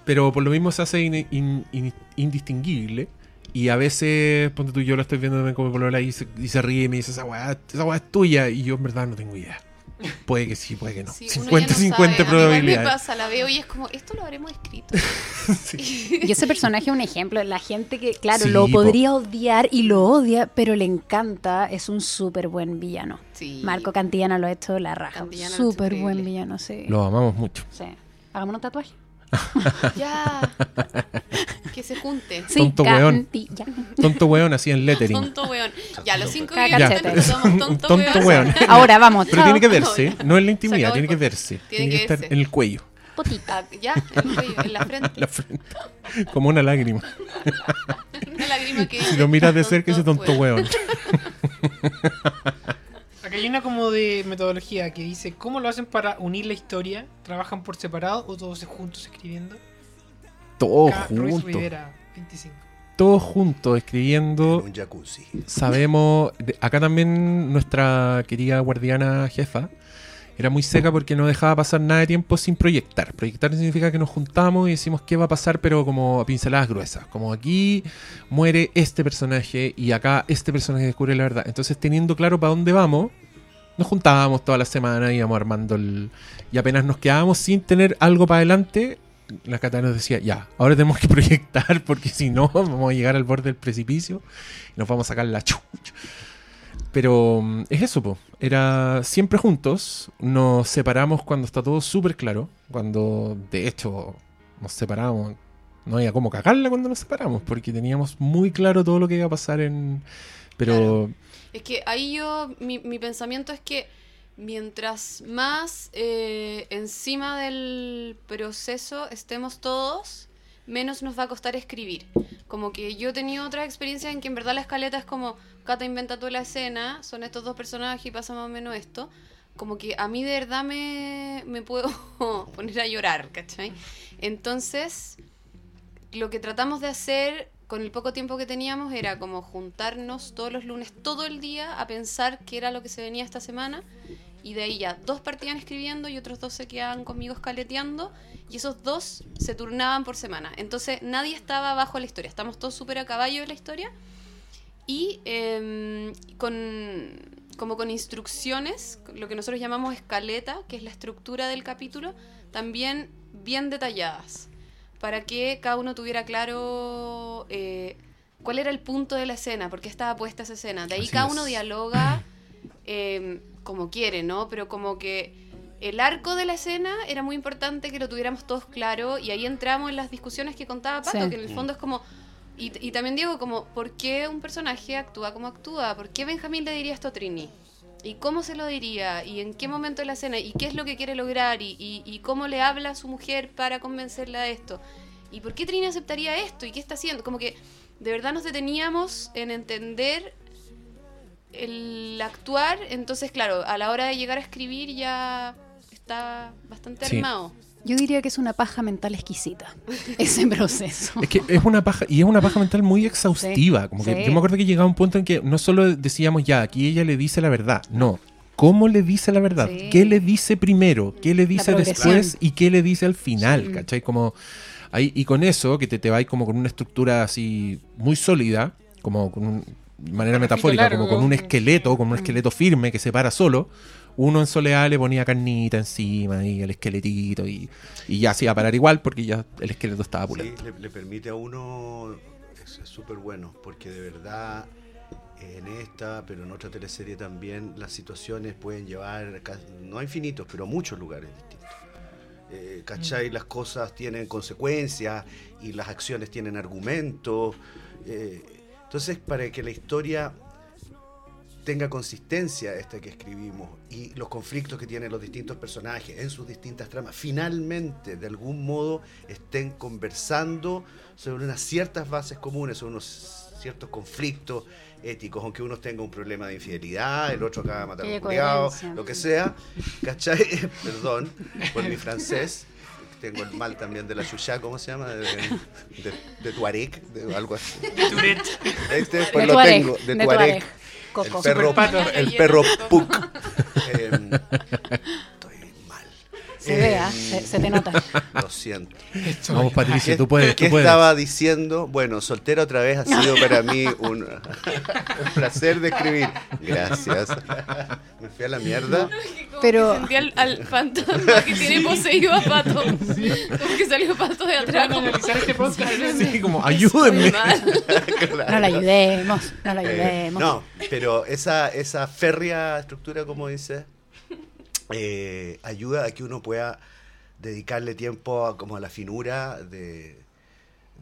Pero por lo mismo se hace in- in- in- indistinguible. Y a veces, ponte tú, yo lo estoy viendo como polola y se, y se ríe y me dice, esa weá, esa weá es tuya. Y yo en verdad no tengo idea. Puede que sí, puede que no. sí, uno ya no 50-50 sabe. A mí igual me probabilidades. pasa la veo y es como esto lo habremos escrito Y ese personaje es un ejemplo. La gente que, claro, Sí, lo po. podría odiar y lo odia, pero le encanta. Es un súper buen villano. Sí. Marco Cantillana lo ha hecho la raja. Súper buen villano, sí. Lo amamos mucho. Sí. Hagamos un tatuaje. Ya que se junte Sí, Tonto weón. Tonto weón así en lettering. tonto weón ya los cinco nos somos tonto, tonto weón. weón. Ahora vamos, Pero chao. tiene que verse, No, ya. en la intimidad, tiene que verse. Tiene Tiene que que estar en el cuello, Potita. Ah, ya en, el cuello, en la frente en la frente. Como una lágrima. una lágrima que Si lo miras de cerca, ese tonto weón. weón. Acá hay una como de metodología que dice cómo lo hacen para unir la historia. ¿Trabajan por separado o todos juntos escribiendo? Todos juntos. Rivera, 25. Todos juntos En escribiendo. un jacuzzi. Sabemos. de- Acá también nuestra querida guardiana jefa era muy seca porque no dejaba pasar nada de tiempo sin proyectar. Proyectar significa que nos juntamos y decimos qué va a pasar, pero como a pinceladas gruesas. Como aquí muere este personaje y acá este personaje descubre la verdad. Entonces, teniendo claro para dónde vamos, nos juntábamos toda la semana, íbamos armando el. Y apenas nos quedábamos sin tener algo para adelante, la Cata nos decía, ya, ahora tenemos que proyectar porque si no, vamos a llegar al borde del precipicio y nos vamos a sacar la chucha. Pero mm, es eso, po. Era siempre juntos. Nos separamos cuando está todo súper claro. Cuando, de hecho, nos separamos. No había cómo cagarla cuando nos separamos, porque teníamos muy claro todo lo que iba a pasar en. Pero. Es que ahí yo, mi, mi pensamiento es que mientras más eh, encima del proceso estemos todos, menos nos va a costar escribir. Como que yo he tenido otras experiencias en que en verdad la escaleta es como, Cata inventa toda la escena, son estos dos personajes y pasa más o menos esto. Como que a mí de verdad me, me puedo poner a llorar, ¿cachai? Entonces, lo que tratamos de hacer con el poco tiempo que teníamos era como juntarnos todos los lunes, todo el día, a pensar qué era lo que se venía esta semana. Y de ahí ya, dos partían escribiendo y otros dos se quedaban conmigo escaleteando. Y esos dos se turnaban por semana. Entonces nadie estaba bajo la historia. Estamos todos súper a caballo de la historia. y em, con, como con instrucciones, lo que nosotros llamamos escaleta, que es la estructura del capítulo, también bien detalladas, para que cada uno tuviera claro eh, cuál era el punto de la escena, por qué estaba puesta esa escena. De ahí Así cada es. uno dialoga em, como quiere, ¿no? Pero como que el arco de la escena era muy importante que lo tuviéramos todos claro y ahí entramos en las discusiones que contaba Pato, Sí. que en el fondo es como... Y, y también digo como, ¿por qué un personaje actúa como actúa? ¿Por qué Benjamín le diría esto a Trini? ¿Y cómo se lo diría? ¿Y en qué momento de la escena? ¿Y qué es lo que quiere lograr? ¿Y, y, y cómo le habla a su mujer para convencerla de esto? ¿Y por qué Trini aceptaría esto? ¿Y qué está haciendo? Como que de verdad nos deteníamos en entender el actuar. Entonces, claro, a la hora de llegar a escribir ya está bastante Sí. armado. Yo diría que es una paja mental exquisita, ese proceso. Es que es una paja, y es una paja mental muy exhaustiva. Sí, como que sí. yo me acuerdo que llegaba un punto en que no solo decíamos ya, aquí ella le dice la verdad, no. ¿Cómo le dice la verdad? Sí. ¿Qué le dice primero? ¿Qué le dice después? ¿Y qué le dice al final? Sí. ¿Cachai? Como ahí, y con eso, que te, te va como con una estructura así muy sólida, como con un, de manera metafórica, largo. como con un esqueleto, con un Mm. esqueleto firme que se para solo. Uno en soledad le ponía carnita encima y el esqueletito y, y ya se iba a parar igual porque ya el esqueleto estaba Sí, pulento. le, le permite a uno, es súper bueno, porque de verdad en esta, pero en otra teleserie también, las situaciones pueden llevar, no a infinitos, pero a muchos lugares distintos. Eh, ¿Cachai? Las cosas tienen consecuencias y las acciones tienen argumentos. eh, entonces, para que la historia tenga consistencia esta que escribimos y los conflictos que tienen los distintos personajes en sus distintas tramas, finalmente, de algún modo, estén conversando sobre unas ciertas bases comunes, sobre unos ciertos conflictos éticos, aunque uno tenga un problema de infidelidad, el otro acaba de matar a un coherencia. lo que sea, ¿cachai? Perdón por mi francés. Tengo el mal también de la chucha, ¿cómo se llama? De, de, de Tuareg, de algo así. Tourette. Este, De pues lo Tuareg, tengo, de de Tuareg. Tuareg. Coco. El perro, Superpato. el perro Puck. Em, estoy mal. Se ve, Em, ¿ah? se, se te nota. Lo siento. Vamos, Patricia, ¿Qué, tú puedes. qué tú puedes. estaba diciendo? Bueno, soltero otra vez ha sido para mí un, un placer de escribir. Gracias. Me fui a la mierda. Pero- Sentí al, al fantasma que tiene poseído a Pato. Como que salió Pato de atrás. Como- analizar este podcast. Sí, como ayúdenme. mal. No la ayudemos, no la Eh, ayudemos. no, pero esa, esa férrea estructura, como dice, eh, ayuda a que uno pueda dedicarle tiempo a, como a la finura de,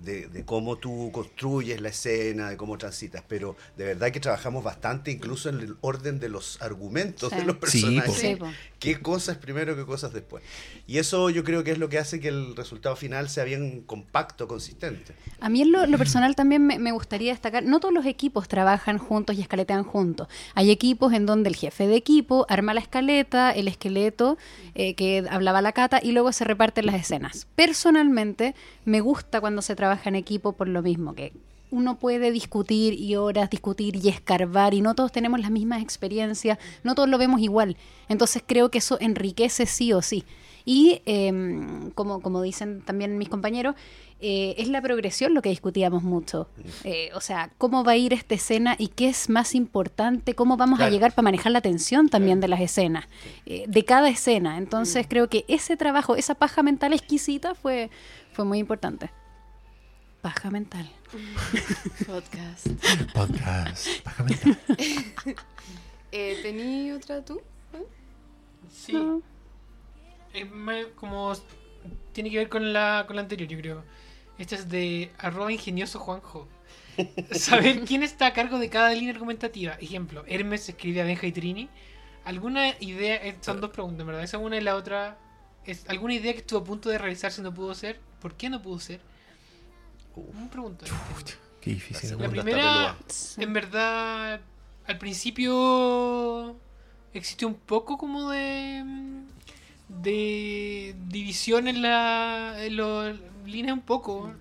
de, de cómo tú construyes la escena, de cómo transitas. Pero de verdad que trabajamos bastante, incluso en el orden de los argumentos Sí. de los personajes. Sí, po. Qué cosas primero, qué cosas después. Y eso yo creo que es lo que hace que el resultado final sea bien compacto, consistente. A mí en lo, personal también me, me gustaría destacar, no todos los equipos trabajan juntos y escaletean juntos. Hay equipos en donde el jefe de equipo arma la escaleta, el esqueleto eh, que hablaba la cata y luego se reparten las escenas. Personalmente me gusta cuando se trabaja en equipo por lo mismo, que uno puede discutir y horas discutir y escarbar y no todos tenemos las mismas experiencias, no todos lo vemos igual. Entonces creo que eso enriquece sí o sí. Y em, como, como dicen también mis compañeros, eh, es la progresión lo que discutíamos mucho. Eh, o sea, cómo va a ir esta escena y qué es más importante, cómo vamos a llegar para manejar la tensión también de las escenas, eh, de cada escena. Entonces creo que ese trabajo, esa paja mental exquisita fue, fue muy importante. Paja mental. Podcast. Podcast. Paja mental. Eh, ¿Tení otra tú? Sí. No. Es más como tiene que ver con la, con la anterior, yo creo. Esta es de arroba ingenioso Juanjo. Saber quién está a cargo de cada línea argumentativa. Ejemplo, Hermes escribe a Benja y Trini. ¿Alguna idea? eh, Son dos preguntas, ¿verdad? Esa una y la otra. Es, ¿Alguna idea que estuvo a punto de realizarse y no pudo ser? ¿Por qué no pudo ser? Un pregunta. Qué difícil. La primera, en verdad, al principio existió un poco como de de división en la en las líneas un poco,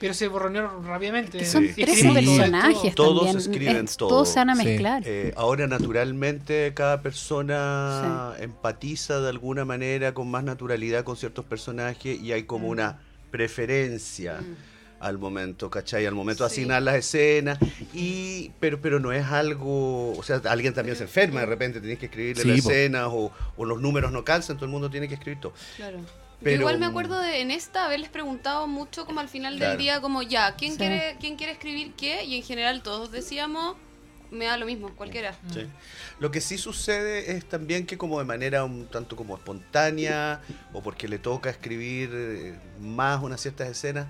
pero se borroneó rápidamente. Que son Sí. tres Sí. personajes Todos también. escriben Es- todo. Todos se van a Sí. mezclar. Eh, ahora naturalmente cada persona empatiza de alguna manera con más naturalidad con ciertos personajes y hay como una preferencia al momento, ¿cachai? Al momento de Sí. asignar las escenas, y, pero, pero no es algo, o sea, alguien también se enferma, de repente tienes que escribirle Sí, las po. escenas, o, o los números no calzan, todo el mundo tiene que escribir todo. Claro. Pero- Yo igual me acuerdo de en esta haberles preguntado mucho como al final Claro. del día como ya, ¿quién Sí. quiere quién quiere escribir qué? Y en general todos decíamos me da lo mismo, cualquiera. Sí. Lo que sí sucede es también que como de manera un tanto como espontánea o porque le toca escribir eh, más unas ciertas escenas,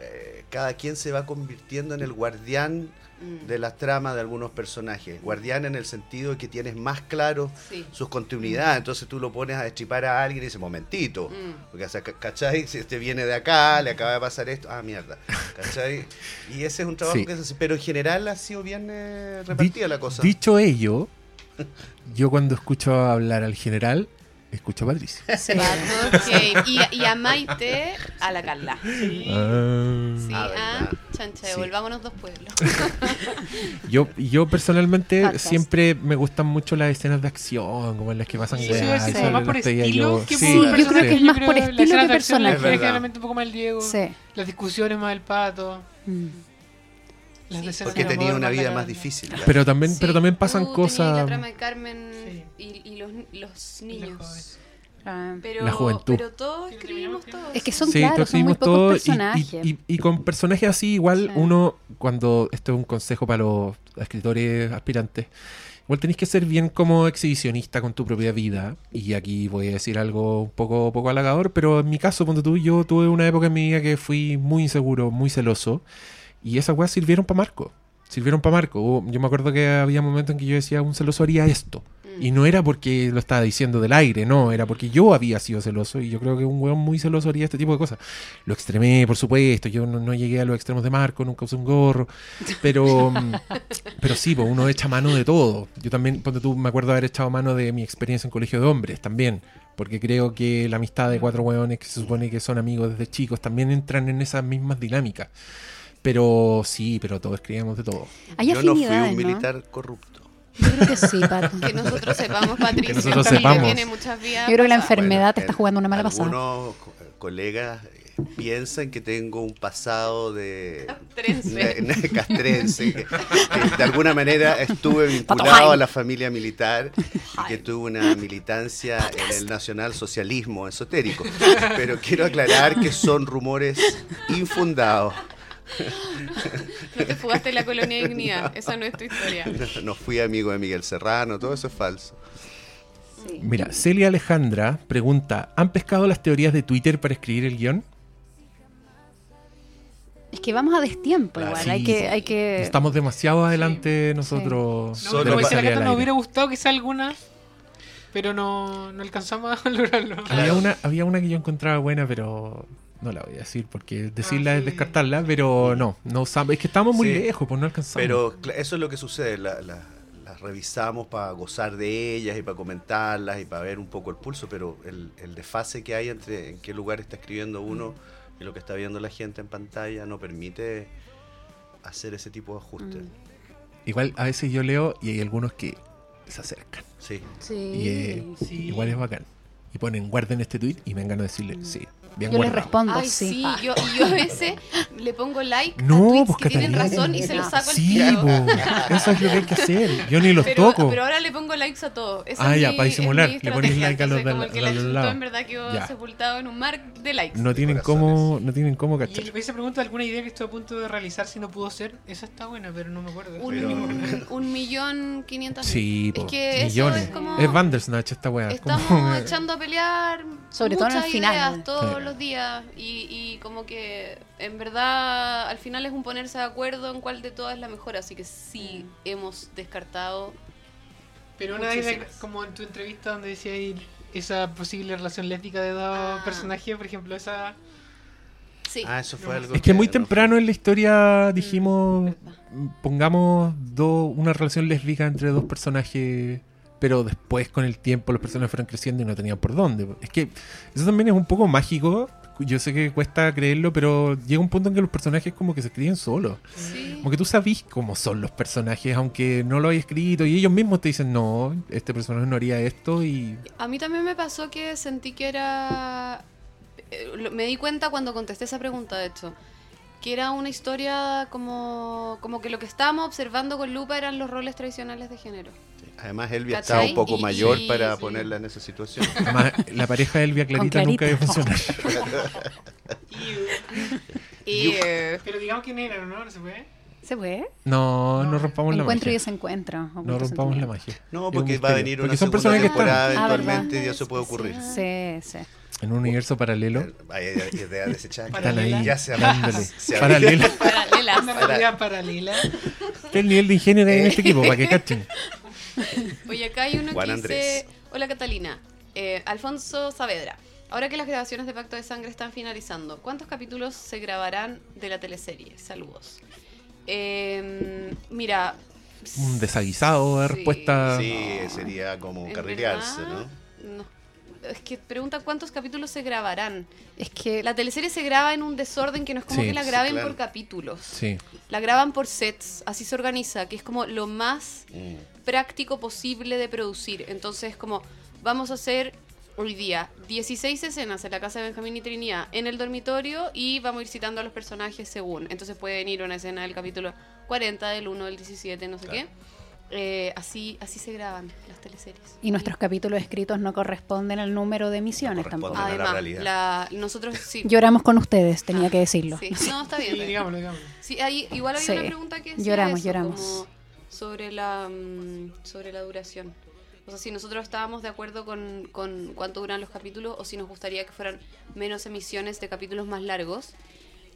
eh, cada quien se va convirtiendo en el guardián Mm. de las tramas de algunos personajes. Guardián en el sentido de que tienes más claro Sí. sus continuidades, entonces tú lo pones a destripar a alguien y dices, momentito, Mm. porque o sea, ca- ¿cachai? Si este viene de acá, le acaba de pasar esto, ah, mierda, ¿cachai? Y ese es un trabajo Sí. que se hace, pero en general ha sido bien eh, repartida la cosa. Dicho ello, yo cuando escucho hablar al general, escucho a Patricia. Pato, ok. y, y a Maite, a la Carla. Sí, Ah, ah, verdad. chancha, Sí. volvámonos dos pueblos. Yo, yo personalmente Patas. siempre me gustan mucho las escenas de acción, como en las que pasan Sí, sí, sí, más por estilo yo- que sí, por yo creo que es más por estilo que personaje. Es generalmente un poco más el Diego. Sí. Las discusiones más el pato. Mm. Las Sí. Porque tenía una vida más difícil. ¿verdad? Pero también, Sí, pero también pasan tenías cosas. La trama de Carmen Sí. y, y los, los niños. Ah. Pero, La juventud. pero todos escribimos todos. Es que son, Sí, claro, todos son muy pocos todo personajes. Y, y- y con personajes así, igual Sí. uno, cuando, esto es un consejo para los escritores aspirantes, igual tenés que ser bien como exhibicionista con tu propia vida. Y aquí voy a decir algo un poco, poco halagador, pero en mi caso, ponte tú, yo tuve una época en mi vida que fui muy inseguro, muy celoso. Y esas weas sirvieron para Marco. Sirvieron para Marco. Yo me acuerdo que había momentos en que yo decía, un celoso haría esto. Mm. Y no era porque lo estaba diciendo del aire, no, era porque yo había sido celoso y yo creo que un weón muy celoso haría este tipo de cosas. Lo extremé, por supuesto, yo no, no llegué a los extremos de Marco, nunca usé un gorro, pero, mm, pero sí, pues uno echa mano de todo. Yo también, ponte tú, me acuerdo haber echado mano de mi experiencia en colegio de hombres también, porque creo que la amistad de cuatro weones que se supone que son amigos desde chicos también entran en esas mismas dinámicas. Pero sí, pero todos escribíamos de todo. Hay Yo no fui un ¿no? militar corrupto. Yo creo que sí, Pato. Que nosotros sepamos, Patricia. nosotros que sepamos. tiene muchas vidas Yo creo que la pasadas. enfermedad te está jugando una mala pasada. Algunos co- colegas eh, piensan que tengo un pasado de Castrense. castrense, que, que de alguna manera estuve vinculado a la familia militar y que tuve una militancia en el nacionalsocialismo esotérico. Pero quiero aclarar que son rumores infundados. No te fugaste en la colonia Dignidad. Esa no es tu historia. No, no fui amigo de Miguel Serrano, todo eso es falso. Mira, Celia Alejandra pregunta, ¿han pescado las teorías de Twitter para escribir el guion? Es que vamos a destiempo igual. Sí, hay que, sí. hay que. Estamos demasiado adelante nosotros. No, Solo de como la nos hubiera gustado quizá alguna, pero no, no alcanzamos a lograrlo. Había una, había una que yo encontraba buena, pero no la voy a decir porque decirla Ah, sí. es descartarla, pero no, no usamos- es que estamos muy Sí. lejos, pues no alcanzamos. Pero eso es lo que sucede, la- la- las revisamos para gozar de ellas y para comentarlas y para ver un poco el pulso, pero el, el desfase que hay entre en qué lugar está escribiendo uno y lo que está viendo la gente en pantalla no permite hacer ese tipo de ajustes. Igual a veces yo leo y hay algunos que se acercan. Sí. Sí. Y eh, Sí. igual es bacán. Y ponen guarden este tweet y me vengan a decirle, sí, bien Yo les respondo, Ay, sí. sí, yo, y yo a veces le pongo like No, a tweets pues, que tienen razón y se los saco al Sí, tiro. po, eso es lo que hay que hacer. Yo ni los pero, toco. pero ahora le pongo likes a todos. Esa Ah, es ya, mi- para disimular, le pones like a los de la- que a le los chutó lados. en verdad quedó Ya. sepultado en un mar de likes. No tienen cómo, no tienen cómo Y cachar. el- esa pregunta alguna idea que estuve a punto de realizar si no pudo ser, esa está buena, pero no me acuerdo. un, Pero- un millón quinientas mil. Sí, es que millones. eso es como Es Bandersnatch esta weá. estamos como- echando a pelear Sobre todo en el final. ideas todos los días y, y como que en verdad al final es un ponerse de acuerdo en cuál de todas es la mejor así que sí hemos descartado Pero una vez, como en tu entrevista donde decía ahí esa posible relación lésbica de dos Ah. personajes, por ejemplo, esa... sí Ah, eso fue No. algo Es que muy no temprano en la historia dijimos, verdad. pongamos dos una relación lésbica entre dos personajes, pero después con el tiempo los personajes fueron creciendo y no tenían por dónde. Es que eso también es un poco mágico. Yo sé que cuesta creerlo, pero llega un punto en que los personajes como que se escriben solos. Sí. Como que tú sabís cómo son los personajes, aunque no lo hayas escrito, y ellos mismos te dicen, no, este personaje no haría esto, y A mí también me pasó que sentí que era... eh, Me di cuenta cuando contesté esa pregunta, de hecho, que era una historia como, como que lo que estábamos observando con lupa eran los roles tradicionales de género. Además, Elvia ¿Cachai? está un poco Y- mayor y- para sí. ponerla en esa situación. Además, la pareja de Elvia Clarita Con nunca debe Clarita. funcionar. Pero digamos quién era, ¿no? ¿No se puede? ¿Se puede? No, no rompamos la Encuentro y magia. desencuentro. No rompamos la magia. No, porque va a venir Porque una son segunda personas que están temporada Ah, eventualmente y eso puede ocurrir. Sí, sí. En un universo paralelo. Desechadas. Están ahí Ya se Paralelo. paralelas. Una realidad paralela. Es el nivel de ingenio hay en este equipo, para que cachen. Oye, acá hay uno Juan que Andrés. dice, hola Catalina, Eh, Alfonso Saavedra, ahora que las grabaciones de Pacto de Sangre están finalizando, ¿cuántos capítulos se grabarán de la teleserie? Saludos. Eh, mira... Un desaguisado de sí. respuesta. Sí, sería como carrilearse, ¿no? Es que pregunta cuántos capítulos se grabarán. Es que La teleserie se graba en un desorden que no es como Sí, que la sí, graben claro. por capítulos. Sí. La graban por sets, así se organiza, que es como lo más Mm. práctico posible de producir. Entonces, como vamos a hacer hoy día 16 escenas en la casa de Benjamín y Trinidad en el dormitorio y vamos a ir citando a los personajes según. Entonces puede venir una escena del capítulo 40, del 1, del 17, no sé Claro. qué. Eh, así, así se graban las teleseries. y nuestros capítulos escritos no corresponden al número de emisiones No tampoco. corresponden. a la Además, la- nosotros sí. Lloramos con ustedes, tenía que decirlo. Sí, no, está bien. Sí, digámoslo, digámoslo. Sí, hay, igual había Sí. una pregunta que Lloramos, eso, lloramos. como sobre la mm, sobre la duración. O sea, si nosotros estábamos de acuerdo con, con cuánto duran los capítulos o si nos gustaría que fueran menos emisiones de capítulos más largos.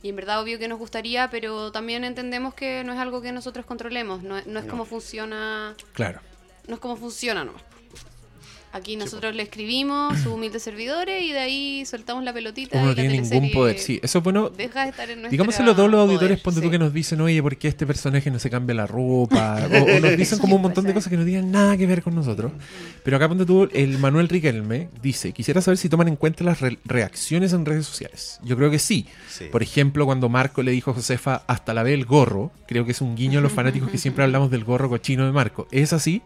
Y en verdad obvio que nos gustaría, pero también entendemos que no es algo que nosotros controlemos, no, es- no es No. como funciona, Claro. no es como funciona nomás. Aquí nosotros le escribimos sus humildes servidores y de ahí soltamos la pelotita. Uno y no la tiene ningún poder. Sí, eso es bueno. Deja de estar en nuestra Digámoselo a todos los auditores, poder, ponte tú sí. que nos dicen, oye, ¿por qué este personaje no se cambia la ropa? O, o nos dicen como un montón de cosas que no tienen nada que ver con nosotros. Pero acá ponte tú, el Manuel Riquelme dice, quisiera saber si toman en cuenta las re- reacciones en redes sociales. Yo creo que sí. Sí. Por ejemplo, cuando Marco le dijo a Josefa, hasta la ve el gorro, creo que es un guiño a los fanáticos que siempre hablamos del gorro cochino de Marco. ¿Es así?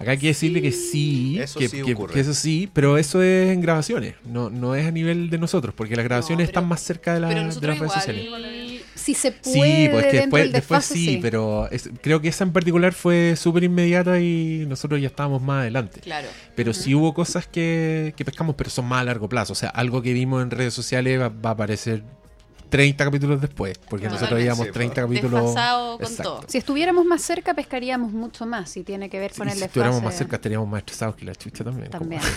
Acá hay que decirle que sí, Eso que, sí que- ocurre. que eso sí, pero eso es en grabaciones, no, no es a nivel de nosotros, porque las grabaciones pero- están más cerca de, la- las redes sociales. igual... Si se puede Sí, pues que después, sí, pero es- creo que esa en particular fue súper inmediata y nosotros ya estábamos más adelante. Claro. Pero sí hubo cosas que, que pescamos, pero son más a largo plazo. O sea, algo que vimos en redes sociales va, va a aparecer 30 capítulos después, porque nosotros Sí, 30 pues. capítulos. Desfasado con todo. Si estuviéramos más cerca, pescaríamos mucho más. Si tiene que ver con Y el si desfase. estuviéramos más cerca, estaríamos más estresados que la chucha también. También.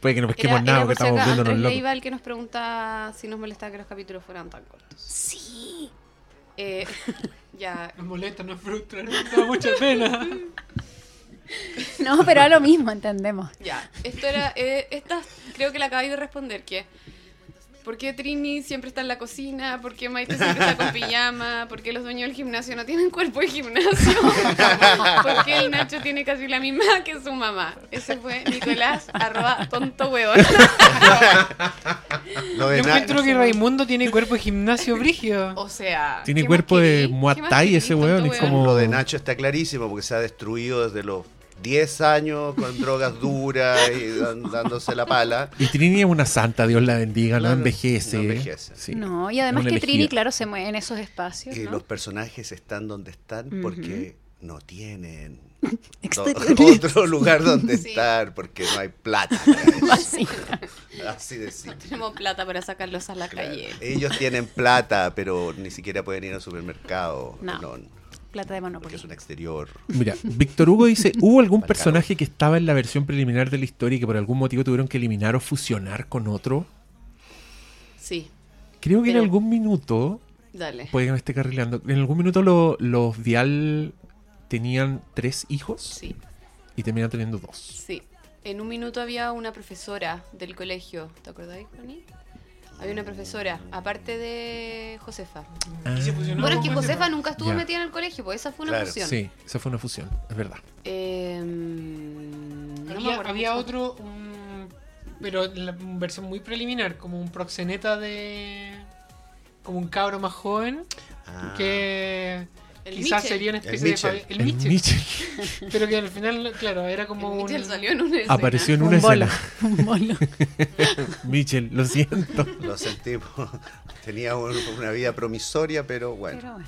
Puede que no pesquemos Era, nada era porque estamos acá viéndonos Andrés locos. Leiva el que nos pregunta si nos molestaba que los capítulos fueran tan cortos. Sí. Eh, ya, Nos molesta, nos frustra, nos da mucha pena. No, pero a lo mismo, entendemos. ya. Esto era, eh, esta creo que la acabáis de responder, que ¿por qué Trini siempre está en la cocina? ¿Por qué Maite siempre está con pijama? ¿Por qué los dueños del gimnasio no tienen cuerpo de gimnasio? ¿Por qué el Nacho tiene casi la misma que su mamá? Ese fue Nicolás, arroba tonto huevón. Lo de Yo encuentro que Raimundo tiene cuerpo de gimnasio brigio. O sea... Tiene ¿qué cuerpo de querí, ese weón, es como- Lo de Nacho está clarísimo porque se ha destruido desde los 10 años con drogas duras y dan- dándose la pala. Y Trini es una santa, Dios la bendiga, no, No, no, envejece. no envejece. Sí. No, y además que elegida. Trini, claro, se mueve en esos espacios. Y ¿no? los personajes están donde están porque no tienen otro lugar donde Sí. estar, porque no hay plata. Así. Así de simple. Tenemos plata para sacarlos a la Claro. calle. Ellos tienen plata, pero ni siquiera pueden ir al supermercado. No. Plata de porque Monopoly. es un exterior. Mira, Víctor Hugo dice, ¿hubo algún Marcado. personaje que estaba en la versión preliminar de la historia y que por algún motivo tuvieron que eliminar o fusionar con otro? Sí, Creo que en algún minuto, dale. puede que me esté carrilando, en algún minuto lo- los Vial tenían tres hijos Sí, y terminan teniendo dos. sí. En un minuto había una profesora del colegio. ¿Te acordáis, Connie? Había una profesora, aparte de Josefa. Fusionó Bueno, es que Josefa nunca estuvo Ya. metida en el colegio, pues esa fue una Claro, fusión. Sí, esa fue una fusión, es verdad. Em, no Había, otro, un- pero en la versión muy preliminar, como un proxeneta de. como un cabro más joven Ah, que, El quizás sería una El especie de Mitchell. Fabi- el El Mitchell. Mitchell Pero que al final, claro, era como El un. Mitchell salió en una escena. apareció en Un una bolo. escena. Un bolo. Mitchell, lo siento. Lo sentimos. Tenía un- una vida promisoria, pero bueno. Pero bueno.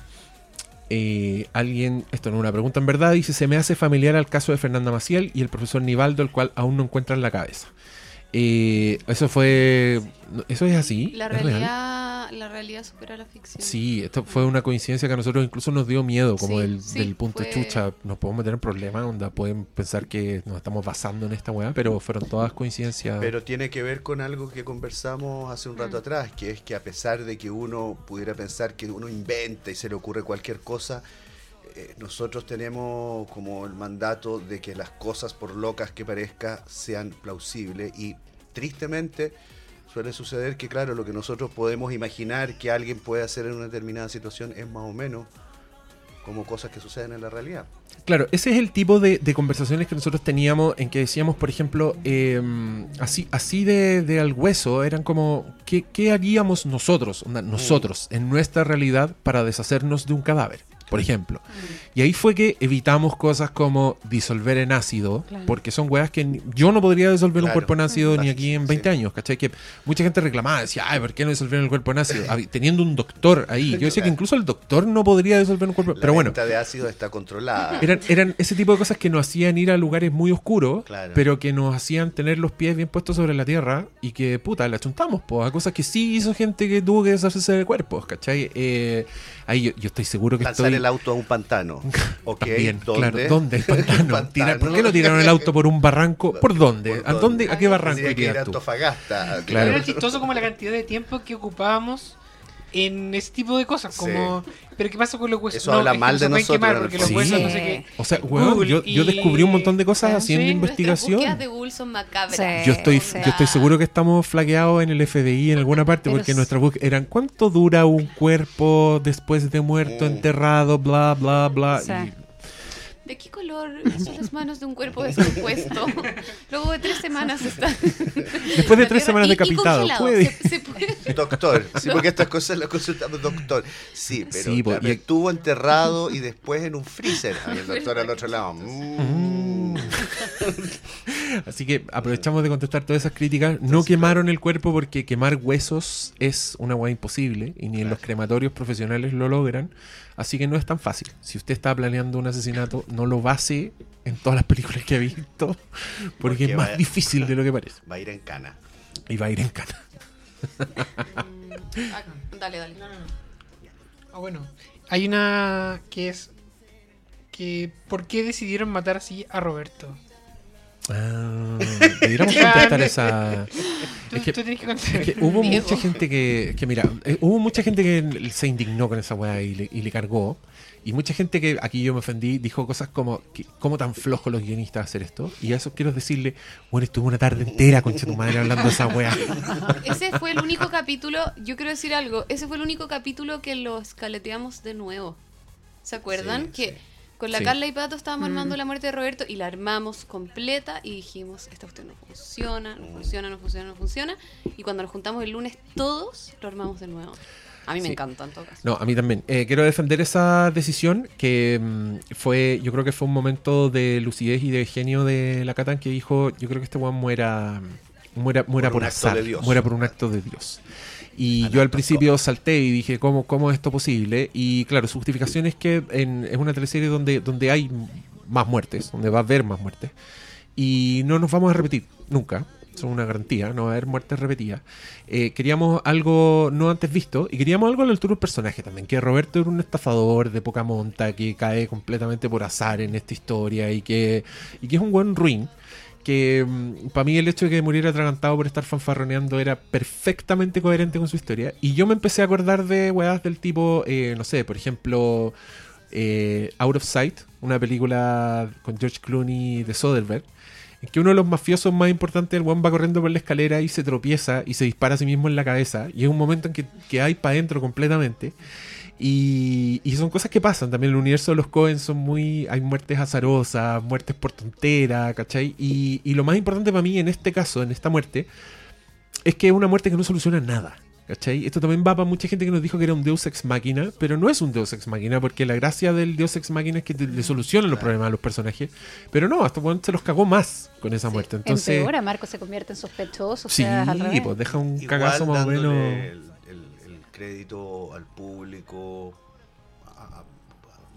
Eh, alguien, esto no es una pregunta en verdad, dice, se me hace familiar al caso de Fernanda Maciel y el profesor Nivaldo, el cual aún no encuentran la cabeza. Eh, eso fue... ¿Eso es así? La realidad, la realidad supera la ficción. Sí, esto fue una coincidencia que a nosotros incluso nos dio miedo, como Sí, del, sí, del punto de fue- chucha, nos podemos meter en problemas, onda, pueden pensar que nos estamos basando en esta weá, pero fueron todas coincidencias. Pero tiene que ver con algo que conversamos hace un rato atrás, que es que a pesar de que uno pudiera pensar que uno inventa y se le ocurre cualquier cosa, eh, nosotros tenemos como el mandato de que las cosas, por locas que parezca, sean plausibles y tristemente suele suceder que, claro, lo que nosotros podemos imaginar que alguien puede hacer en una determinada situación es más o menos como cosas que suceden en la realidad. Claro, ese es el tipo de, de conversaciones que nosotros teníamos en que decíamos, por ejemplo, eh, así, así de, de al hueso, eran como, ¿qué, qué haríamos nosotros, nosotros, en nuestra realidad para deshacernos de un cadáver? Por ejemplo. Y ahí fue que evitamos cosas como disolver en ácido, Claro. porque son weas que yo no podría disolver un cuerpo en ácido ni aquí en 20 Sí. años, ¿cachai? Que mucha gente reclamaba, decía, ay, ¿por qué no disolvieron el cuerpo en ácido? Teniendo un doctor ahí. Yo decía que incluso el doctor no podría disolver un cuerpo. La Pero bueno, venta de ácido está controlada. eran, eran ese tipo de cosas que nos hacían ir a lugares muy oscuros, Claro. pero que nos hacían tener los pies bien puestos sobre la tierra y que, puta, la chuntamos, pues, a cosas que sí hizo gente que tuvo que deshacerse de cuerpos, ¿cachai? Eh, ahí yo, yo estoy seguro que Lanzar estoy... el auto a un pantano. Ok, También, ¿dónde? claro, ¿dónde? El pantano. Pantano. ¿Por qué no tiraron el auto por un barranco? ¿Por dónde? ¿Por ¿A dónde? ¿A qué barranco irías tú? Antofagasta. Claro. Era chistoso como la cantidad de tiempo que ocupábamos en ese tipo de cosas. Como, pero ¿qué pasa con los huesos? Eso habla es que mal no de nosotros, quemar porque los huesos no sé qué. O sea, weón, yo, yo descubrí un montón de cosas haciendo sí, investigación. de Google son macabras. Sí. Yo estoy, o sea- yo estoy seguro que estamos flaqueados en el FBI en alguna parte Pero porque s- nuestra búsqueda eran cuánto dura un cuerpo después de muerto, Mm. enterrado, bla, bla, bla. Y- ¿De qué color son las manos de un cuerpo descompuesto? Luego de tres semanas está. después de tres semanas decapitado, puede. Se, se puede. Doctor, sí, porque estas cosas las consultamos doctor. Sí, pero Sí, po, claro, y- estuvo enterrado y después en un freezer. Y el doctor al otro lado. mm. Así que aprovechamos de contestar todas esas críticas. No quemaron el cuerpo porque quemar huesos es una hueá imposible y ni en los crematorios profesionales lo logran. Así que no es tan fácil. Si usted está planeando un asesinato, no lo base en todas las películas que ha visto porque, Porque es más difícil de lo que parece. Va a ir en cana. Y va a ir en cana. Ah, dale, dale. No, no, no. Ah, bueno. Hay una que es que ¿por qué decidieron matar así a Roberto? Ah, debiéramos Ya, contestar esa. Es que-. Es que hubo Diego. mucha gente que, que mira, eh, hubo mucha gente que se indignó con esa weá y le, y le cargó. Y mucha gente que, aquí yo me ofendí, dijo cosas como, ¿cómo tan flojos los guionistas hacer esto? Y a eso quiero decirle, bueno, estuve una tarde entera, concha tu madre, hablando de esa weá. Ese fue el único capítulo, yo quiero decir algo, ese fue el único capítulo que lo escaleteamos de nuevo. ¿Se acuerdan? Sí, que sí. Con la Sí. Carla y Pato estábamos armando la muerte de Roberto y la armamos completa y dijimos, esta cuestión no funciona, no funciona, no funciona, no funciona. Y cuando nos juntamos el lunes todos, lo armamos de nuevo. A mí me Sí. encanta en todo caso. No, a mí también. Eh, quiero defender esa decisión que mm, fue, yo creo que fue un momento de lucidez y de genio de la Catán que dijo, yo creo que este weón muera, muera, muera Por por, un acto azar, de Dios. muera por un acto de Dios. Y yo al principio salté y dije, ¿cómo, ¿cómo es esto posible? Y claro, su justificación es que en- es una teleserie donde, donde hay más muertes, donde va a haber más muertes. Y no nos vamos a repetir, nunca. Son una garantía, no va a haber muertes repetidas. Eh, queríamos algo no antes visto y queríamos algo a la altura del personaje también. Que Roberto era un estafador de poca monta que cae completamente por azar en esta historia y que, y que es un buen ruin. Que para mí el hecho de que muriera atragantado por estar fanfarroneando era perfectamente coherente con su historia. Y yo me empecé a acordar de weas del tipo, eh, no sé, por ejemplo, eh, Out of Sight, una película con George Clooney de Soderbergh, en que uno de los mafiosos más importantes, el weón va corriendo por la escalera y se tropieza y se dispara a sí mismo en la cabeza. Y es un momento en que, que hay para adentro completamente. Y, y son cosas que pasan. También en el universo de los Cohen son muy. Hay muertes azarosas, muertes por tontera, ¿cachai? Y, y lo más importante para mí en este caso, en esta muerte, es que es una muerte que no soluciona nada. ¿Cachai? Esto también va para mucha gente que nos dijo que era un Deus Ex Máquina, pero no es un Deus Ex Máquina, porque la gracia del Deus Ex Máquina es que te- le solucionan los problemas a los personajes. Pero no, hasta se los cagó más con esa muerte. Entonces, Empeora, Marco se convierte en sospechoso. O sí, sea, al revés. pues deja un Igual cagazo más o menos. El crédito al público, a- a-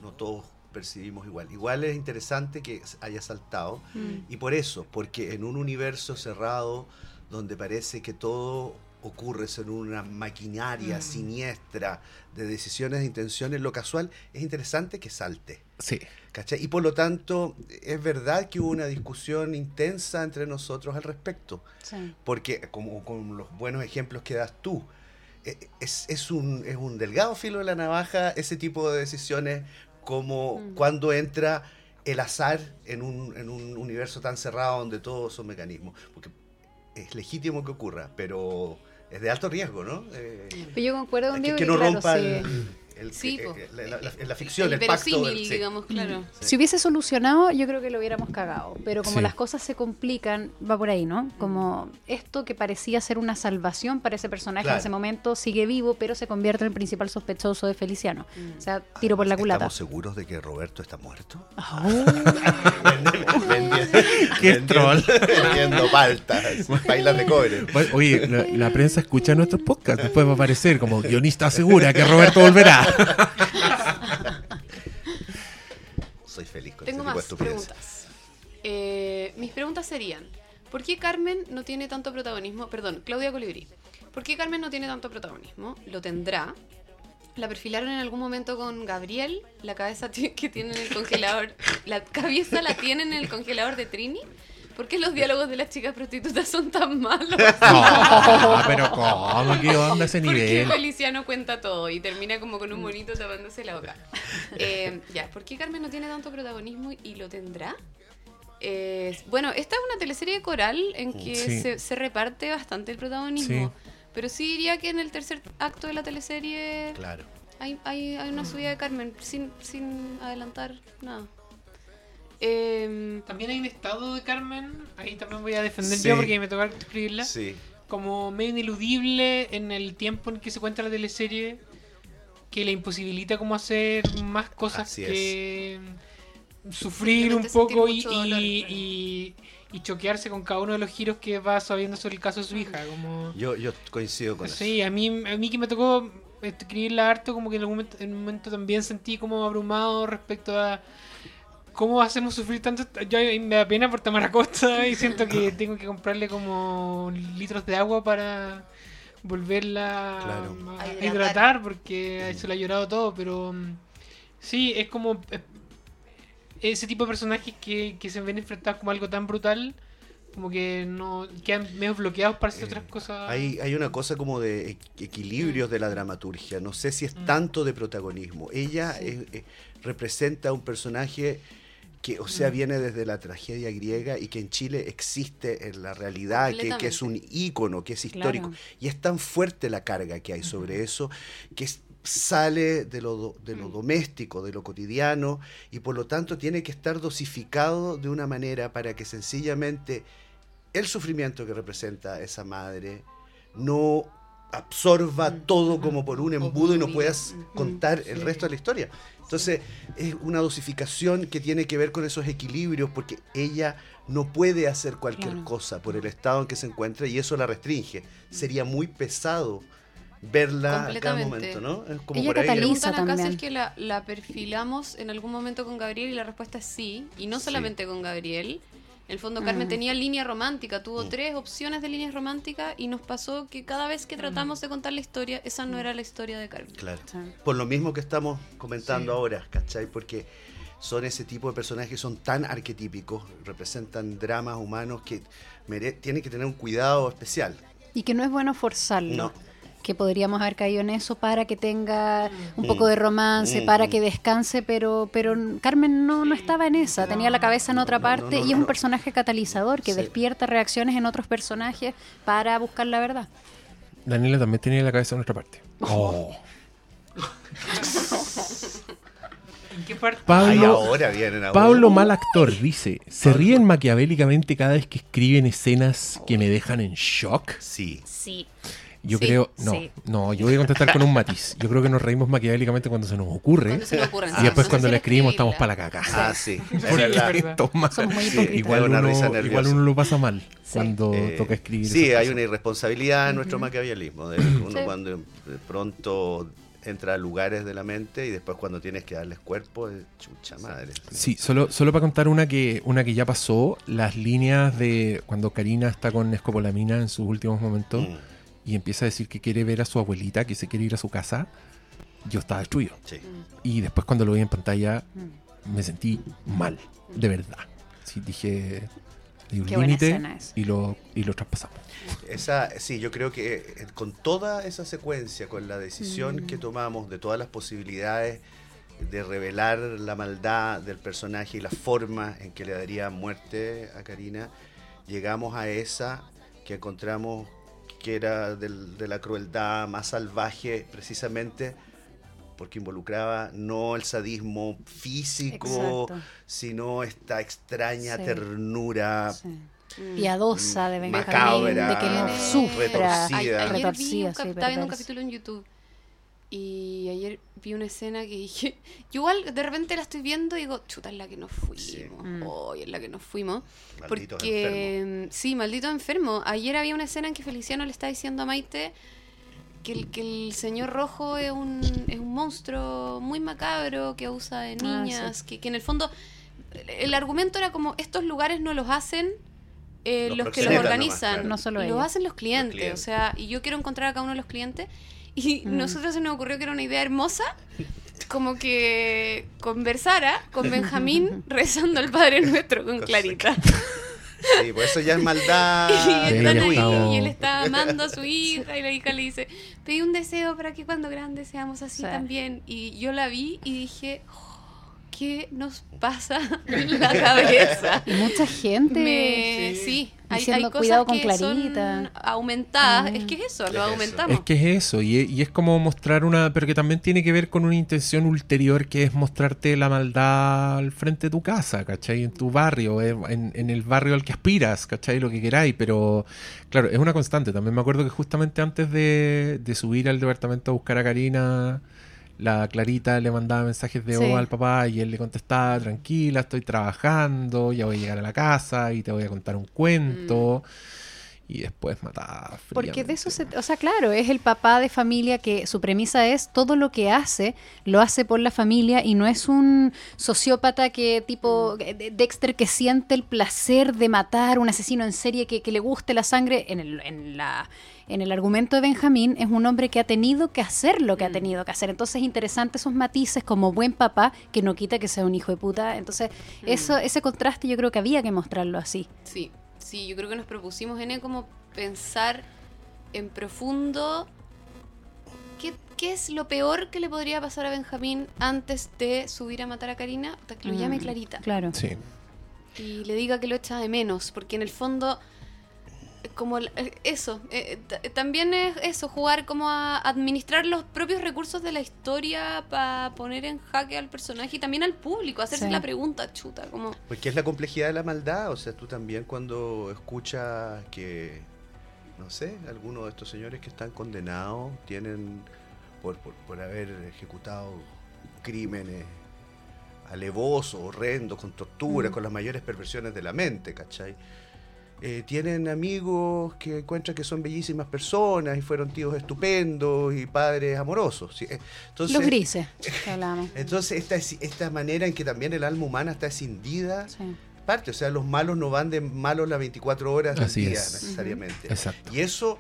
no todos percibimos igual. Igual es interesante que haya saltado Mm. y por eso, porque en un universo cerrado donde parece que todo ocurre en una maquinaria Mm. siniestra de decisiones de intenciones, lo casual es interesante que salte. Sí. ¿Cachai? Y por lo tanto, es verdad que hubo una discusión intensa entre nosotros al respecto Sí. porque como con los buenos ejemplos que das tú, es, es, un, es un delgado filo de la navaja ese tipo de decisiones como Mm. cuando entra el azar en un, en un universo tan cerrado donde todos son mecanismos. Porque es legítimo que ocurra, pero es de alto riesgo, ¿no? Eh, Pero yo concuerdo con Diego que que, no claro, rompa sí. El, el- Sí, eh, po. eh, la, la- la- la ficción, el, el pacto. verosímil, sí. digamos, claro. Si hubiese solucionado, yo creo que lo hubiéramos cagado. Pero como Sí. las cosas se complican, va por ahí, ¿no? Como esto que parecía ser una salvación para ese personaje Claro. en ese momento sigue vivo, pero se convierte en el principal sospechoso de Feliciano. O sea, tiro por la culata. ¿Estamos seguros de que Roberto está muerto? Qué troll. Vendiendo paltas, bailas de cobre. Oye, la, la prensa escucha nuestros podcasts. Después va a aparecer como guionista asegura que Roberto volverá. Soy feliz con Tengo tipo más preguntas. Eh, mis preguntas serían, ¿por qué Carmen no tiene tanto protagonismo? Perdón, Claudia Colibrí. ¿Por qué Carmen no tiene tanto protagonismo? Lo tendrá. La perfilaron en algún momento con Gabriel, la cabeza que tiene en el congelador. La cabeza la tiene en el congelador de Trini. ¿Por qué los diálogos de las chicas prostitutas son tan malos? No, pero ¿cómo? ¿Qué onda ese Porque nivel? Feliciano cuenta todo y termina como con un monito tapándose la boca. Eh, ya, ¿por qué Carmen no tiene tanto protagonismo y lo tendrá? Eh, bueno, esta es una teleserie coral en que Sí. se, se reparte bastante el protagonismo. Sí. Pero sí diría que en el tercer acto de la teleserie Claro. hay, hay, hay una subida de Carmen, sin, sin adelantar nada. Em, También hay un estado de Carmen, ahí también voy a defender Sí. yo porque me toca escribirla, Sí. como medio ineludible en el tiempo en que se cuenta la teleserie, que le imposibilita como hacer más cosas Así que sufrir un poco y, mucho dolor, y, claro. y- y choquearse con cada uno de los giros que va sabiendo sobre el caso de su hija. Como... Yo, yo coincido con Sí, a mí, a mí que me tocó escribirla harto, como que en algún momento, en un momento también sentí como abrumado respecto a cómo hacemos sufrir tanto. Yo me da pena por Tamara Costa y siento que tengo que comprarle como litros de agua para volverla Claro. a A hidratar, porque se le ha llorado todo, pero mm, sí, es como eh, ese tipo de personajes que, que se ven enfrentados como algo tan brutal. Como que no quedan medio bloqueados para hacer Eh, otras cosas. Hay, hay una cosa como de equ- equilibrios de la dramaturgia. No sé si es Mm. tanto de protagonismo. Ella es- eh, representa un personaje que, o sea, Mm. viene desde la tragedia griega y que en Chile existe en la realidad, que, que es un ícono, que es histórico. Claro. Y es tan fuerte la carga que hay sobre eso que es- sale de lo, do- de lo doméstico, de lo cotidiano, y por lo tanto tiene que estar dosificado de una manera para que sencillamente el sufrimiento que representa esa madre no absorba todo como por un embudo y no puedas contar el resto de la historia. Entonces es una dosificación que tiene que ver con esos equilibrios porque ella no puede hacer cualquier Claro. cosa por el estado en que se encuentra y eso la restringe. Sería muy pesado verla a cada momento, ¿no? Es como Ella por ahí. cataliza. Acá si también. es que la, la perfilamos en algún momento con Gabriel y la respuesta es sí. Y no Sí. solamente con Gabriel. En el fondo, Carmen Mm. tenía línea romántica, tuvo Mm. tres opciones de líneas románticas y nos pasó que cada vez que tratamos de contar la historia, esa no era la historia de Carmen. Claro. Sí. Por lo mismo que estamos comentando Sí. ahora, ¿cachai? Porque son ese tipo de personajes que son tan arquetípicos, representan dramas humanos que mere- tienen que tener un cuidado especial. Y que no es bueno forzarlo. No. Que podríamos haber caído en eso para que tenga un Mm. poco de romance, Mm, para mm. que descanse, pero, pero Carmen no, no estaba en esa, tenía la cabeza en otra No, no, no, parte no, y es no. un personaje catalizador que Sí. despierta reacciones en otros personajes para buscar la verdad. Daniela también tenía la cabeza en otra parte. Oh. ¿En qué parte? Ay, Pablo, ahora vienen ahora. Pablo mal actor dice, ¿se ríen maquiavélicamente cada vez que escriben escenas que me dejan en shock? Sí. Sí. Yo Sí, creo, no, sí. no, yo voy a contestar con un matiz. Yo creo que nos reímos maquiavélicamente cuando se nos ocurre Cuando se me ocurren, y sí, después cuando le escribimos estamos para la caca. Ah, sí. Toma- igual, uno, risa igual uno lo pasa mal Sí. cuando Eh, toca escribir. Sí, hay una irresponsabilidad en nuestro maquiavelismo. De uno Sí. cuando de pronto entra a lugares de la mente y después cuando tienes que darles cuerpo, es chucha madre. Sí, solo, solo para contar una que, una que ya pasó, las líneas de cuando Karina está con escopolamina en sus últimos momentos Mm, y empieza a decir que quiere ver a su abuelita, que se quiere ir a su casa, yo estaba destruido. sí. Y después cuando lo vi en pantalla Mm. me sentí mal, de verdad. Sí, dije, hay un límite y lo, y lo traspasamos. Esa, sí, yo creo que eh, con toda esa secuencia, con la decisión que tomamos de todas las posibilidades de revelar la maldad del personaje y la forma en que le daría muerte a Karina, llegamos a esa que encontramos que era del- de la crueldad más salvaje precisamente porque involucraba no el sadismo físico, Exacto. sino esta extraña Sí. ternura Sí. Mm. Piadosa de Benjamín, Macabra, de que sufra. retorcida. Ay- ayer vi retorcida, un cap- sí, estaba viendo un capítulo en YouTube y ayer vi una escena que dije, yo igual de repente la estoy viendo y digo, chuta, es la que nos fuimos, Sí. Mm. hoy es la que nos fuimos. Malditos Porque, sí, maldito enfermo. Ayer había una escena en que Feliciano le está diciendo a Maite que el, que el señor rojo es un, es un monstruo muy macabro que abusa de Ah, niñas, que, que en el fondo el, argumento era como estos lugares no los hacen eh, Los los, que los organizan, nomás, claro. No solo los ellos. hacen los clientes, Los clientes. o sea, y yo quiero encontrar a cada uno de los clientes y Mm. nosotros se nos ocurrió que era una idea hermosa como que conversara con Benjamín rezando el Padre Nuestro con Clarita. Sí, pues eso ya es maldad. Y, Sí, están ahí, y él está amando a su hija y la hija le dice, pedí un deseo para que cuando grandes seamos así Sí. también. Y yo la vi y dije, "Oh, ¿qué nos pasa en la cabeza? Y mucha gente. Me- sí, hay, hay Diciendo, cosas "Cuidado con que Clarita". son aumentadas. Mm. Es que es eso, Es lo eso. aumentamos. Es que es eso, y es, y es como mostrar una, pero que también tiene que ver con una intención ulterior que es mostrarte la maldad al frente de tu casa, ¿cachai? En tu barrio, eh, en, en el barrio al que aspiras, ¿cachai? Lo que queráis, pero claro, es una constante. También me acuerdo que justamente antes de, de subir al departamento a buscar a Karina, la Clarita le mandaba mensajes de Sí. voz al papá y él le contestaba, tranquila, estoy trabajando, ya voy a llegar a la casa y te voy a contar un cuento. Y después mataba. Porque de eso fríamente. se, o sea, claro, es el papá de familia que su premisa es todo lo que hace, lo hace por la familia y no es un sociópata que tipo Mm. de- Dexter que siente el placer de matar, un asesino en serie que, que le guste la sangre. En el, en la en el argumento de Benjamín es un hombre que ha tenido que hacer lo que ha Mm. tenido que hacer. Entonces es interesante esos matices como buen papá que no quita que sea un hijo de puta. Entonces Mm. eso ese contraste yo creo que había que mostrarlo así. Sí, sí, yo creo que nos propusimos en como pensar en profundo qué, qué es lo peor que le podría pasar a Benjamín antes de subir a matar a Karina, hasta que lo llame Mm, Clarita Claro. Sí. y le diga que lo echa de menos, porque en el fondo como eh, eso, eh, t- también es eso, jugar como a administrar los propios recursos de la historia para poner en jaque al personaje y también al público, hacerse Sí. la pregunta chuta, como Porque es la complejidad de la maldad. O sea, tú también cuando escuchas que, no sé, algunos de estos señores que están condenados tienen, por, por, por haber ejecutado crímenes alevosos, horrendos, con tortura, Mm. con las mayores perversiones de la mente, ¿cachai? Eh, tienen amigos que encuentran que son bellísimas personas y fueron tíos estupendos y padres amorosos. ¿sí? Entonces, Los grises que hablamos. Entonces, esta, es- esta manera en que también el alma humana está escindida Sí. parte, o sea, los malos no van de malos las 24 horas del día es. necesariamente. Exacto. Y eso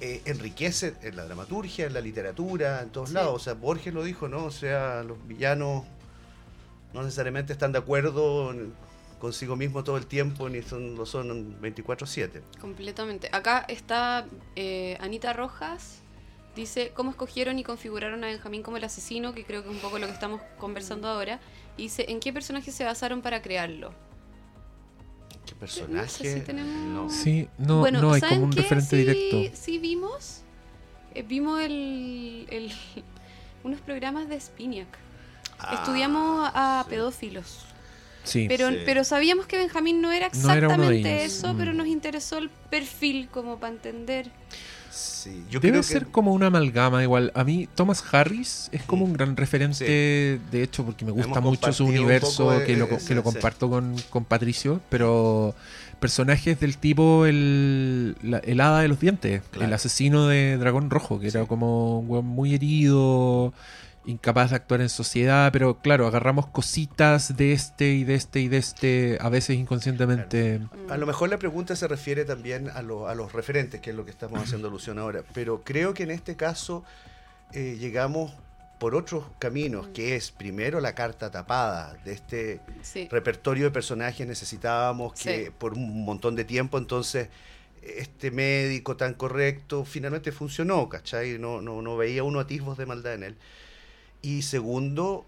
eh, enriquece en la dramaturgia, en la literatura, en todos Sí. lados. O sea, Borges lo dijo, ¿no? O sea, los villanos no necesariamente están de acuerdo en- consigo mismo todo el tiempo, ni son, lo son 24/7. Completamente. Acá está eh, Anita Rojas. Dice cómo escogieron y configuraron a Benjamín como el asesino, que creo que es un poco lo que estamos conversando ahora. Y dice, ¿en qué personaje se basaron para crearlo? ¿Qué No personaje? sé si tenemos- No. Sí, no, bueno, no hay ¿saben como un qué? referente sí, directo. Sí vimos. eh, vimos el, el- unos programas de Spiniak. Ah, Estudiamos a sí. pedófilos. Sí. Pero, Sí. pero sabíamos que Benjamín no era No exactamente eso, Mm. pero nos interesó el perfil como para entender. Sí, yo Debe creo ser que como una amalgama igual. A mí Thomas Harris es como un gran referente, de hecho, porque me gusta Hemos mucho su universo, que, lo, que lo sí. comparto con, con Patricio, pero personajes del tipo el, la- el hada de los dientes, Claro. el asesino de Dragón Rojo, que era como un muy herido, incapaz de actuar en sociedad, pero claro, agarramos cositas de este y de este y de este, a veces inconscientemente. A lo mejor la pregunta se refiere también a, lo- a los referentes, que es lo que estamos haciendo alusión ahora, pero creo que en este caso eh, llegamos por otros caminos, que es primero la carta tapada de este Sí. repertorio de personajes necesitábamos que Sí. por un montón de tiempo entonces este médico tan correcto finalmente funcionó, ¿cachai? No, no, no veía uno atisbos de maldad en él. Y segundo,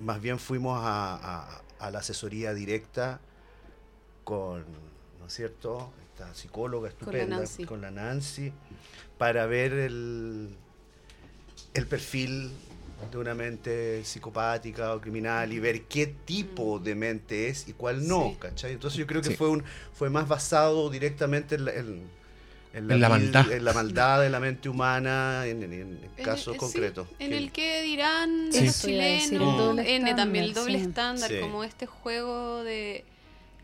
más bien fuimos a, a- a la asesoría directa con, ¿no es cierto? Esta psicóloga estupenda, Nancy. con la Nancy, para ver el, el perfil de una mente psicopática o criminal y ver qué tipo de mente es y cuál no, Sí. ¿cachai? Entonces yo creo que Sí. fue un fue más basado directamente en la, en- en En la maldad. en la maldad de la mente humana en, en- en En casos el- concretos. sí, en que- el que dirán Sí. los chilenos, N también, el doble sí. estándar, Sí. como este juego de,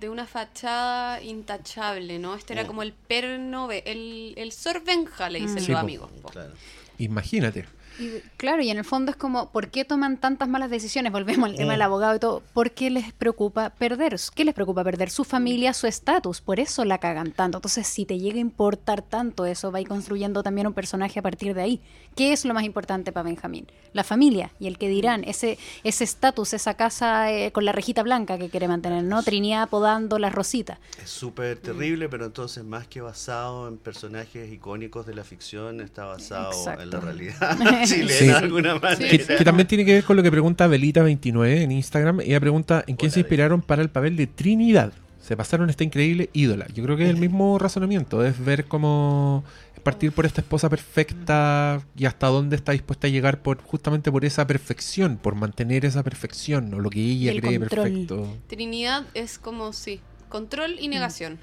de una fachada intachable, ¿no? Este era Mm. como el perno, el, el sorbenja, le dicen Mm. Sí, los po. amigos. po. Claro. Imagínate. Y, claro, y en el fondo es como, ¿por qué toman tantas malas decisiones? Volvemos al tema Mm. del abogado y todo. ¿Por qué les preocupa perder? ¿Qué les preocupa perder? Su familia, su estatus. Por eso la cagan tanto. Entonces, si te llega a importar tanto eso, va a ir construyendo también un personaje a partir de ahí. ¿Qué es lo más importante para Benjamín? La familia y el que dirán, ese ese estatus, esa casa eh, con la rejita blanca que quiere mantener, ¿no? Trinidad podando las rositas. Es súper terrible, pero entonces más que basado en personajes icónicos de la ficción, está basado en la realidad chilena Sí. de alguna manera. Que, que también tiene que ver con lo que pregunta Belita29 en Instagram. Ella pregunta en quién Hola, se inspiraron para el papel de Trinidad. Se pasaron esta increíble ídola. Yo creo que es el mismo razonamiento. Es ver cómo es partir por esta esposa perfecta y hasta dónde está dispuesta a llegar por justamente por esa perfección, por mantener esa perfección o lo que ella el cree control. perfecto. Trinidad es como, sí, control y negación.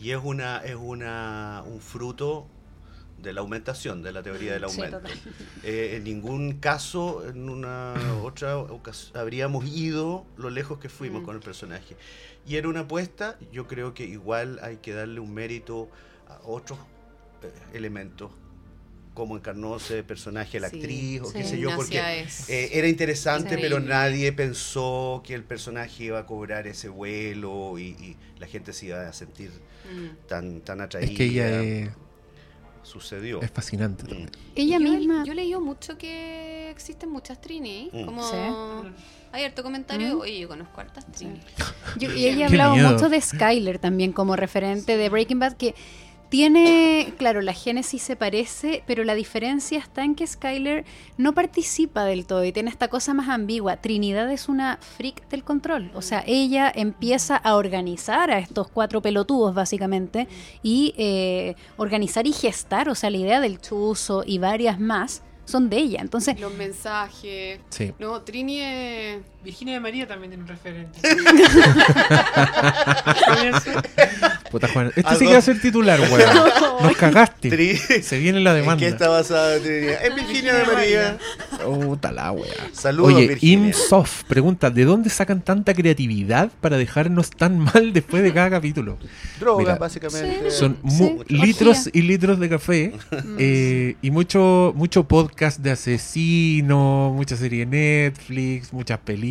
Y es una es una un fruto de la aumentación, de la teoría del Sí, aumento. total. Eh, en ningún caso, en una otra ocas- habríamos ido lo lejos que fuimos Mm. con el personaje. Y era una apuesta, yo creo que igual hay que darle un mérito a otros eh, elementos, como encarnó ese personaje la Sí, actriz, o sí. qué sé yo, porque eh, era interesante, Es pero nadie pensó que el personaje iba a cobrar ese vuelo y, y la gente se iba a sentir Mm. tan, tan atraída. Es que ella es, Sucedió. es fascinante Mm. también. Ella yo, misma. Yo he leído mucho que existen muchas Trini. Mm. Como Sí. hay harto comentario. Mm.Í, yo conozco hartas Trini. Yo- y ella Qué ha hablado miedo. mucho de Skyler también como referente de Breaking Bad, que tiene, claro, la génesis se parece, pero la diferencia está en que Skyler no participa del todo y tiene esta cosa más ambigua. Trinidad es una freak del control, o sea, ella empieza a organizar a estos cuatro pelotudos básicamente y eh, organizar y gestar, o sea, la idea del chuzo y varias más son de ella. Entonces, Los mensajes. Sí. No, Trini es. Virginia de María también tiene un referente. Puta Juan, este Algo- sí que va a ser titular, weón. Nos cagaste. Tri- Se viene la ¿En qué demanda. está basada la? Es Virginia de María. Puta la wea. Saludos, Oye, Virginia. Insoft pregunta, ¿de dónde sacan tanta creatividad para dejarnos tan mal después de cada capítulo? Drogas, Mira, básicamente. Son Sí, litros orgía. y litros de café eh, y mucho mucho podcast de asesinos, mucha serie de Netflix, muchas películas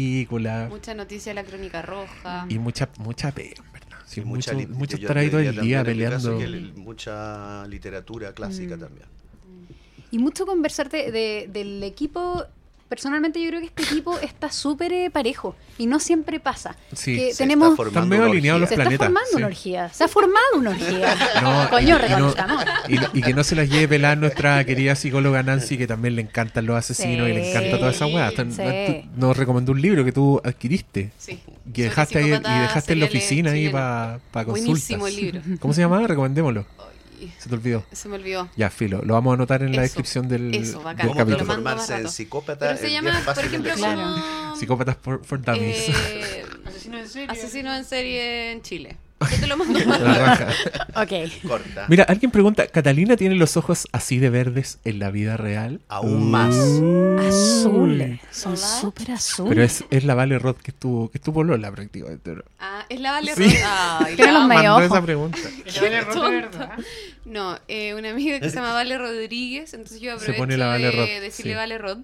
Mucha noticia de la crónica roja. y mucha mucha pe, en verdad. Sí, mucho, li- mucho yo- estar yo ahí todo diría el día caso peleando. el- mucha literatura clásica Mm. también. Y mucho conversarte de- del equipo. Personalmente yo creo que este equipo está súper eh, parejo y no siempre pasa. Sí. que Se tenemos está formando Están medio alineados los orgía. se está planetas, formando sí. una orgía. Se ha formado una orgía. No, Coño, y- y no- reconozcamos. Y, y que no se las lleve pelar nuestra querida psicóloga Nancy, que también le encantan los asesinos y le encanta toda esa weá. Nos recomendó un libro que tú adquiriste. Sí. Que dejaste, ahí, y dejaste en la oficina ahí para consultas. Buenísimo el libro. ¿Cómo se llamaba? Recomendémoslo. Se te olvidó. se me olvidó. Ya, filo. Lo vamos a anotar en la Eso, descripción del, eso, bacán. del ¿Cómo Te lo capítulo. transformarse en psicópata? Pero se llama, por ejemplo. Claro. como. Psicópatas for, for Dummies. eh, Asesino en serie. Asesino en serie en Chile. Yo te lo mando. La raja. Ok. Corta. Mira, alguien pregunta, ¿Catalina tiene los ojos así de verdes en la vida real? Aún más. Azules. Son súper azules. Pero es, es la Vale Rod que estuvo, que estuvo Lola prácticamente. ¿no? Ah, es la Vale Sí. Rosa. Ay, Tiene la los amo. medio Mandó ojos. esa pregunta. Vale verdad. No, eh, una amiga que se llama Vale Rodríguez, entonces yo Se aprovecho pone la Vale de decirle sí. Vale Rod.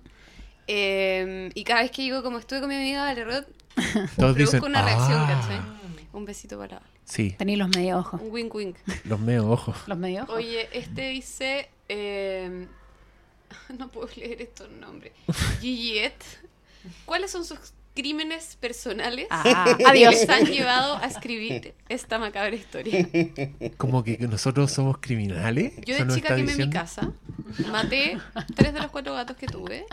Eh, y cada vez que digo, como estuve con mi amiga Vale dicen, produzco una reacción, "Ah". ¿cachai? Un besito para. Sí, Tenéis los medio ojos. Un wink wink. los medio ojos. Los medio ojos. Oye, este dice. eh, no puedo leer estos nombres. Gigiet. ¿Cuáles son sus crímenes personales Ah, que adiós. les han llevado a escribir esta macabra historia? Como que nosotros somos criminales. Yo ¿Eso de chica quemé mi casa, maté tres de los cuatro gatos que tuve,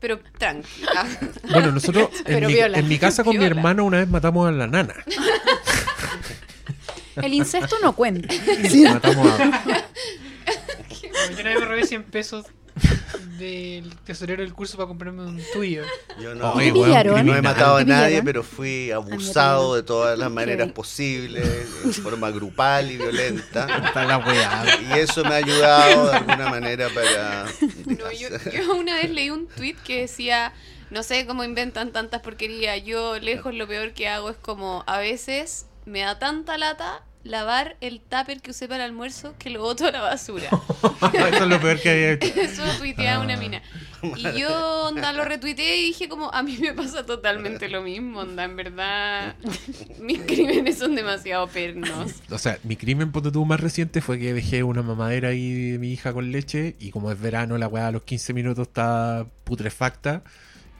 pero tranquila. Bueno, nosotros en Pero mi, viola. en mi casa con mi hermano una vez matamos a la nana. El incesto no cuenta. Matamos a... Yo una vez me robé 100 pesos del tesorero del curso para comprarme un tuyo. Yo no, no he matado a ¿Te nadie, pero fui abusado de todas las maneras posibles, de forma grupal y violenta. Y eso me ha ayudado de alguna manera para... No, yo, yo una vez leí un tweet que decía, no sé cómo inventan tantas porquerías, yo lejos lo peor que hago es como a veces me da tanta lata lavar el tupper que usé para el almuerzo que lo boto a la basura. Eso es lo peor que había hecho. Eso tuiteaba Ah. una mina. Y yo, onda, lo retuiteé y dije como, a mí me pasa totalmente lo mismo, onda, en verdad, mis crímenes son demasiado pernos. O sea, mi crimen ponte tú más reciente fue que dejé una mamadera ahí de mi hija con leche y como es verano la weá a los 15 minutos está putrefacta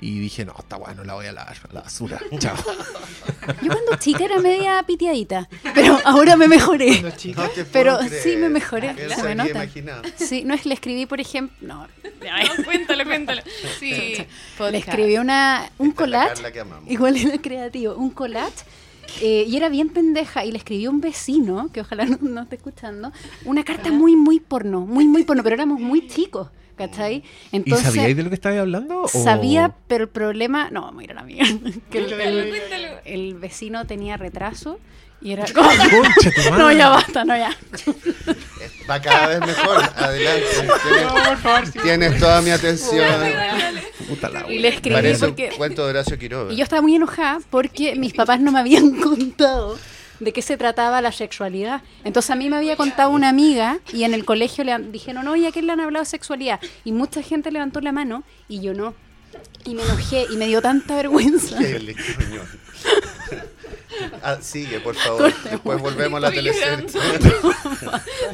y dije, no, esta weá no la voy a lavar, a la basura. Chao. Yo cuando chica era media piteadita, pero ahora me mejoré. Chica. No te Pero sí me mejoré, ¿Quién se me nota. imaginado? Sí, no es le escribí, por ejemplo, no, No, cuéntalo, cuéntalo. Sí, le escribí una, un Esta es la collage, igual era creativo, un collage, eh, y era bien pendeja, y le escribió un vecino, que ojalá no, no esté escuchando, una carta muy, muy porno, muy, muy porno, pero éramos muy chicos, ¿cachai? ¿Y Entonces, sabíais de lo que estabais hablando? o- sabía, pero el problema, no, vamos a ir a la mierda, que el, el- el vecino tenía retraso, y era como... No, ya basta, no, ya. Va cada vez mejor. Adelante. No, Tienes, por favor, sí. tienes toda mi atención. Puta la Y le escribí Parece porque... un cuento de Horacio Quiroga. Y yo estaba muy enojada porque mis papás no me habían contado de qué se trataba la sexualidad. Entonces a mí me había contado una amiga y en el colegio le dijeron, ¿y a quién le han hablado de sexualidad? Y mucha gente levantó la mano y yo no. Y me enojé y me dio tanta vergüenza. Ah, sigue, por favor. Después volvemos a la teleserie.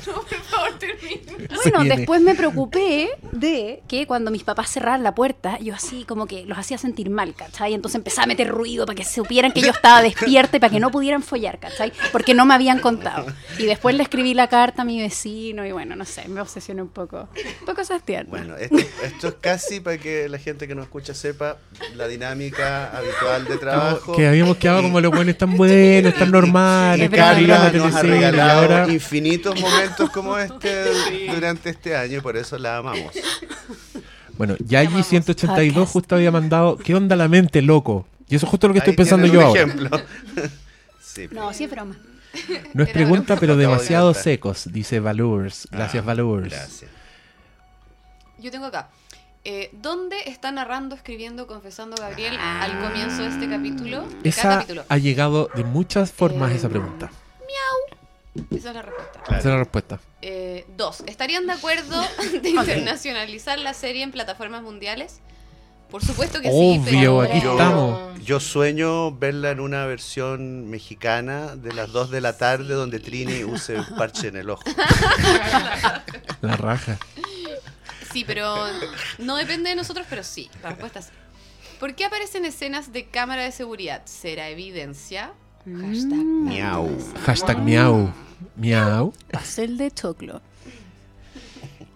No, por favor, termina. Bueno, después me preocupé de que cuando mis papás cerraran la puerta, yo así como que los hacía sentir mal, ¿cachai? Entonces empezaba a meter ruido para que supieran que yo estaba despierta y para que no pudieran follar, ¿cachai? Porque no me habían contado. Y después le escribí la carta a mi vecino y bueno, no sé, me obsesioné un poco. Un poco Sebastián. Bueno, esto, esto es casi para que la gente que nos escucha sepa la dinámica habitual de trabajo. Que habíamos quedado como los buenos tan buenos, tan normales, la nos ha regalado ahora infinitos momentos como este durante este año y por eso la amamos. Bueno, Yayi 182 Podcast. justo había mandado ¿Qué onda la mente, loco? Y eso es justo lo que estoy Ahí pensando tienen yo un ahora. ejemplo. Sí, No, sí es broma. No es Era pregunta, pero Acabo de demasiado inventar. secos, dice Valurs. Gracias, Ah, Valurs. Gracias. Yo tengo acá. Eh, ¿Dónde está narrando, escribiendo, confesando Gabriel Ah. al comienzo de este capítulo? De cada Esa capítulo. ha llegado de muchas formas Eh, esa pregunta. Esa es la respuesta. Claro. Esa es la respuesta. Eh, dos, ¿estarían de acuerdo de internacionalizar la serie en plataformas mundiales? Por supuesto que sí, Obvio, aquí Yo- estamos. Yo sueño verla en una versión mexicana de las 2 de la tarde donde Trini use un parche en el ojo. La raja. Sí, pero no depende de nosotros, pero sí. La respuesta es sí. ¿Por qué aparecen escenas de cámara de seguridad? ¿Será evidencia? Hashtag. Mm. Miau. Hashtag miau. Miau. Pastel de choclo.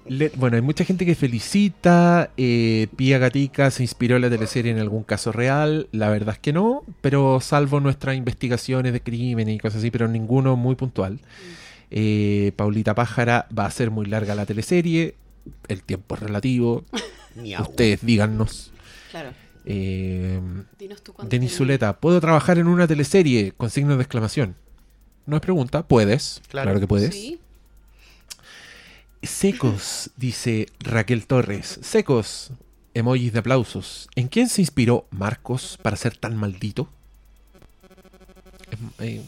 Le- bueno, hay mucha gente que felicita. Eh, Pía Gatica se inspiró en la teleserie en algún caso real. La verdad es que no, pero salvo nuestras investigaciones de crímenes y cosas así, pero ninguno muy puntual. Eh, Paulita Pájara va a ser muy larga la teleserie. El tiempo es relativo. Ustedes díganos. Claro. Eh, Dinos tú cuánto Denis Zuleta, ¿puedo trabajar en una teleserie? Con signos de exclamación. no es pregunta, puedes. Claro. Claro, que puedes. Sí. Secos, dice Raquel Torres. Secos, emojis de aplausos. ¿En quién se inspiró Marcos para ser tan maldito? Es, eh,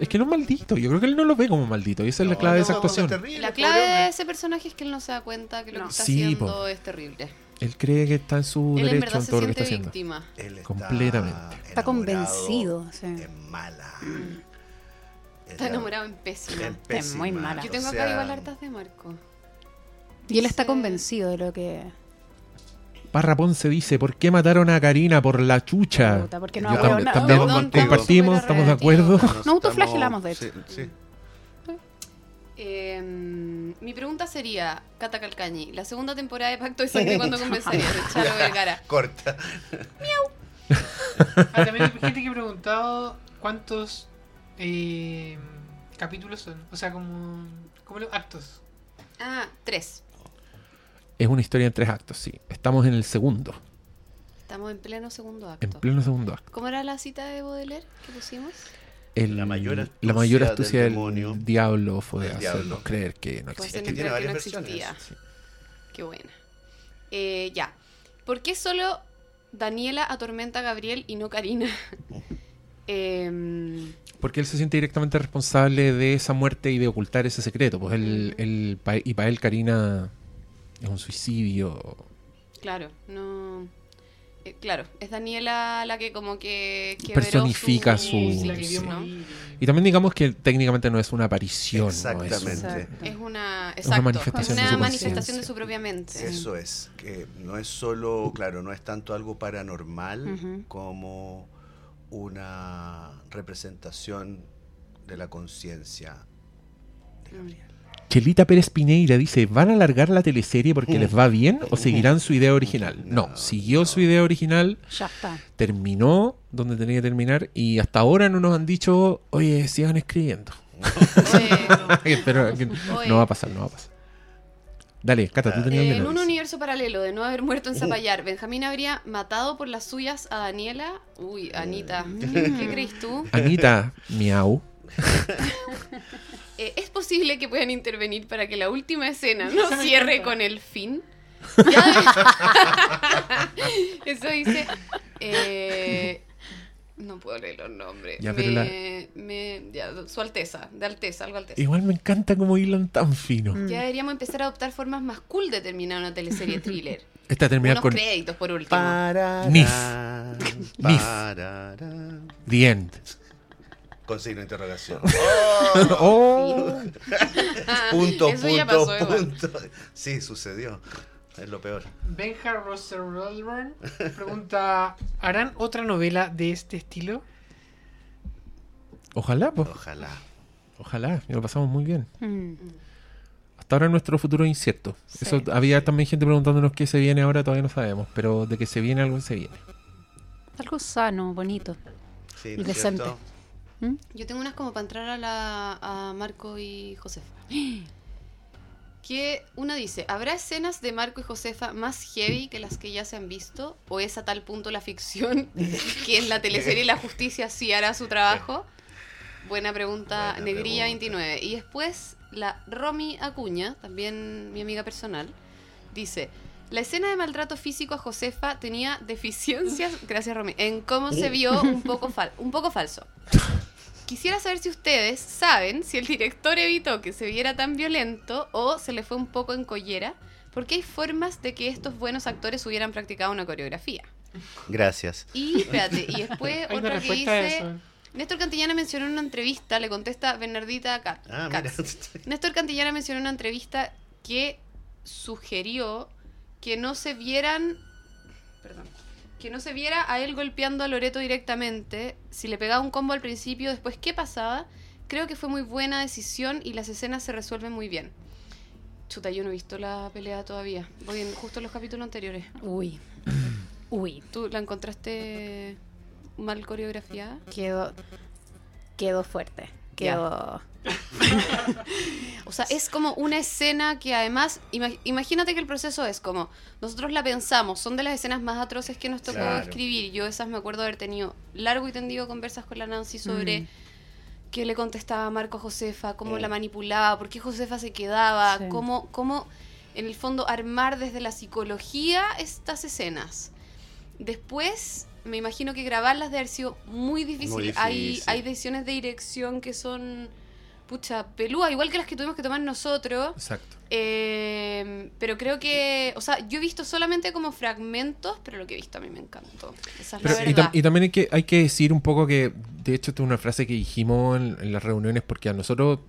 es que no es maldito, yo creo que él no lo ve como maldito y esa es la No, clave de esa actuación. terrible, La clave de ese personaje es que él no se da cuenta que lo No. que está Sí, haciendo po. es terrible. Él cree que está en su Él en derecho verdad en se todo lo que está siente haciendo. víctima. Él está Completamente. Está convencido, sí. Mala. Está enamorado en pésimo. En Es muy pésima, mala. Yo tengo o acá sea, igual hartas de Marco. Y él está convencido de lo que. Parra Ponce dice, ¿por qué mataron a Karina por la chucha? Puta, porque no Yo tam- también Perdón, compartimos, estamos de acuerdo. Nos No autoflagelamos, de hecho. Sí, sí. Eh, mi pregunta sería, Cata Calcañi, la segunda temporada de Pacto de Sangre, ¿cuándo comenzaría? De Charo Vergara. Corta. Ah, también hay gente que ha preguntado cuántos eh, capítulos son. O sea, como, como los actos. Ah, tres. Es una historia en tres actos, sí. Estamos en el segundo, Estamos en pleno segundo en acto. pleno segundo acto. ¿Cómo era la cita de Baudelaire que pusimos? El- La mayor la mayor astucia astucia del del, demonio. diablo fue Del hacernos diablo. creer que no. Es que tiene que no versiones. existía. Qué buena. Eh, ya. ¿Por qué solo Daniela atormenta a Gabriel y no Karina? Em, Porque él se siente directamente responsable de esa muerte y de ocultar ese secreto. Pues él, y para él Karina es un suicidio. claro, no. eh, claro, es Daniela la que como que Personifica su-. Y también digamos que técnicamente no es una aparición. ¿no? Es un- Exactamente. Es una, Es una manifestación de su manifestación conciencia. de su propia mente. Eso es, que no es solo, claro, no es tanto algo paranormal como una representación de la conciencia de Gabriel. Chelita Pérez Pineira dice, ¿van a alargar la teleserie porque les va bien o seguirán su idea original? No, No, siguió no. su idea original, Ya está. terminó donde tenía que terminar y hasta ahora no nos han dicho, oye, sigan escribiendo. Oye, Pero Oye. no va a pasar, no va a pasar. Dale, Cata, tú tenías Eh, en un universo paralelo de no haber muerto en Zapallar, Benjamín habría matado por las suyas a Daniela. Uy, Anita, ¿qué, qué crees tú? Anita, miau. Eh, ¿Es posible que puedan intervenir para que la última escena no cierre con el fin? Eso dice. eh, no puedo leer los nombres. Ya, me, me- ya, su Alteza, de Alteza, algo Alteza. Igual me encanta cómo hilan tan fino. Mm. Ya deberíamos empezar a adoptar formas más cool de terminar una teleserie thriller. Esta termina con créditos por último. Nif. Nif. The End. Con signo de interrogación. Oh. punto, Eso ya punto, pasó igual. punto. Sí, sucedió. Es lo peor. Benja Rosserolburn pregunta: ¿Harán otra novela de este estilo? Ojalá, pues. Ojalá. Ojalá, y lo pasamos muy bien. Mm. Hasta ahora nuestro futuro es incierto. Sí. Eso había también gente preguntándonos qué se viene ahora, todavía no sabemos, pero de que se viene algo se viene. Algo sano, bonito. Sí, Y ¿no es decente. cierto? ¿Mm? Yo tengo unas como para entrar a, la, a Marco y Josefa. Que una dice, ¿habrá escenas de Marco y Josefa más heavy que las que ya se han visto? ¿O es a tal punto la ficción que en la teleserie la justicia sí hará su trabajo? Buena pregunta, Buena Negrilla pregunta. 29. Y después la Romy Acuña, también mi amiga personal, dice, la escena de maltrato físico a Josefa tenía deficiencias, gracias Romy, en cómo se vio un poco, fal- un poco falso. Quisiera saber si ustedes saben si el director evitó que se viera tan violento o se le fue un poco en collera, porque hay formas de que estos buenos actores hubieran practicado una coreografía. Gracias. Y espérate, y después otra que dice... Néstor Cantillana mencionó en una entrevista, le contesta Bernardita Cat- Ah. Néstor Cantillana mencionó en una entrevista que sugirió que no se vieran. Perdón. Que no se viera a él golpeando a Loreto directamente. Si le pegaba un combo al principio, después, ¿qué pasaba? Creo que fue muy buena decisión y las escenas se resuelven muy bien. Chuta, yo no he visto la pelea todavía. Voy en justo los capítulos anteriores. Uy. Uy. ¿Tú la encontraste mal coreografiada? Quedó. Quedó fuerte. Quedó. O sea, es como una escena que además, ima- imagínate que el proceso es como, nosotros la pensamos, son de las escenas más atroces que nos tocó Claro. escribir. Yo esas me acuerdo haber tenido largo y tendido conversas con la Nancy sobre Mm. qué le contestaba Marco a Josefa, cómo Mm. la manipulaba, por qué Josefa se quedaba, Sí. cómo, cómo, en el fondo, armar desde la psicología estas escenas. Después, me imagino que grabarlas debe haber sido muy difícil. Muy Hay, difícil. hay decisiones de dirección que son, pucha, pelúas, igual que las que tuvimos que tomar nosotros. Exacto. Eh, pero creo que, o sea, yo he visto solamente como fragmentos, pero lo que he visto a mí me encantó. Esa es Pero- la y, verdad. tam- y también hay que, hay que decir un poco que, de hecho, esta es una frase que dijimos en, en las reuniones, porque a nosotros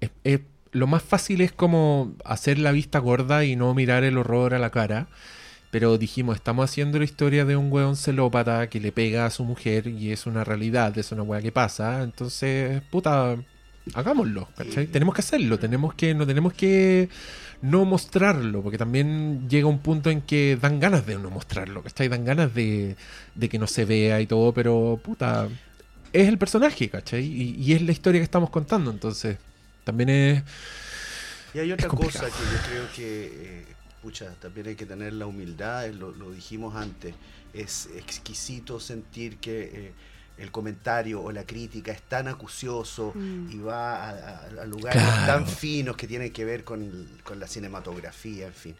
es- es- lo más fácil es como hacer la vista gorda y no mirar el horror a la cara. Pero dijimos, estamos haciendo la historia de un weón celópata que le pega a su mujer y es una realidad, es una weá que pasa. Entonces, puta, hagámoslo, ¿cachai? Tenemos que hacerlo, tenemos que, no tenemos que no mostrarlo, porque también llega un punto en que dan ganas de no mostrarlo, ¿cachai? Dan ganas de, de que no se vea y todo, pero puta, es el personaje, ¿cachai? Y, y es la historia que estamos contando, entonces también es... Y hay otra cosa que yo creo que, eh, pucha, también hay que tener la humildad, eh, lo, lo dijimos antes, es exquisito sentir que eh, el comentario o la crítica es tan acucioso Mm. y va a, a- a lugares Claro. tan finos que tienen que ver con, con la cinematografía, en fin.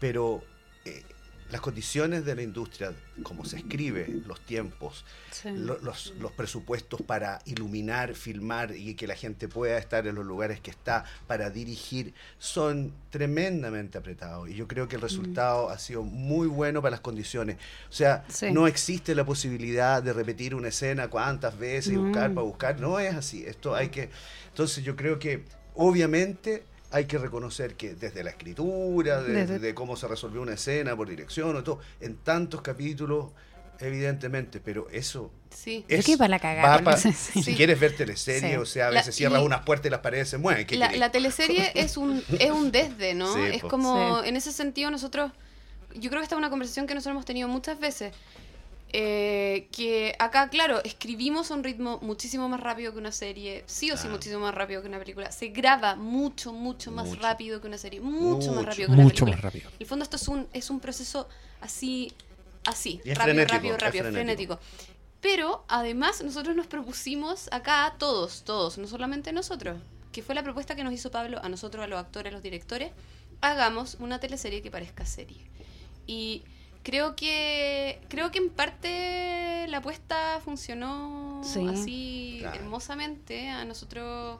Pero eh, las condiciones de la industria, como se escribe, los tiempos, Sí. lo- los, los presupuestos para iluminar, filmar y que la gente pueda estar en los lugares que está, para dirigir, son tremendamente apretados. Y yo creo que el resultado ha sido muy bueno para las condiciones. O sea, Sí. no existe la posibilidad de repetir una escena cuántas veces y buscar Mm. para buscar. No es así. Esto hay que. Entonces yo creo que obviamente hay que reconocer que desde la escritura, de, Desde- de cómo se resolvió una escena por dirección o todo, en tantos capítulos, evidentemente, pero eso Sí. Es, que para la cagada, pa- sí. Si quieres ver teleserie, Sí. o sea, a La- veces cierras y- unas puertas y las paredes se mueven. ¿qué La, la teleserie es un, es un desde, ¿no? Sí, es po. como, Sí. en ese sentido, nosotros, yo creo que esta es una conversación que nosotros hemos tenido muchas veces. Eh, que acá, claro, escribimos a un ritmo muchísimo más rápido que una serie, sí o sí Ah. muchísimo más rápido que una película. Se graba mucho, mucho más Mucho. rápido que una serie, mucho, Mucho. más rápido que una Mucho película. más rápido. En el fondo esto es un, es un proceso así, así, rápido, frenético, rápido, rápido, frenético. frenético. Pero además nosotros nos propusimos acá, todos, todos, no solamente nosotros, que fue la propuesta que nos hizo Pablo a nosotros, a los actores, a los directores, hagamos una teleserie que parezca serie. Y creo que creo que en parte la apuesta funcionó Sí. así Claro. hermosamente. A nosotros,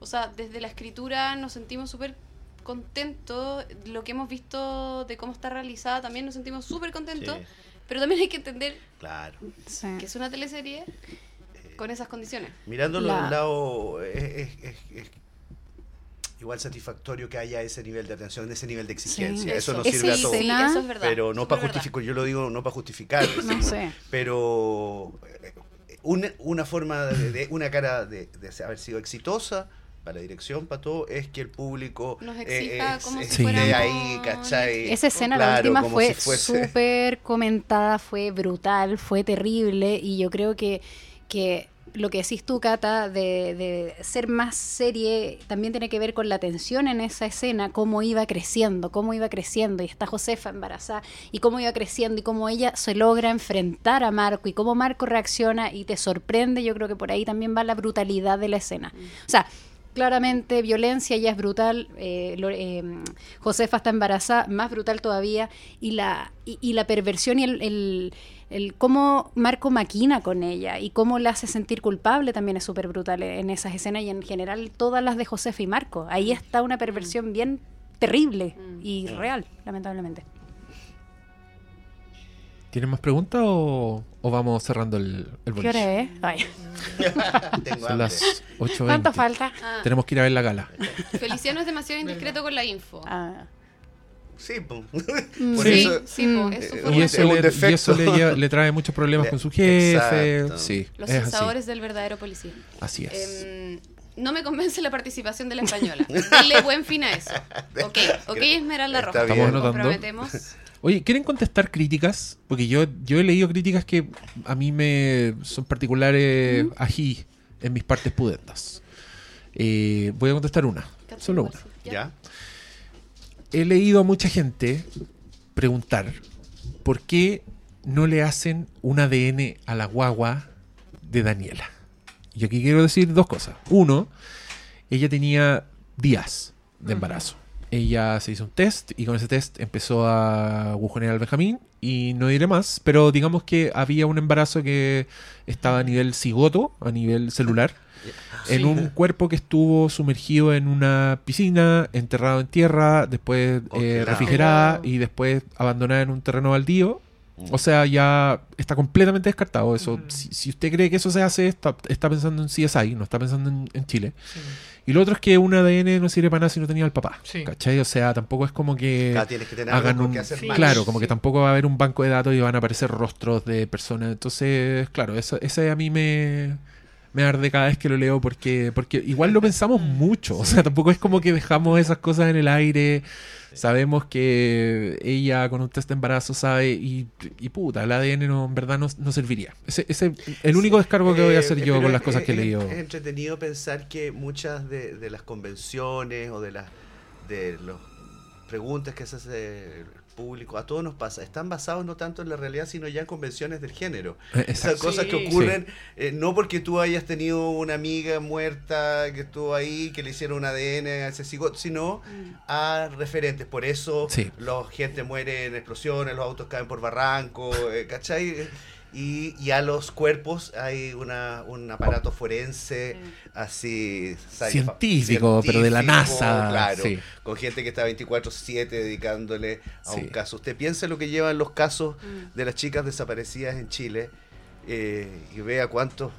o sea, desde la escritura nos sentimos súper contentos. Lo que hemos visto de cómo está realizada también nos sentimos súper contentos. Sí, Pero también hay que entender claro. Sí. que es una teleserie con esas condiciones. Mirándolo La- del lado, es, es- es- es igual satisfactorio que haya ese nivel de atención, ese nivel de exigencia. Sí. Eso, Eso. nos sirve a todos. escena- eso es verdad. pero no para justificar, yo lo digo no para justificar, No sé. pero eh, una, una forma de, de- una cara de, de haber sido exitosa para la dirección, para todo, es que el público Nos eh, exija es- como si esté fuéramos ahí, ¿cachai? Esa escena, la última, fue si súper comentada, fue brutal, fue terrible y yo creo que, que lo que decís tú, Cata, de, de ser más serie, también tiene que ver con la tensión en esa escena, cómo iba creciendo, cómo iba creciendo, y está Josefa embarazada, y cómo iba creciendo, y cómo ella se logra enfrentar a Marco, y cómo Marco reacciona y te sorprende, yo creo que por ahí también va la brutalidad de la escena. O sea, claramente violencia ya es brutal, eh, lo- eh, Josefa está embarazada, más brutal todavía, y la, y, y la perversión y el, el- el cómo Marco maquina con ella y cómo la hace sentir culpable también es súper brutal en esas escenas y en general todas las de Josefa y Marco. Ahí está una perversión bien terrible Mm. y real, lamentablemente. ¿Tienen más preguntas o, o vamos cerrando el, el ¿Qué boliche? hora es? Ay, Tengo Son las 8.20. ¿Cuánto falta? Ah, Tenemos que ir a ver la gala. Feliciano es demasiado indiscreto con la info. Ah, Sí, po. Mm. por sí, eso sí, po, Mm. es su Eh, forma Y de eso, un le, y eso le, le trae muchos problemas Le- con su jefe. Exacto. Sí, Los es así. sensadores del verdadero policía. Así es. Em, no me convence la participación de la española. Dale buen fin a eso. Ok, ok, Esmeralda Roja. Estamos comprometemos. Oye, ¿quieren contestar críticas? Porque yo, yo he leído críticas que a mí me son particulares ají en mis partes pudentas. Eh, voy a contestar una, solo una. ¿Ya? He leído a mucha gente preguntar por qué no le hacen un ADN a la guagua de Daniela. Y aquí quiero decir dos cosas. Uno, ella tenía días de embarazo. Ella se hizo un test y con ese test empezó a agujonear al Benjamín y no diré más, pero digamos que había un embarazo que estaba a nivel cigoto, a nivel celular, en un cuerpo que estuvo sumergido en una piscina, enterrado en tierra, después eh, refrigerada y después abandonada en un terreno baldío. O sea, ya está completamente descartado eso. Si, si usted cree que eso se hace, está, está pensando en CSI, no está pensando en, en Chile. Sí. Y lo otro es que un ADN no sirve para nada si no tenía al papá. Sí. ¿Cachai? O sea, tampoco es como que Acá tienes que tener hagan un... que hacer Sí. Claro, como que Sí. tampoco va a haber un banco de datos y van a aparecer rostros de personas. Entonces, claro, eso, ese a mí me, me arde cada vez que lo leo porque, porque igual lo pensamos mucho. O sea, tampoco es como que dejamos esas cosas en el aire. Sabemos que ella con un test de embarazo sabe y, y puta, el ADN no, en verdad no, no serviría. Ese es el único descargo que voy a hacer Eh, yo con las cosas que he leído. Es entretenido pensar que muchas de, de las convenciones o de las de las preguntas que se hace público, a todos nos pasa, están basados no tanto en la realidad, sino ya en convenciones del género. Eh, Esas cosas que Sí. ocurren, eh, no porque tú hayas tenido una amiga muerta que estuvo ahí, que le hicieron un ADN a ese cigoto, sino a referentes. Por eso Sí. la gente muere en explosiones, los autos caen por barranco, eh, ¿cachai? Y, y a los cuerpos hay una, un aparato forense así... Científico, pero de la NASA, Claro, sí. con gente que está 24/7 dedicándole a Sí. un caso. Usted piensa lo que llevan los casos Mm. de las chicas desaparecidas en Chile eh, y vea cuánto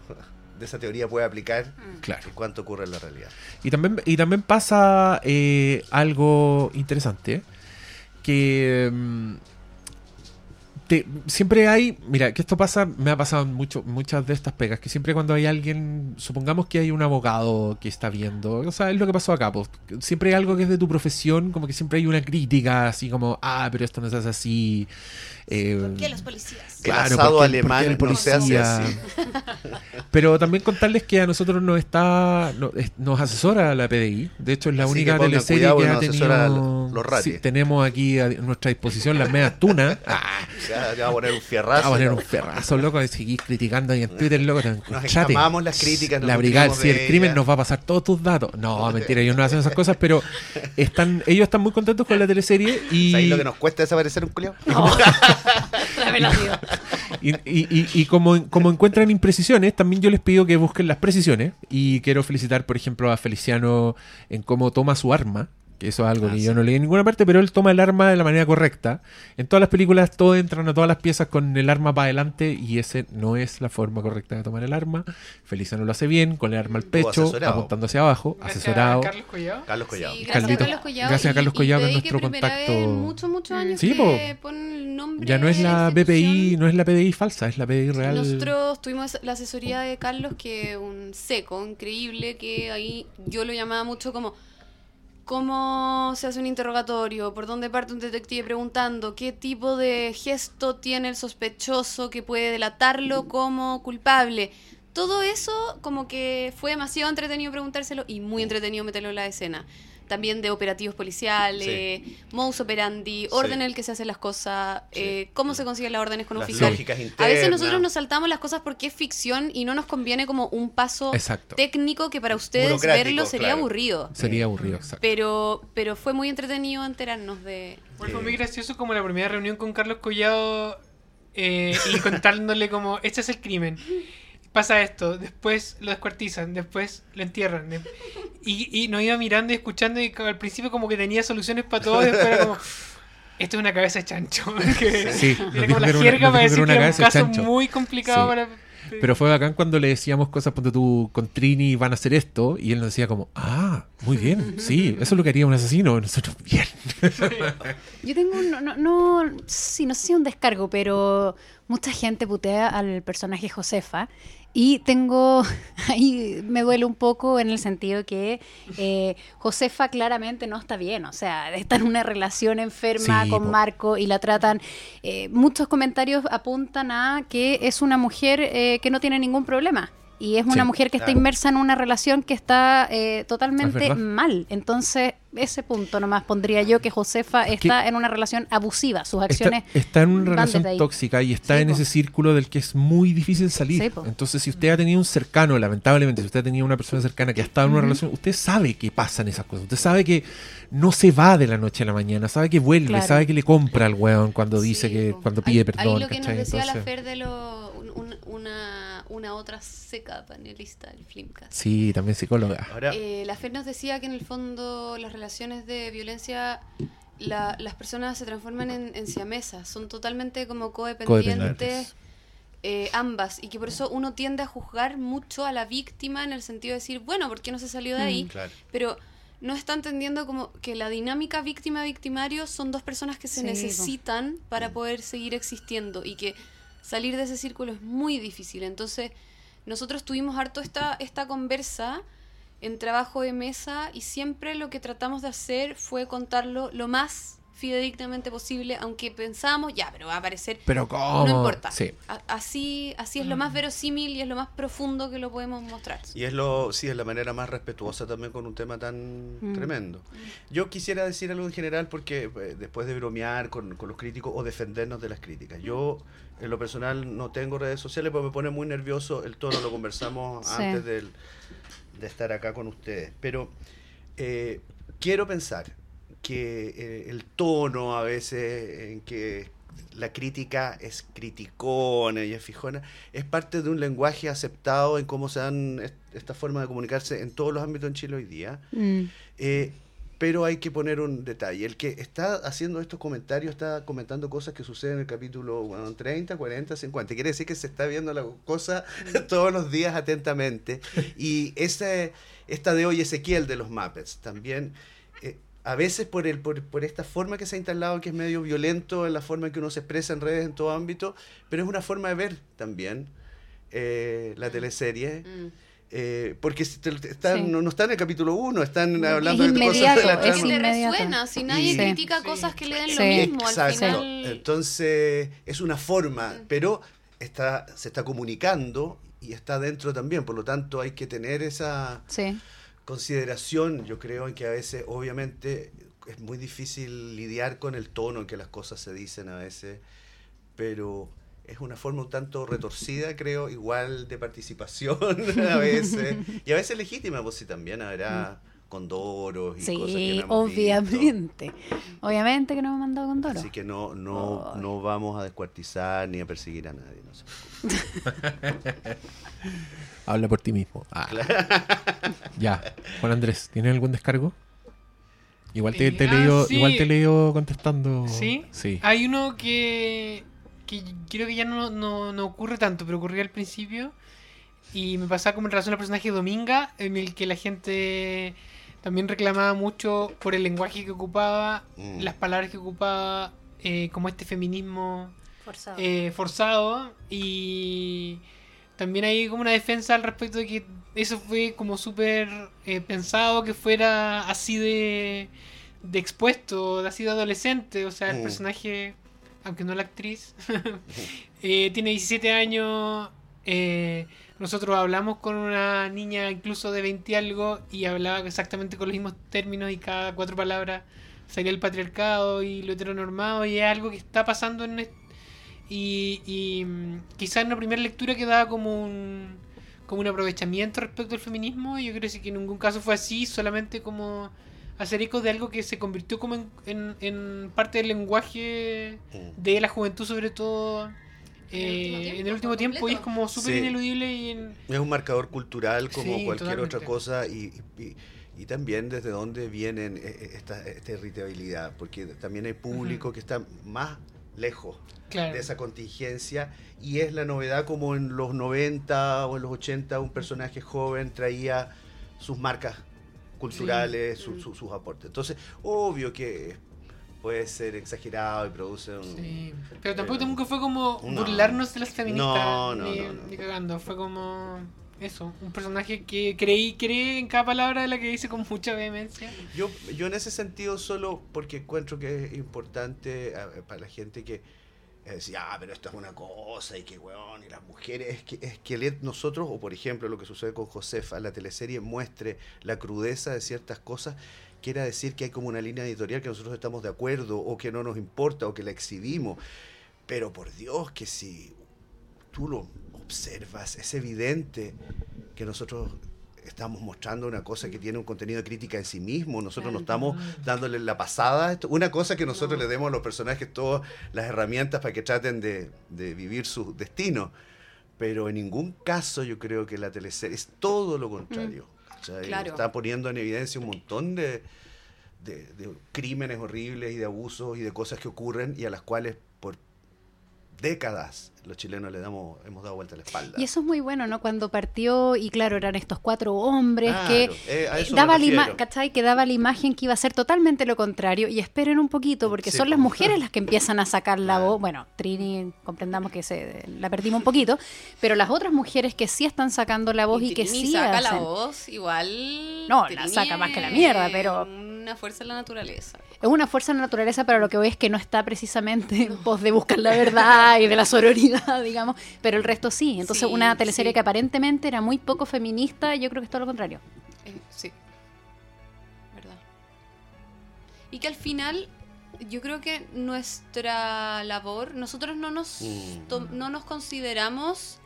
de esa teoría puede aplicar Mm. Claro. y cuánto ocurre en la realidad. Y también, y también pasa eh, algo interesante, que mm, te- siempre hay, mira, que esto pasa, me ha pasado mucho, muchas de estas pegas, que siempre cuando hay alguien, supongamos que hay un abogado que está viendo, o sea, es lo que pasó acá, pues, siempre hay algo que es de tu profesión, como que siempre hay una crítica, así como, ah, pero esto no se hace así. Eh, ¿Por qué los policías? Claro, porque- alemán porque el no se hace policía- así. Pero también contarles que a nosotros nos está no- es- nos asesora la PDI. De hecho, es la Así que única pongan teleserie cuidado que que ha nos asesora tenido. los. Sí, tenemos aquí a nuestra disposición las medias tunas. Ah, Ya, ya va a poner un fierrazo. a poner ¿no? un ferrazo, loco, de seguir criticando ahí en Twitter, loco. te Nos escamamos las críticas. nos La brigada si el crimen nos va a pasar todos tus datos. No, mentira, ellos no hacen esas cosas, pero están ellos están muy contentos con la teleserie y ¿Sabéis lo que nos cuesta desaparecer un culiao? Revelación. Y, y- y- como, como encuentran imprecisiones, también yo les pido que busquen las precisiones. Y quiero felicitar, por ejemplo, a Feliciano en cómo toma su arma. Que eso es algo Ah, que sí. yo no leí en ninguna parte, pero él toma el arma de la manera correcta. En todas las películas todos entran a todas las piezas con el arma para adelante y ese no es la forma correcta de tomar el arma. Feliciano lo hace bien, con el arma al pecho, apuntando hacia abajo, Gracias asesorado. a Carlos Collado. Carlos Collado. Sí, gracias Carlito. a Carlos Collado. Gracias a Carlos Collado, nuestro que primera contacto. vez en muchos, muchos años Sí, que ponen el nombre Ya no es la BPI, no es la PDI falsa, es la PDI real. Nosotros tuvimos la asesoría de Carlos, que es un seco, increíble, que ahí yo lo llamaba mucho como cómo se hace un interrogatorio, por dónde parte un detective preguntando, qué tipo de gesto tiene el sospechoso que puede delatarlo como culpable. Todo eso como que fue demasiado entretenido preguntárselo y muy entretenido meterlo en la escena. También de operativos policiales, modus operandi, orden en el que se hacen las cosas, Sí. eh, cómo se consiguen las órdenes con un Las fiscal. A veces nosotros nos saltamos las cosas porque es ficción y no nos conviene como un paso Exacto. técnico que para ustedes verlo sería claro. aburrido. Sería aburrido, exacto. Pero, pero fue muy entretenido enterarnos de... Bueno, fue muy gracioso como la primera reunión con Carlos Collado eh, y contándole como, este es el crimen. Pasa esto, después lo descuartizan, después lo entierran. de- Y, y nos iba mirando y escuchando y al principio como que tenía soluciones para todo, después era como, esto es una cabeza de chancho. que Sí, era como la una- para decir que era un caso chancho. muy complicado Sí. para... Pero fue bacán cuando le decíamos cosas, ponte tú, con Trini van a hacer esto, y él nos decía como, ah, muy bien, sí, eso es lo que haría un asesino, nosotros, bien. Yo tengo un, no, no, no, sí, no sé si un descargo, pero mucha gente putea al personaje Josefa. Y tengo, ahí me duele un poco en el sentido que eh, Josefa claramente no está bien, o sea, está en una relación enferma Sí, con po. Marco y la tratan, eh, muchos comentarios apuntan a que es una mujer eh, que no tiene ningún problema. Y es una Sí. mujer que está inmersa en una relación que está eh, totalmente mal. Entonces, ese punto nomás pondría yo que Josefa está en una relación abusiva. Sus acciones está en una relación tóxica y está Sí, en po. ese círculo del que es muy difícil salir. Sí. Entonces, si usted ha tenido un cercano, lamentablemente, si usted ha tenido una persona cercana que ha estado en una relación, usted sabe que pasan esas cosas. Usted sabe que no se va de la noche a la mañana, sabe que vuelve, Claro. sabe que le compra al weón cuando dice que, po. cuando Ahí- pide perdón. Ahí lo que nos decía la Fer de lo, un- un- una, una otra seca panelista del Flimcast. Sí, también psicóloga. Ahora, Eh, la Fer nos decía que en el fondo las relaciones de violencia, la- las personas se transforman en, en siamesas, son totalmente como codependientes, Codependientes. eh, ambas, y que por eso uno tiende a juzgar mucho a la víctima en el sentido de decir, bueno, ¿por qué no se salió de ahí? Mm. claro. Pero no está entendiendo como que la dinámica víctima-victimario son dos personas que se Sí, necesitan para poder seguir existiendo y que salir de ese círculo es muy difícil. Entonces, nosotros tuvimos harto esta, esta conversa en trabajo de mesa y siempre lo que tratamos de hacer fue contarlo lo más fidedignamente posible, aunque pensábamos, ya, pero va a aparecer Pero ¿cómo? no importa. Sí. Así, así es lo más verosímil y es lo más profundo que lo podemos mostrar. Y es lo, sí, es la manera más respetuosa también con un tema tan Mm. tremendo. Yo quisiera decir algo en general porque eh, después de bromear con, con los críticos o defendernos de las críticas, yo en lo personal no tengo redes sociales porque me pone muy nervioso el tono, lo conversamos Sí. antes del- de estar acá con ustedes. Pero eh, quiero pensar que eh, el tono a veces en que la crítica es criticona y es fijona, es parte de un lenguaje aceptado en cómo se dan est- esta forma de comunicarse en todos los ámbitos en Chile hoy día. Mm. Eh, pero hay que poner un detalle. El que está haciendo estos comentarios está comentando cosas que suceden en el capítulo bueno, 30, 40, 50. Quiere decir que se está viendo la cosa todos los días atentamente. Y ese, esta de hoy, Ezequiel de los Muppets, también, eh, a veces por, el, por, por esta forma que se ha instalado, que es medio violento en la forma en que uno se expresa en redes en todo ámbito, pero es una forma de ver también eh, la teleserie. Mm. Eh, porque si te- te- están, Sí. no, no están en el capítulo 1, están Es hablando de cosas de la es Es trama. inmediato. resuena, si nadie Sí. critica Sí. cosas que le den Sí. lo mismo, al Exacto. final... Entonces, es una forma, Mm. pero está, se está comunicando y está dentro también. Por lo tanto, hay que tener esa Sí. consideración. Yo creo en que a veces, obviamente, es muy difícil lidiar con el tono en que las cosas se dicen a veces, pero es una forma un tanto retorcida, creo, igual de participación a veces. Y a veces legítima, pues sí, también habrá condoros y cosas que no Sí, hemos visto. obviamente. Obviamente que no me han mandado con Doro. Así que no, no, no vamos a descuartizar ni a perseguir a nadie. No se. Habla por ti mismo. Ah. Ya. Juan Andrés, ¿tienes algún descargo? Igual te, te Eh, ah, leo, sí. igual te leo contestando. ¿Sí? Sí. Hay uno que, que creo que ya no, no, no ocurre tanto, pero ocurría al principio. Y me pasaba como en relación al personaje Dominga, en el que la gente también reclamaba mucho por el lenguaje que ocupaba, Mm. las palabras que ocupaba, eh, como este feminismo Forzado. eh, forzado. Y también hay como una defensa al respecto de que eso fue como súper eh, pensado que fuera así de, de expuesto, de así de adolescente. O sea, el Mm. personaje, aunque no la actriz, eh, tiene 17 años. eh, nosotros hablamos con una niña incluso de 20 y algo y hablaba exactamente con los mismos términos y cada cuatro palabras salía el patriarcado y lo heteronormado y es algo que está pasando en y, y mm, quizás en la primera lectura quedaba como un como un aprovechamiento respecto al feminismo yo creo que en ningún caso fue así solamente como hacer eco de algo que se convirtió como en, en- en parte del lenguaje Mm. de la juventud sobre todo En el último eh, tiempo, en el último por tiempo y es como súper Sí. ineludible y en- Es un marcador cultural como Sí, cualquier totalmente. otra cosa y, y- y también desde dónde vienen eh, eh, esta, esta irritabilidad, porque también hay público que está más lejos claro de esa contingencia y es la novedad como en los 90 o en los 80 un personaje joven traía sus marcas culturales, su- Mm. su- sus aportes. Entonces, obvio que puede ser exagerado y produce un... Sí. Pero tampoco pero- nunca fue como No. burlarnos de las feministas. No, no, ni, ni cagando. Fue como eso. Un personaje que creí, cree en cada palabra de la que dice con mucha vehemencia. Yo, yo en ese sentido solo porque encuentro que es importante a- para la gente que eh, decía, ah, pero esto es una cosa y qué weón, y las mujeres, es que, es que nosotros, o por ejemplo lo que sucede con Josefa, la teleserie muestre la crudeza de ciertas cosas, quiera decir que hay como una línea editorial que nosotros estamos de acuerdo, o que no nos importa, o que la exhibimos, pero por Dios que si tú lo observas, es evidente que nosotros estamos mostrando una cosa que tiene un contenido de crítica en sí mismo, nosotros no estamos dándole la pasada, una cosa que nosotros le demos a los personajes todas las herramientas para que traten de, de vivir su destino, pero en ningún caso yo creo que la teleserie es todo lo contrario. Claro. Está poniendo en evidencia un montón de, de- de crímenes horribles y de abusos y de cosas que ocurren y a las cuales décadas los chilenos le damos, hemos dado vuelta la espalda. Y eso es muy bueno, ¿no? Cuando partió, y claro, eran estos cuatro hombres Claro, que eh, eh, daba la. Que daba la imagen que iba a ser totalmente lo contrario. Y esperen un poquito, porque Sí, son las mujeres las que empiezan a sacar la voz. Bueno, Trini, comprendamos que se la perdimos un poquito, pero las otras mujeres que sí están sacando la voz y, que Trini sí saca la voz, igual. No, la saca más que la mierda, pero- Una fuerza de la naturaleza. Es una fuerza de la naturaleza, pero lo que voy es que no está precisamente en pos de buscar la verdad y de la sororidad, digamos, pero el resto sí. Entonces, Sí, una teleserie sí. que aparentemente era muy poco feminista, yo creo que es todo lo contrario. Eh, sí. ¿Verdad? Y que al final, yo creo que nuestra labor, nosotros no nos, Mm. no nos consideramos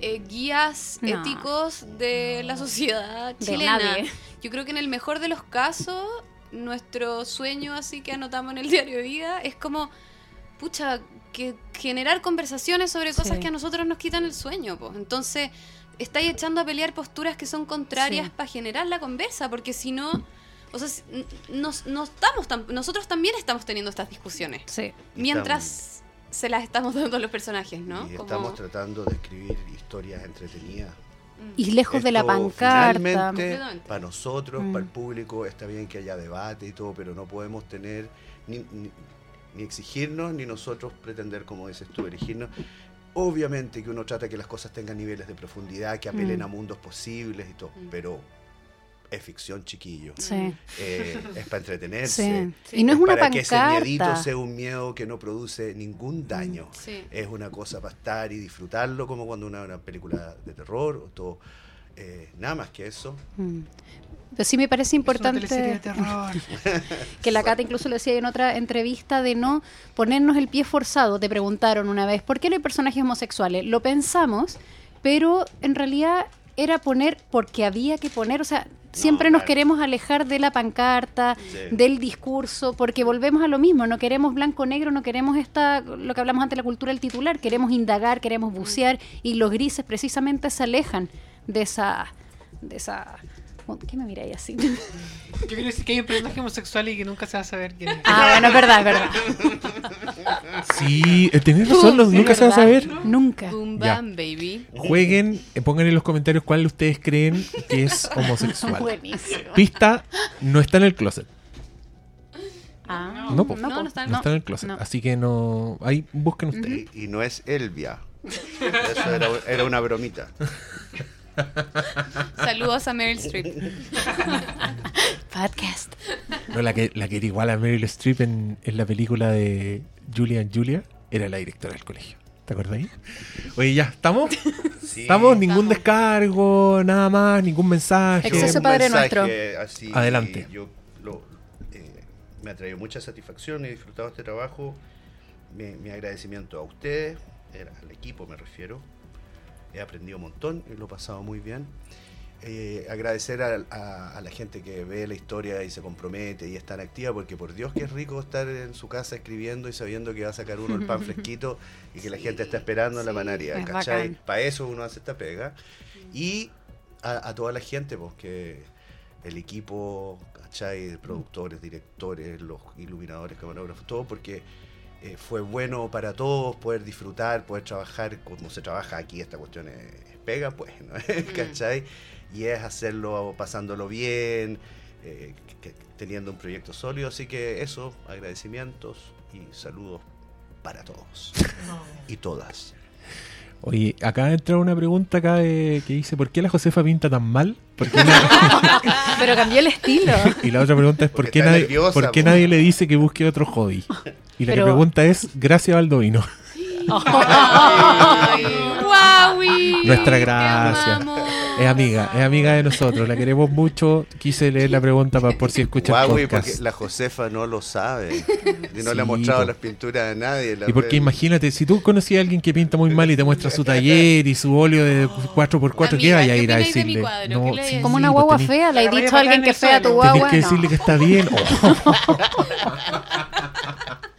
eh, guías No. éticos de la sociedad De chilena. nadie. Yo creo que en el mejor de los casos, nuestro sueño así que anotamos en el diario de vida es como, pucha, que generar conversaciones sobre cosas Sí. que a nosotros nos quitan el sueño. po. Entonces, estáis echando a pelear posturas que son contrarias Sí. para generar la conversa, porque si no, o sea, nos, no estamos tan- nosotros también estamos teniendo estas discusiones, Sí. mientras se las estamos dando a los personajes, ¿no? Y Como- estamos tratando de escribir historias entretenidas. Y lejos de la Esto, pancarta. Para nosotros, Mm. para el público, está bien que haya debate y todo, pero no podemos tener ni, ni- ni exigirnos, ni nosotros pretender, como dices tú, elegirnos. Obviamente que uno trata que las cosas tengan niveles de profundidad, que apelen Mm. a mundos posibles y todo, Mm. pero es ficción, chiquillo. Sí. Eh, es para entretenerse. Sí. Sí. Y no es una para que ese miedito pancarta. sea un miedo que no produce ningún daño. Sí. Es una cosa para estar y disfrutarlo, como cuando una, una película de terror o todo. Eh, nada más que eso. Mm. Pero sí me parece Importante. de terror. que la Cata incluso lo decía en otra entrevista de no ponernos el pie forzado. Te preguntaron una vez, ¿por qué no hay personajes homosexuales? Lo pensamos, pero en realidad era poner porque había que poner, o sea, siempre nos claro. queremos alejar de la pancarta, Sí. del discurso, porque volvemos a lo mismo, no queremos blanco-negro, no queremos esta, lo que hablamos antes de la cultura del titular, queremos indagar, queremos bucear, y los grises precisamente se alejan de esa... De esa ¿Qué me miráis así? Yo quiero decir que hay un personaje homosexual y que nunca se va a saber quién es. Ah, bueno, es verdad, es verdad. Sí, eh, tenés razón, Sí, nunca se va a saber. Nunca. Boom Ya. bam, baby. Jueguen, eh, pongan en los comentarios cuál ustedes creen que es homosexual. Buenísimo. Pista, no está en el closet. Ah, No, po. No, no está- No está en el closet. no. Así que no. Ahí busquen ustedes. Y, y no es Elvia. Eso era, era una bromita. Saludos a Meryl Streep. Podcast. No, la que, la que era igual a Meryl Streep en, en la película de Julia and Julia era la directora del colegio. ¿Te acuerdas ahí? Oye, ya, ¿estamos? Sí. ¿Estamos? Ningún estamos. descargo, nada más, ningún mensaje. Exceso Un Padre mensaje así, Adelante. Yo lo- eh, me ha traído mucha satisfacción, he disfrutado este trabajo. Mi, mi agradecimiento a ustedes, al equipo me refiero. He aprendido un montón y lo he pasado muy bien. Eh, agradecer a, a- a la gente que ve la historia y se compromete y es tan activa, porque por Dios que es rico estar en su casa escribiendo y sabiendo que va a sacar uno el pan fresquito y que la gente está esperando en la sí, manaria. es ¿cachai? Para eso uno hace esta pega. Y a, a toda la gente, pues que el equipo, ¿cachai? Productores, directores, los iluminadores, camarógrafos, todo, porque eh, fue bueno para todos poder disfrutar, poder trabajar como se trabaja aquí, esta cuestión es, es pega, pues, ¿no? ¿cachai? Y es hacerlo pasándolo bien, eh, que- que- teniendo un proyecto sólido, así que eso, agradecimientos y saludos para todos y todas. Oye, acá entra una pregunta acá de- que dice, ¿por qué la Josefa pinta tan mal? ¿Por qué na- Pero cambió el estilo. y la otra pregunta es, ¿por Porque qué, nadie, nerviosa, ¿por qué nadie le dice que busque otro hobby? Y la Pero- que pregunta es, gracias Baldovino. Nuestra gracia. Es amiga, es amiga de nosotros, la queremos mucho. Quise leer la pregunta pa- por si escucha el Guau, y podcast. porque la Josefa no lo sabe. Y no Sí, le ha mostrado po. las pinturas a nadie. Y porque imagínate, si tú conocías a alguien que pinta muy mal y te muestra su taller y su óleo de 4x4, ¿qué vaya a ¿qué ir a decirle? Como una pues guagua tenés- fea, le he dicho a alguien que fea tu guagua. Tenés que no. decirle que está bien. Oh.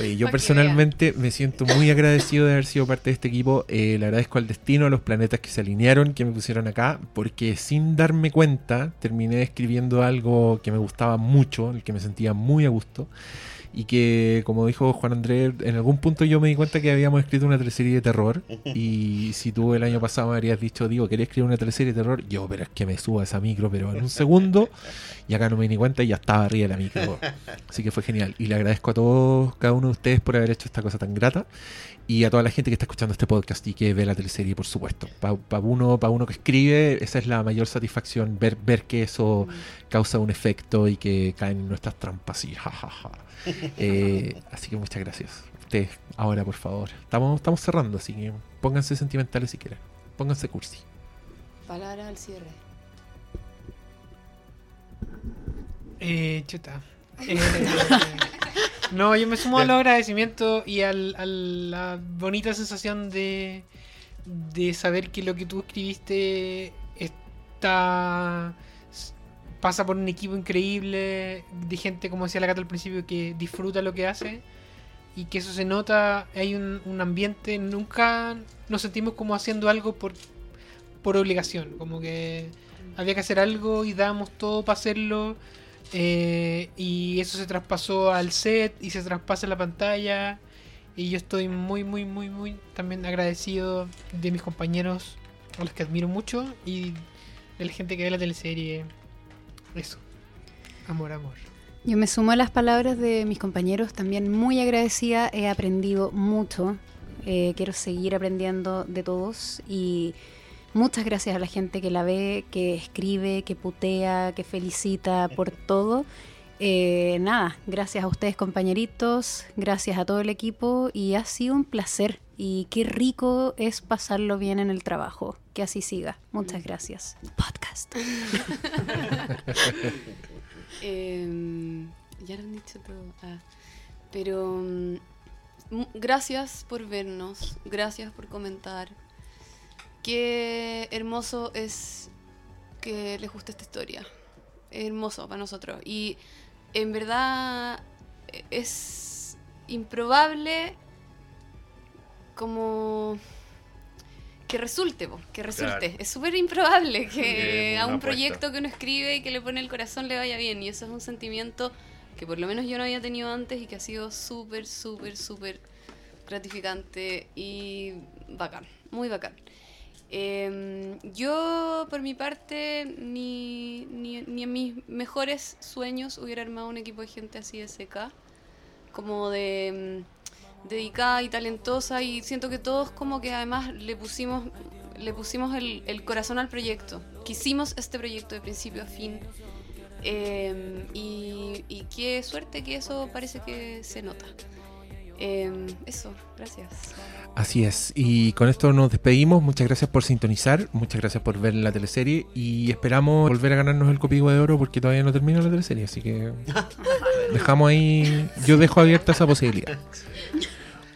Oye, yo personalmente me siento muy agradecido de haber sido parte de este equipo. Eh, le agradezco al destino, a los planetas que se alinearon, que me pusieron acá, porque sin darme cuenta terminé escribiendo algo que me gustaba mucho, el que me sentía muy a gusto. Y que, como dijo Juan Andrés, en algún punto yo me di cuenta que habíamos escrito una teleserie de terror. Y si tú el año pasado me habrías dicho, digo, ¿quería escribir una teleserie de terror? Yo, pero es que me suba esa micro, pero en un segundo. Y acá no me di cuenta y ya estaba arriba la micro. Así que fue genial. Y le agradezco a todos, cada uno de ustedes, por haber hecho esta cosa tan grata. Y a toda la gente que está escuchando este podcast y que ve la teleserie, por supuesto. Para uno, pa uno que escribe, esa es la mayor satisfacción, ver, ver que eso causa un efecto y que caen en nuestras trampas. Y jajaja. Eh, así que muchas gracias. Ustedes, ahora por favor. Estamos, estamos cerrando, así que pónganse sentimentales si quieren. Pónganse cursi. Palabra al cierre. Eh, chuta. Eh, no, yo me sumo a los agradecimientos y al, a la bonita sensación de, de saber que lo que tú escribiste está pasa por un equipo increíble de gente como decía la Cata al principio que disfruta lo que hace y que eso se nota hay un, ambiente nunca nos sentimos como haciendo algo por por obligación como que había que hacer algo y damos todo para hacerlo eh, y eso se traspasó al set y se traspasa en la pantalla. Y yo estoy muy, muy, muy, muy también agradecido de mis compañeros, a los que admiro mucho, y de la gente que ve la teleserie. Eso. Amor, amor. Yo me sumo a las palabras de mis compañeros, también muy agradecida, he aprendido mucho, eh, quiero seguir aprendiendo de todos y muchas gracias a la gente que la ve, que escribe, que putea, que felicita por todo. Eh, nada, gracias a ustedes compañeritos, gracias a todo el equipo y ha sido un placer y qué rico es pasarlo bien en el trabajo. Que así siga. Muchas gracias. Podcast. Em, ya lo han dicho todo. Ah, pero mm, gracias por vernos, gracias por comentar. Qué hermoso es que les guste esta historia. Es hermoso para nosotros. Y en verdad e- es improbable como que resulte, po, que resulte. Claro. Es súper improbable que a un apuesta. proyecto que uno escribe y que le pone el corazón le vaya bien. Y eso es un sentimiento que por lo menos yo no había tenido antes y que ha sido súper, súper, súper gratificante y bacán, muy bacán. Em, yo, por mi parte, ni, ni, ni en mis mejores sueños hubiera armado un equipo de gente así de seca, como de mm, dedicada y talentosa, y siento que todos como que además le pusimos, le pusimos el, el corazón al proyecto. Quisimos este proyecto de principio a fin. Em, y, y qué suerte que eso parece que se nota. Em, eso, gracias. Así es. Y con esto nos despedimos. Muchas gracias por sintonizar. Muchas gracias por ver la teleserie. Y esperamos volver a ganarnos el copigo de oro porque todavía no termina la teleserie. Así que dejamos ahí. Yo dejo abierta esa posibilidad.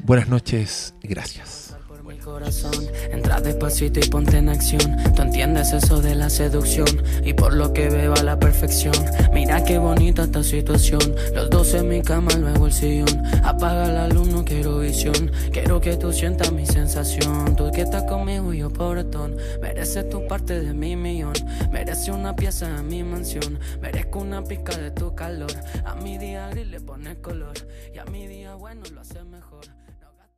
Buenas noches. Gracias. corazón. Entra despacito y ponte en acción. Tú entiendes eso de la seducción y por lo que veo a la perfección. Mira qué bonita esta situación. Los dos en mi cama, luego el sillón. Apaga la luz, no quiero visión. Quiero que tú sientas mi sensación. Tú que estás conmigo y yo pobretón. Mereces tu parte de mi millón. Mereces una pieza de mi mansión. Merezco una pizca de tu calor. A mi día gris le pones color y a mi día bueno lo haces mejor.